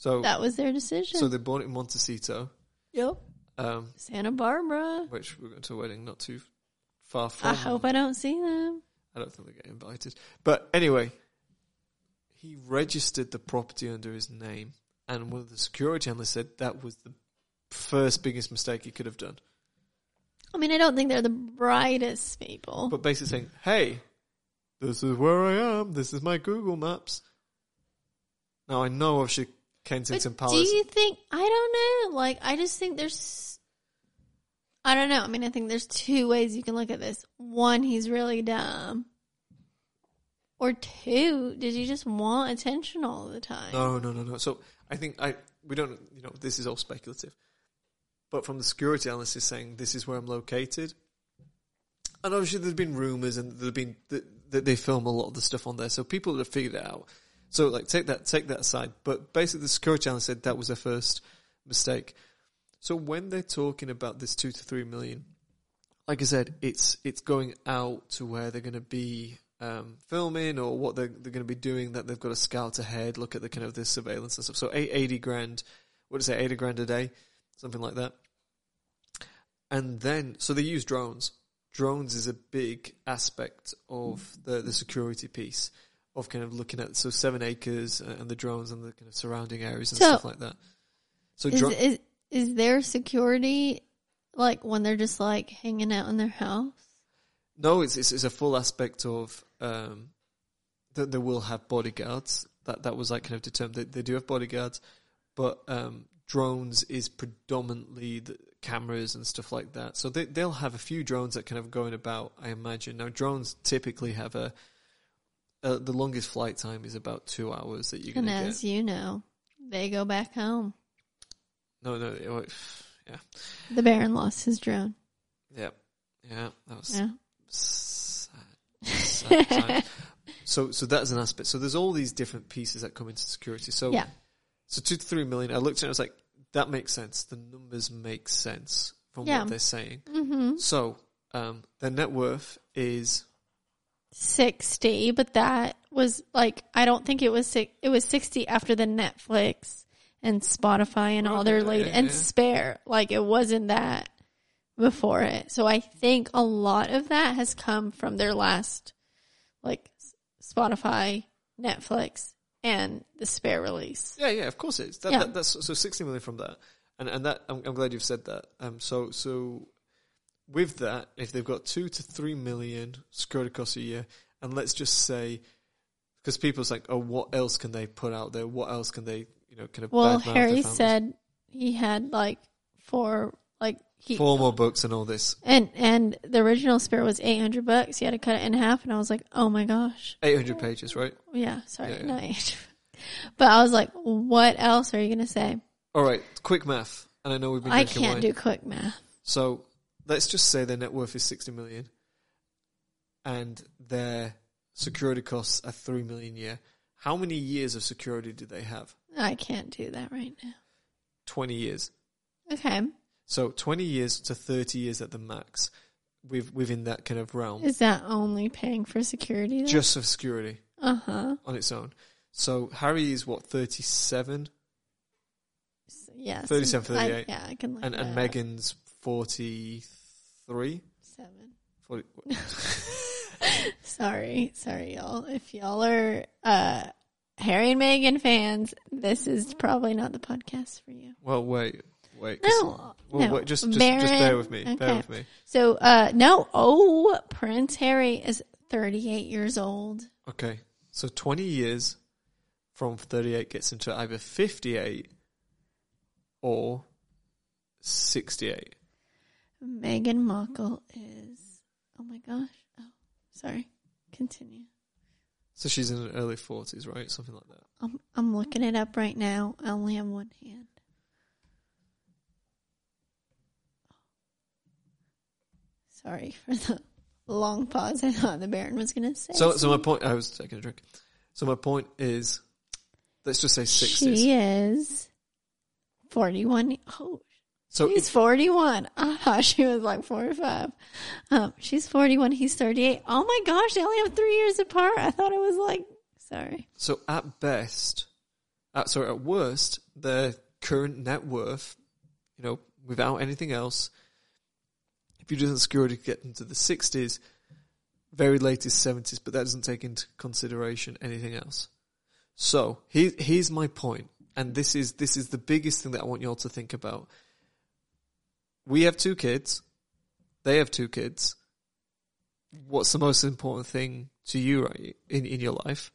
So that was their decision. so they bought it in Montecito, yep. um, Santa Barbara. which we're going to a wedding not too far from. I hope I don't see them. I don't think they get invited. But anyway, he registered the property under his name, and one of the security analysts said that was the first biggest mistake he could have done. I mean, I don't think they're the brightest people. But basically saying, "Hey, this is where I am. This is my Google Maps." Now I know obviously Kensington But do you think I don't know? Like I just think there's I don't know. I mean, I think there's two ways you can look at this. One, he's really dumb. Or two, did you just want attention all the time? No, no, no, no. So I think I we don't. You know, this is all speculative. But from the security analyst is saying this is where I'm located, and obviously there's been rumors and there've been that, they film a lot of the stuff on there, so people have figured it out. So like take that take that aside. But basically, the security analyst said that was their first mistake. So when they're talking about this two to three million, like I said, it's it's going out to where they're going to be um, filming or what they're they're going to be doing. That they've got to scout ahead, look at the kind of the surveillance and stuff. So eight, 80 grand, what is it, eighty grand a day, something like that. And then so they use drones. Drones is a big aspect of the the security piece of kind of looking at so seven acres and the drones and the kind of surrounding areas and So- stuff like that. So Is, is is there security like when they're just like hanging out in their house? No, it's, it's it's a full aspect of um, that they will have bodyguards. That that was like kind of determined. They, they do have bodyguards, but um, drones is predominantly the cameras and stuff like that. So they they'll have a few drones that kind of going about. I imagine now drones typically have a. Uh, the longest flight time is about two hours that you're And going to as you know, they go back home. No, no, it- yeah, The Baron lost his drone. yeah, yeah. That was Yeah. So, so that's an aspect. So there's all these different pieces that come into security. So, Yeah. so two to three million. I looked at it. I was like, that makes sense. The numbers make sense from Yeah. what they're saying. Mm-hmm. So, um, their net worth is 60, but that was like I don't think it was six, it was 60 after the Netflix and Spotify and all their late yeah, and yeah. Spare. Like it wasn't that before it. So I think a lot of that has come from their last like Spotify, Netflix and the Spare release. yeah, yeah. Of course, it's that, Yeah. that, that's so sixty million from that, and and that I'm, I'm glad you've said that. Um, so so with that, if they've got two to three million security costs a year, and let's just say, because people's like, oh, what else can they put out there? What else can they, you know, kind of Well, Harry said he had like four like he four more books and all this. And and the original spirit was eight hundred bucks. He had to cut it in half, and I was like, oh my gosh, 800 pages, right? yeah, sorry, Yeah, yeah. not 800. But I was like, what else are you gonna say? All right, quick math. And I know we've been I can't wine. do quick math. So let's just say their net worth is 60 million and their security costs are 3 million a year. How many years of security do they have? I can't do that right now. 20 years. Okay, So 20 years to 30 years at the max with, within that kind of realm. is that only paying for security? Just for security uh huh. on its own. So Harry is what, 37? Yes. 37, 38. I, yeah, I can look and that and. Meghan's forty three. Seven. 40, Sorry, sorry, y'all. If y'all are uh, Harry and Meghan fans, this is probably not the podcast for you. well, wait, wait. 'cause- No, well, no. wait, just just just bear with me. okay. Bear with me. So, uh, no. Oh, Prince Harry is 38 years old. Okay, so twenty years from thirty eight gets into either fifty eight or sixty eight. Meghan Markle is. Oh my gosh. Oh, sorry. Continue. So she's in her early forties, right? Something like that. I'm I'm looking it up right now. I only have one hand. Sorry for the long pause. I thought the Baron was going to say. So, so my point. I was taking a drink. So my point is, let's just say sixties. she is forty-one. Oh, So she's forty-one. Thought she was like forty-five. Um, she's forty-one. He's thirty-eight. Oh my gosh, they only have three years apart. I thought it was like. Sorry. So at best, at, sorry, at worst, their current net worth, you know, without anything else, if you the security get into the sixties, very latest seventies, but that doesn't take into consideration anything else. So here, here's my point, and this is this is the biggest thing that I want you all to think about. We have two kids. They have two kids. What's the most important thing to you right, in in your life?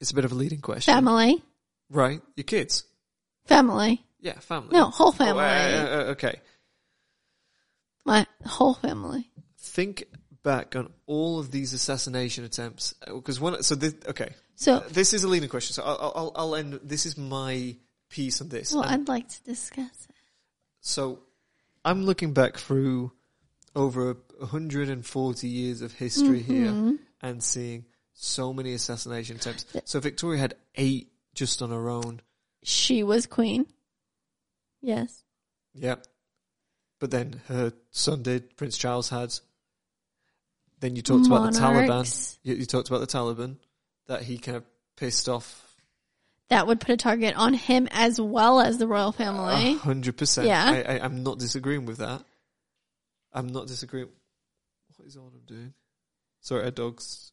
It's a bit of a leading question. Family. Right? Your kids. Family. Yeah, family. No, whole Oh, family. uh, uh, uh, okay. My whole family. Think back on all of these assassination attempts because one. So this, okay, So, this is a leading question. So I'll, I'll, I'll end. This is my piece on this. well, And I'd like to discuss it. so I'm looking back through over 140 years of history Mm-hmm. here and seeing so many assassination attempts. So Victoria had eight just on her own. She was queen. Yes. Yeah. But then her son did, Prince Charles had. Then you talked about the Taliban. You, you talked about the Taliban, that he kind of pissed off That would put a target on him as well as the royal family. hundred percent. Yeah. I, I, I'm not disagreeing with that. I'm not disagreeing. What is Autumn doing? Sorry, our dog's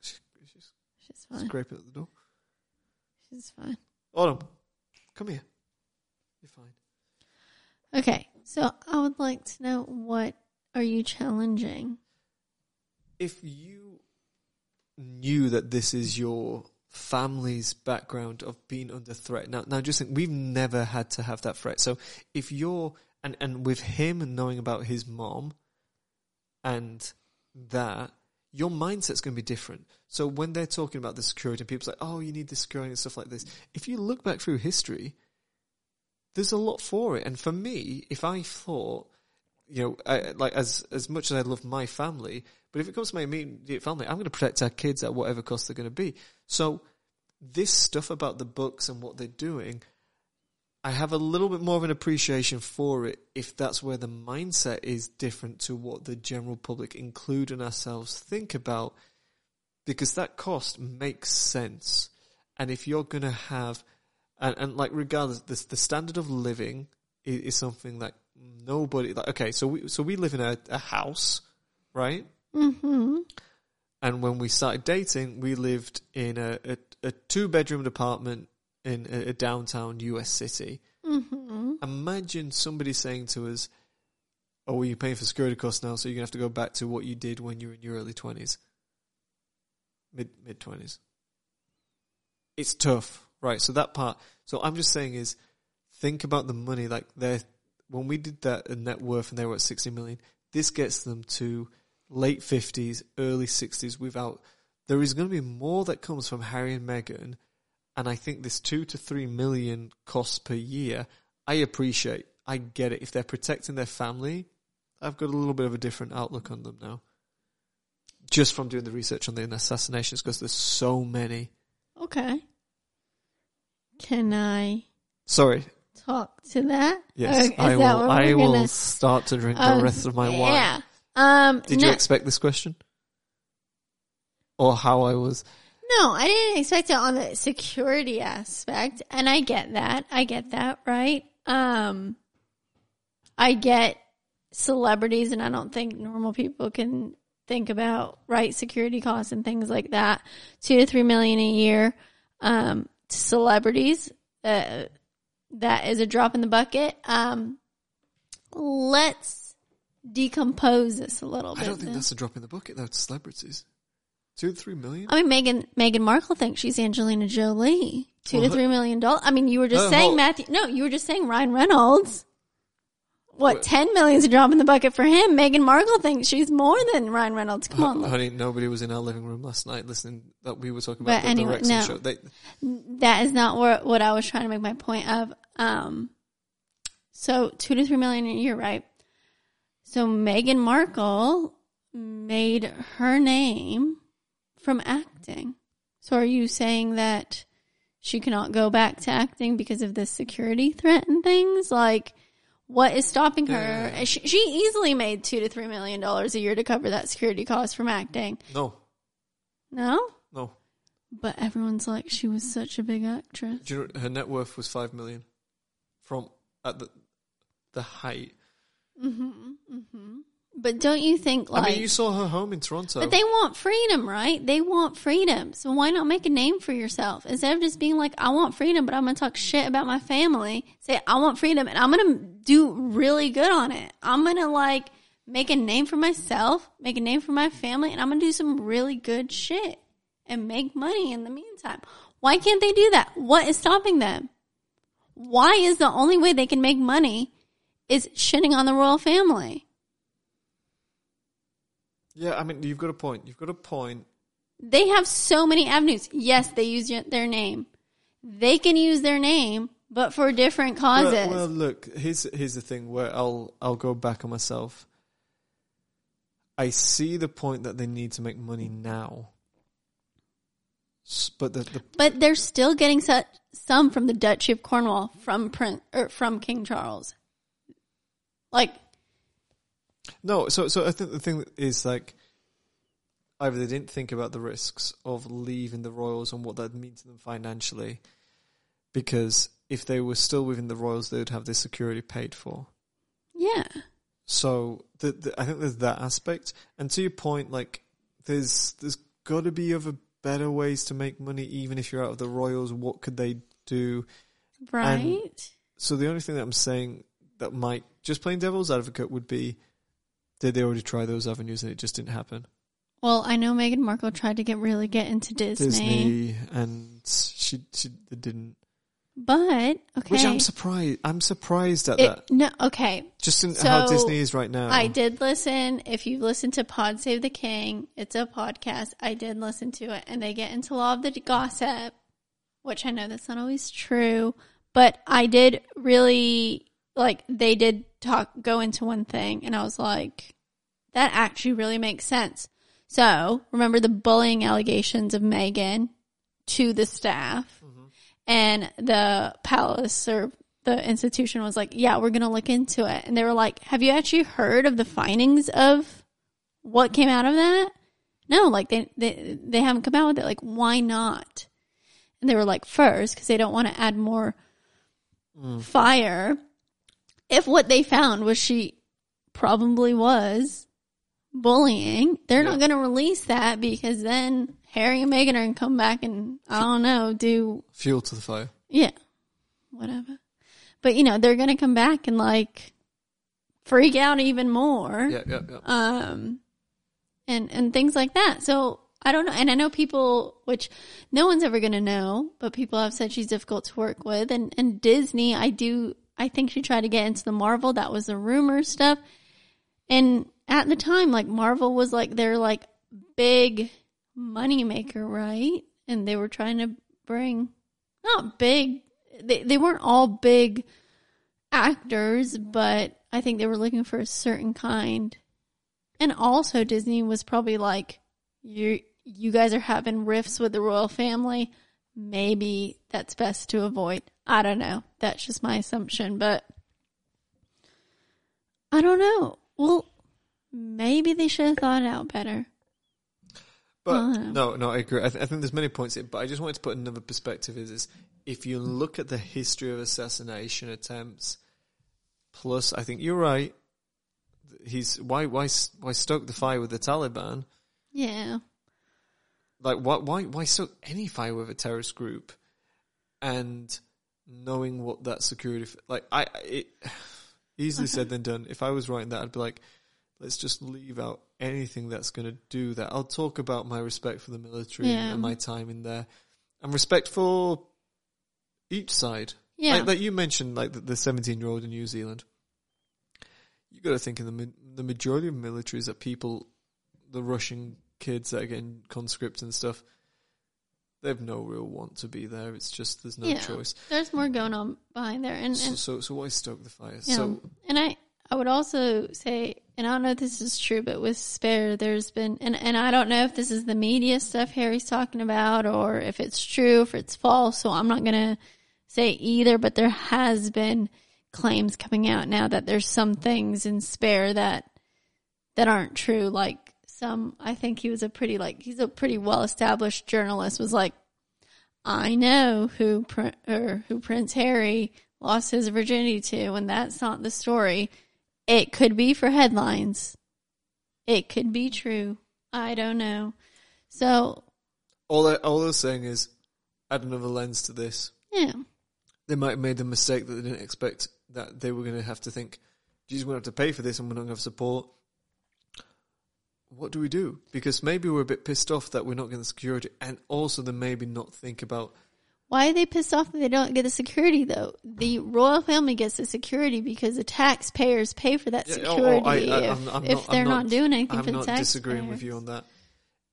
she- she's She's fine. scraping at the door. She's fine. Autumn, come here. You're fine. Okay. So I would like to know what are you challenging? if you knew that this is your family's background of being under threat now now just think we've never had to have that threat so if you're and and with him knowing about his mom and that your mindset's going to be different so when they're talking about the security and people's like oh you need the security and stuff like this if you look back through history there's a lot for it and for me if i thought you know, I, like as as much as I love my family, but if it comes to my immediate family, I'm going to protect our kids at whatever cost they're going to be. So this stuff about the books and what they're doing, I have a little bit more of an appreciation for it if that's where the mindset is different to what the general public, including ourselves, think about, because that cost makes sense. And if you're going to have, and, and like regardless, the, the standard of living is, is something that nobody like. Okay, so we so we live in a, a house, right? Mm-hmm. And when we started dating, we lived in a, a, a two bedroom apartment in a, a downtown US city. Mm-hmm. Imagine somebody saying to us, "Oh, well, you're paying for security costs now, so you're gonna have to go back to what you did when you were in your early twenties, mid mid twenties." It's tough, right? So that part. So I'm just saying is, think about the money. Like they when we did that in net worth and they were at 60 million, this gets them to late 50s, early 60s without. There is going to be more that comes from Harry and Meghan, and I think this two to three million costs per year. I appreciate. I get it. If they're protecting their family, I've got a little bit of a different outlook on them now. Just from doing the research on the assassinations, because there's so many. Okay. Can I Sorry. talk to that? Yes, I that will. I we're will start to drink Um, the rest of my wine. Yeah. Um. Did no, you expect this question? Or how I was? No, I didn't expect it on the security aspect, and I get that. I get that, right? Um, I get celebrities, and I don't think normal people can think about right security costs and things like that. Two to three million a year. Um, celebrities, uh, that is a drop in the bucket. Um, let's decompose this a little bit. I don't think then. that's a drop in the bucket though to celebrities. Two to three million? I mean, Megan Meghan Markle thinks she's Angelina Jolie. Two Well, to three million dollars. I mean, you were just saying Matthew. No, you were just saying Ryan Reynolds. What What? ten million's a drop in the bucket for him? Meghan Markle thinks she's more than Ryan Reynolds. Come on, look. Honey, nobody was in our living room last night listening that we were talking But about the, anyway, the no. show. They, that is not what what I was trying to make my point of. Um, so two to three million a year, right? So Meghan Markle made her name from acting. So are you saying that she cannot go back to acting because of the security threat and things? Like, what is stopping her? She, she easily made two to three million dollars a year to cover that security cost from acting. no, No, no. but everyone's like, she was such a big actress. Do you know, her net worth was five million from at the the height. Mm-hmm, mm-hmm. But don't you think like I mean, you saw her home in Toronto. But they want freedom, right? They want freedom. So why not make a name for yourself? Instead of just being like, I want freedom, but I'm going to talk shit about my family. Say, I want freedom and I'm going to do really good on it. I'm going to like make a name for myself, make a name for my family, and I'm going to do some really good shit and make money in the meantime. Why can't they do that? What is stopping them? Why is the only way they can make money is shitting on the royal family? Yeah, I mean, you've got a point. You've got a point. They have so many avenues. Yes, they use their name. They can use their name, but for different causes. Well, well, look, here's here's the thing where I'll I'll go back on myself. I see the point that they need to make money now, but the, the but they're still getting su- some from the Duchy of Cornwall from Prin- or from King Charles. Like, no. So so I think the thing is like either they didn't think about the risks of leaving the Royals and what that means to them financially, because if they were still within the Royals, they would have their security paid for. yeah, So the, the, I think there's that aspect. And to your point, like there's there's got to be other better ways to make money, even if you're out of the Royals. What could they do? right. So the only thing that I'm saying that might just playing devil's advocate would be did they already try those avenues and it just didn't happen? well, I know Meghan Markle tried to get really get into Disney, Disney and she she didn't. but okay. Which I'm surprised. I'm surprised at It- that. no, okay. Just in how Disney is right now. I did listen. If you've listened to Pod Save the King, it's a podcast. I did listen to it, and they get into law of the gossip, which I know that's not always true, but I did really like. They did talk go into one thing, and I was like, that actually really makes sense. So remember the bullying allegations of Meghan to the staff, mm-hmm. and the palace or the institution was like, yeah, we're going to look into it. And they were like, have you actually heard of the findings of what came out of that? No, like they, they, they haven't come out with it. Like, why not? And they were like, first, because they don't want to add more mm. fire. If what they found was she probably was bullying, they're Yeah. not going to release that because then Harry and Meghan are going to come back and, I don't know, do Fuel to the fire. yeah. Whatever. But you know, they're gonna come back and like freak out even more. Yeah, yeah, yeah. Um and and things like that. So I don't know and I know people which no one's ever gonna know, but people have said she's difficult to work with and, and Disney I do I think she tried to get into the Marvel, that was the rumor stuff. And at the time, like Marvel was like their like big money maker, right? And they were trying to bring not big they they weren't all big actors, but I think they were looking for a certain kind. And also Disney was probably like you you guys are having rifts with the royal family. Maybe that's best to avoid. I don't know. That's just my assumption, but I don't know. Well, maybe they should have thought it out better. But Oh. no, no, I agree. I, th- I think there's many points here, but I just wanted to put another perspective. Is, is if you look at the history of assassination attempts, plus I think you're right. He's why why why stoke the fire with the Taliban? Yeah. Like why why why stoke any fire with a terrorist group? And knowing what that security like I it easily said than done. If I was writing that, I'd be like, let's just leave out anything that's going to do that. I'll talk about my respect for the military Yeah. and my time in there, and respect for each side. Yeah. Like, like you mentioned, like the seventeen-year-old in New Zealand. You got to think in the the majority of militaries that people, the Russian kids that are getting conscript and stuff, they've no real want to be there. It's just there's no Yeah. choice. There's more going on behind there. And, So, so, so why stoke the fire? Yeah. So and I, I would also say, and I don't know if this is true, but with Spare, there's been, and, and I don't know if this is the media stuff Harry's talking about or if it's true, if it's false. So I'm not going to say either, but there has been claims coming out now that there's some things in Spare that, that aren't true. Like some, I think he was a pretty, like, he's a pretty well established journalist was like, I know who, or who Prince Harry lost his virginity to, and that's not the story. It could be for headlines. It could be true. I don't know. So, all I, all I was saying is, add another lens to this. yeah. They might have made the mistake that they didn't expect that they were going to have to think, geez, we're going to have to pay for this and we're not going to have support. What do we do? Because maybe we're a bit pissed off that we're not getting the security, and also then maybe not think about Why are they pissed off that they don't get the security though? The royal family gets the security because the taxpayers pay for that Yeah, oh, oh, security I- I- if, I'm- I'm if not- I'm they're not- not, doing anything I'm for the not disagreeing with you on that.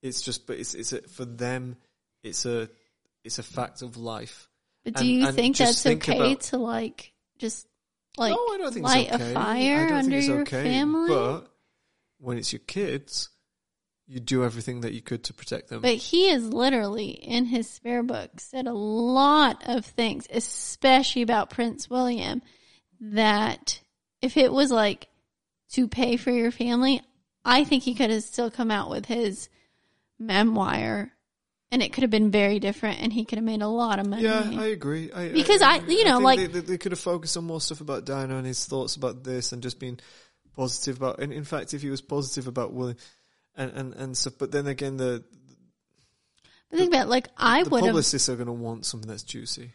It's just, but it's it's a, for them, it's a it's a fact of life. But do and- you and think that's think okay about- to like just like no, I don't think light okay. a fire under your okay, family? But when it's your kids, you do everything that you could to protect them. But he is literally in his spare book said a lot of things, especially about Prince William, that if it was like to pay for your family, I think he could have still come out with his memoir and it could have been very different and he could have made a lot of money. Yeah, I agree. I, Because I- you know, think like- they, they, they could have focused on more stuff about Diana and his thoughts about this, and just been positive about. And in fact, if he was positive about William, and and and stuff, but then again, the but think about it, like I would have publicists are going to want something that's juicy.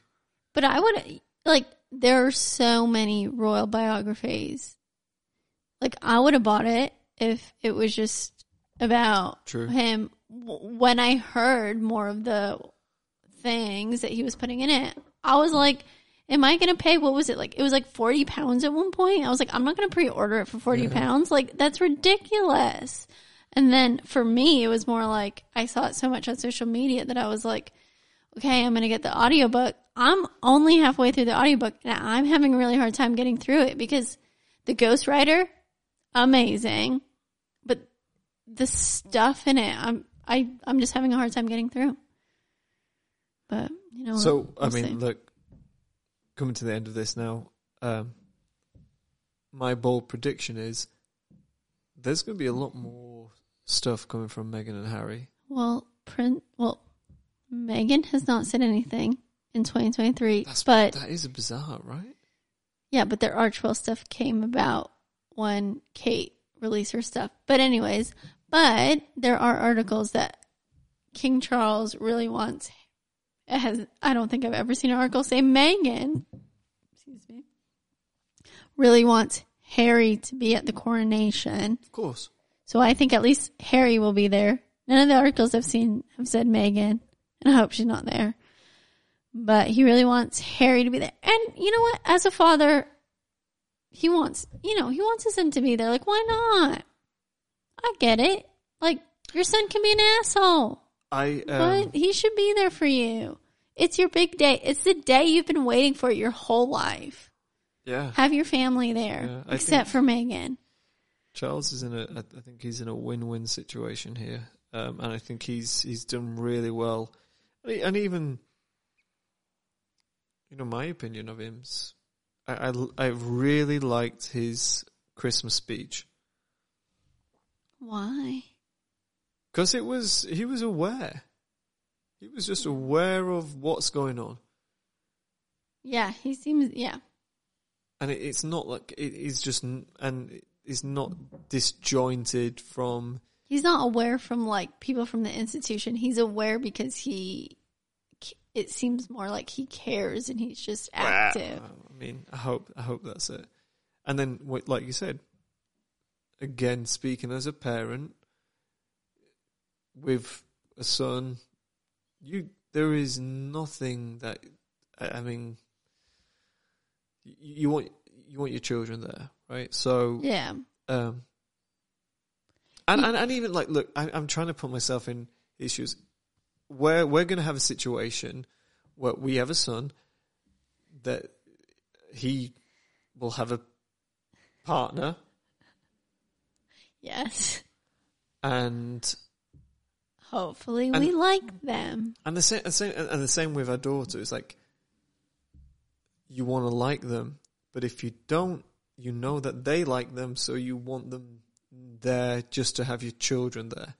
But I would like there are so many royal biographies. Like I would have bought it if it was just about True. him. When I heard more of the things that he was putting in it, I was like, "Am I going to pay? What was it like? It was like forty pounds at one point. I was like, I'm not going to pre-order it for forty Yeah. pounds. Like that's ridiculous." And then for me, it was more like I saw it so much on social media that I was like, okay, I'm going to get the audiobook. I'm only halfway through the audiobook and I'm having a really hard time getting through it because the ghostwriter, amazing, but the stuff in it, I'm, I, I'm just having a hard time getting through. But, you know, So I we'll mean, see. look, coming to the end of this now, um, my bold prediction is there's going to be a lot more stuff coming from Meghan and Harry. well, print, well, Meghan has not said anything in 2023, That's but that is bizarre, right? Yeah, but their Archewell stuff came about when Kate released her stuff. But anyways, but there are articles that King Charles really wants. It has I don't think I've ever seen an article say Meghan, excuse me, really wants Harry to be at the coronation. Of course. So I think at least Harry will be there. None of the articles I've seen have said Meghan, and I hope she's not there. But he really wants Harry to be there. And you know what? As a father, he wants, you know, he wants his son to be there. Like, why not? I get it. Like, your son can be an asshole, I um, but he should be there for you. It's your big day. It's the day you've been waiting for your whole life. yeah. Have your family there, Yeah, except for Meghan. Charles is in a. I think he's in a win-win situation here, um, and I think he's he's done really well, and, he- and even, you know, my opinion of him's, I, I I really liked his Christmas speech Why? because it was he was aware. He was just aware of what's going on, Yeah, he seems. Yeah, and it, it's not like it is just and it's not disjointed from. he's not aware from like people from the institution. He's aware because he. It seems more like he cares and he's just active. I mean, I hope I hope that's it. And then, like you said, again, speaking as a parent with a son, you there is nothing that I mean. You, you want you want your children there, right? So, Yeah, um, and, and and even like, look, I, I'm trying to put myself in issues where we're going to have a situation where we have a son that he will have a partner yes. and Hopefully, And- we like them. and the same, and same and the same with our daughter it's like you want to like them but if you don't you know that they like them so you want them there just to have your children there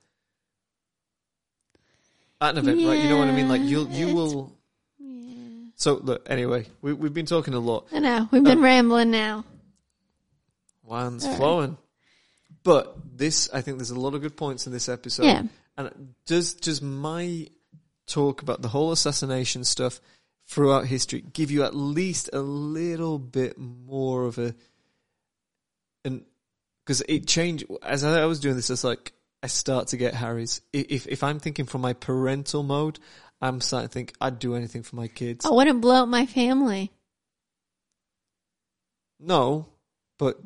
at an event right you know what i mean like you'll you Yeah, will Yeah. so look anyway we, we've been talking a lot I know we've been um, rambling now. Wine's right. flowing. But this, I think there's a lot of good points in this episode. Yeah. And does does my talk about the whole assassination stuff throughout history give you at least a little bit more of a and because it changed as I was doing this. It's like I start to get Harry's. If if I'm thinking from my parental mode, I'm starting to think I'd do anything for my kids. I wouldn't blow up my family. No, but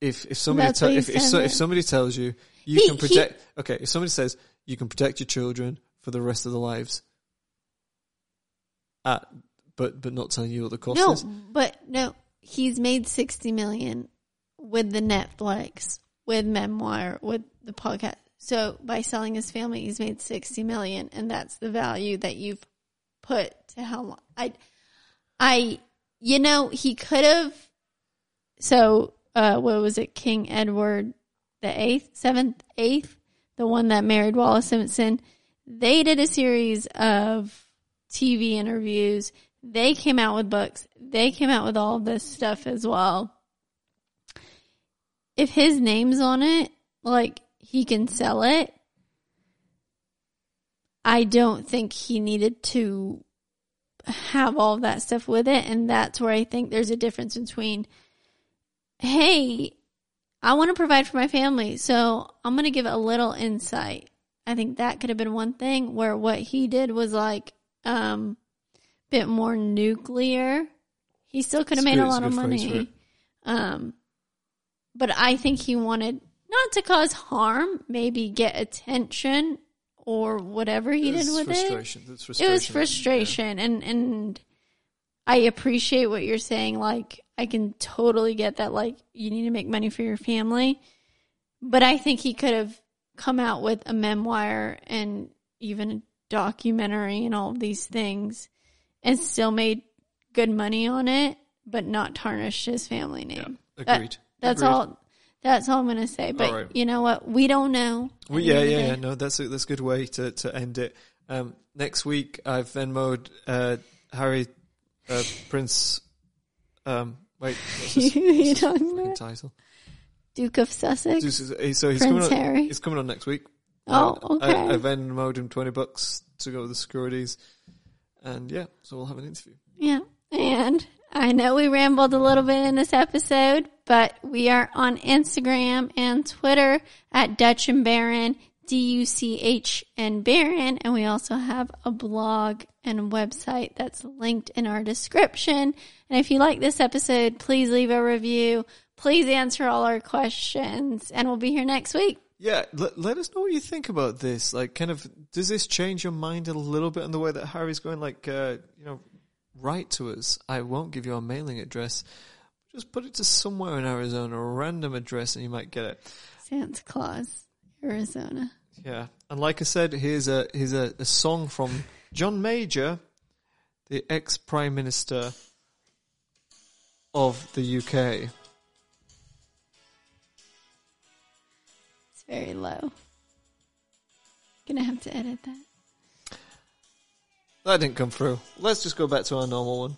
if if somebody te- if if, so, if somebody tells you you He- can he- okay if somebody says you can protect your children for the rest of their lives, uh, but but not telling you what the cost No, is. but no, he's made sixty million with the Netflix, with memoir, with the podcast. So by selling his family, he's made sixty million, and that's the value that you've put to how long. I, I, you know, he could have. So, uh, what was it, King Edward the eighth, seventh, eighth, the one that married Wallis Simpson? They did a series of TV interviews. They came out with books. They came out with all this stuff as well. If his name's on it, like he can sell it. I don't think he needed to have all that stuff with it. And that's where I think there's a difference between, hey, I want to provide for my family. So I'm going to give a little insight. I think that could have been one thing where what he did was like, um, a bit more nuclear. He still could have made good- a lot of good phrase for money. Um, but I think he wanted not to cause harm, maybe get attention or whatever he It's did with it. frustration. That's It was frustration, and and I appreciate what you're saying. Like I can totally get that. Like you need to make money for your family, but I think he could have come out with a memoir and even a documentary and all of these things, and still made good money on it, but not tarnished his family name. Yeah, That- agreed. That's Agreed. all. That's all I'm gonna say. But right. you know what? We don't know. Well, yeah, end of the yeah, yeah. No, that's a, that's a good way to, to end it. Um, next week, I've Venmoed uh, Harry uh, Prince. Um, wait, what's his, you talking about? title? Duke of Sussex. This is- So he's Prince coming on. Harry. He's coming on next week. Oh, Uh, okay. I, I Venmoed him twenty bucks to go with the securities, and yeah, so we'll have an interview. Yeah. And I know we rambled a little bit in this episode, but we are on Instagram and Twitter at Duch and Baron, D U C H and Baron. And we also have a blog and website that's linked in our description. And if you like this episode, please leave a review. Please answer all our questions and we'll be here next week. Yeah, let, let us know what you think about this. Like, kind of, does this change your mind a little bit in the way that Harry's going? Like, uh, you know, write to us. I won't give you our mailing address. Just put it to somewhere in Arizona, a random address, and you might get it. Santa Claus, Arizona. Yeah, and like I said, here's a here's a, a song from John Major, the ex Prime Minister of the UK. It's very low. gonna have to edit that. That didn't come through. Let's just go back to our normal one.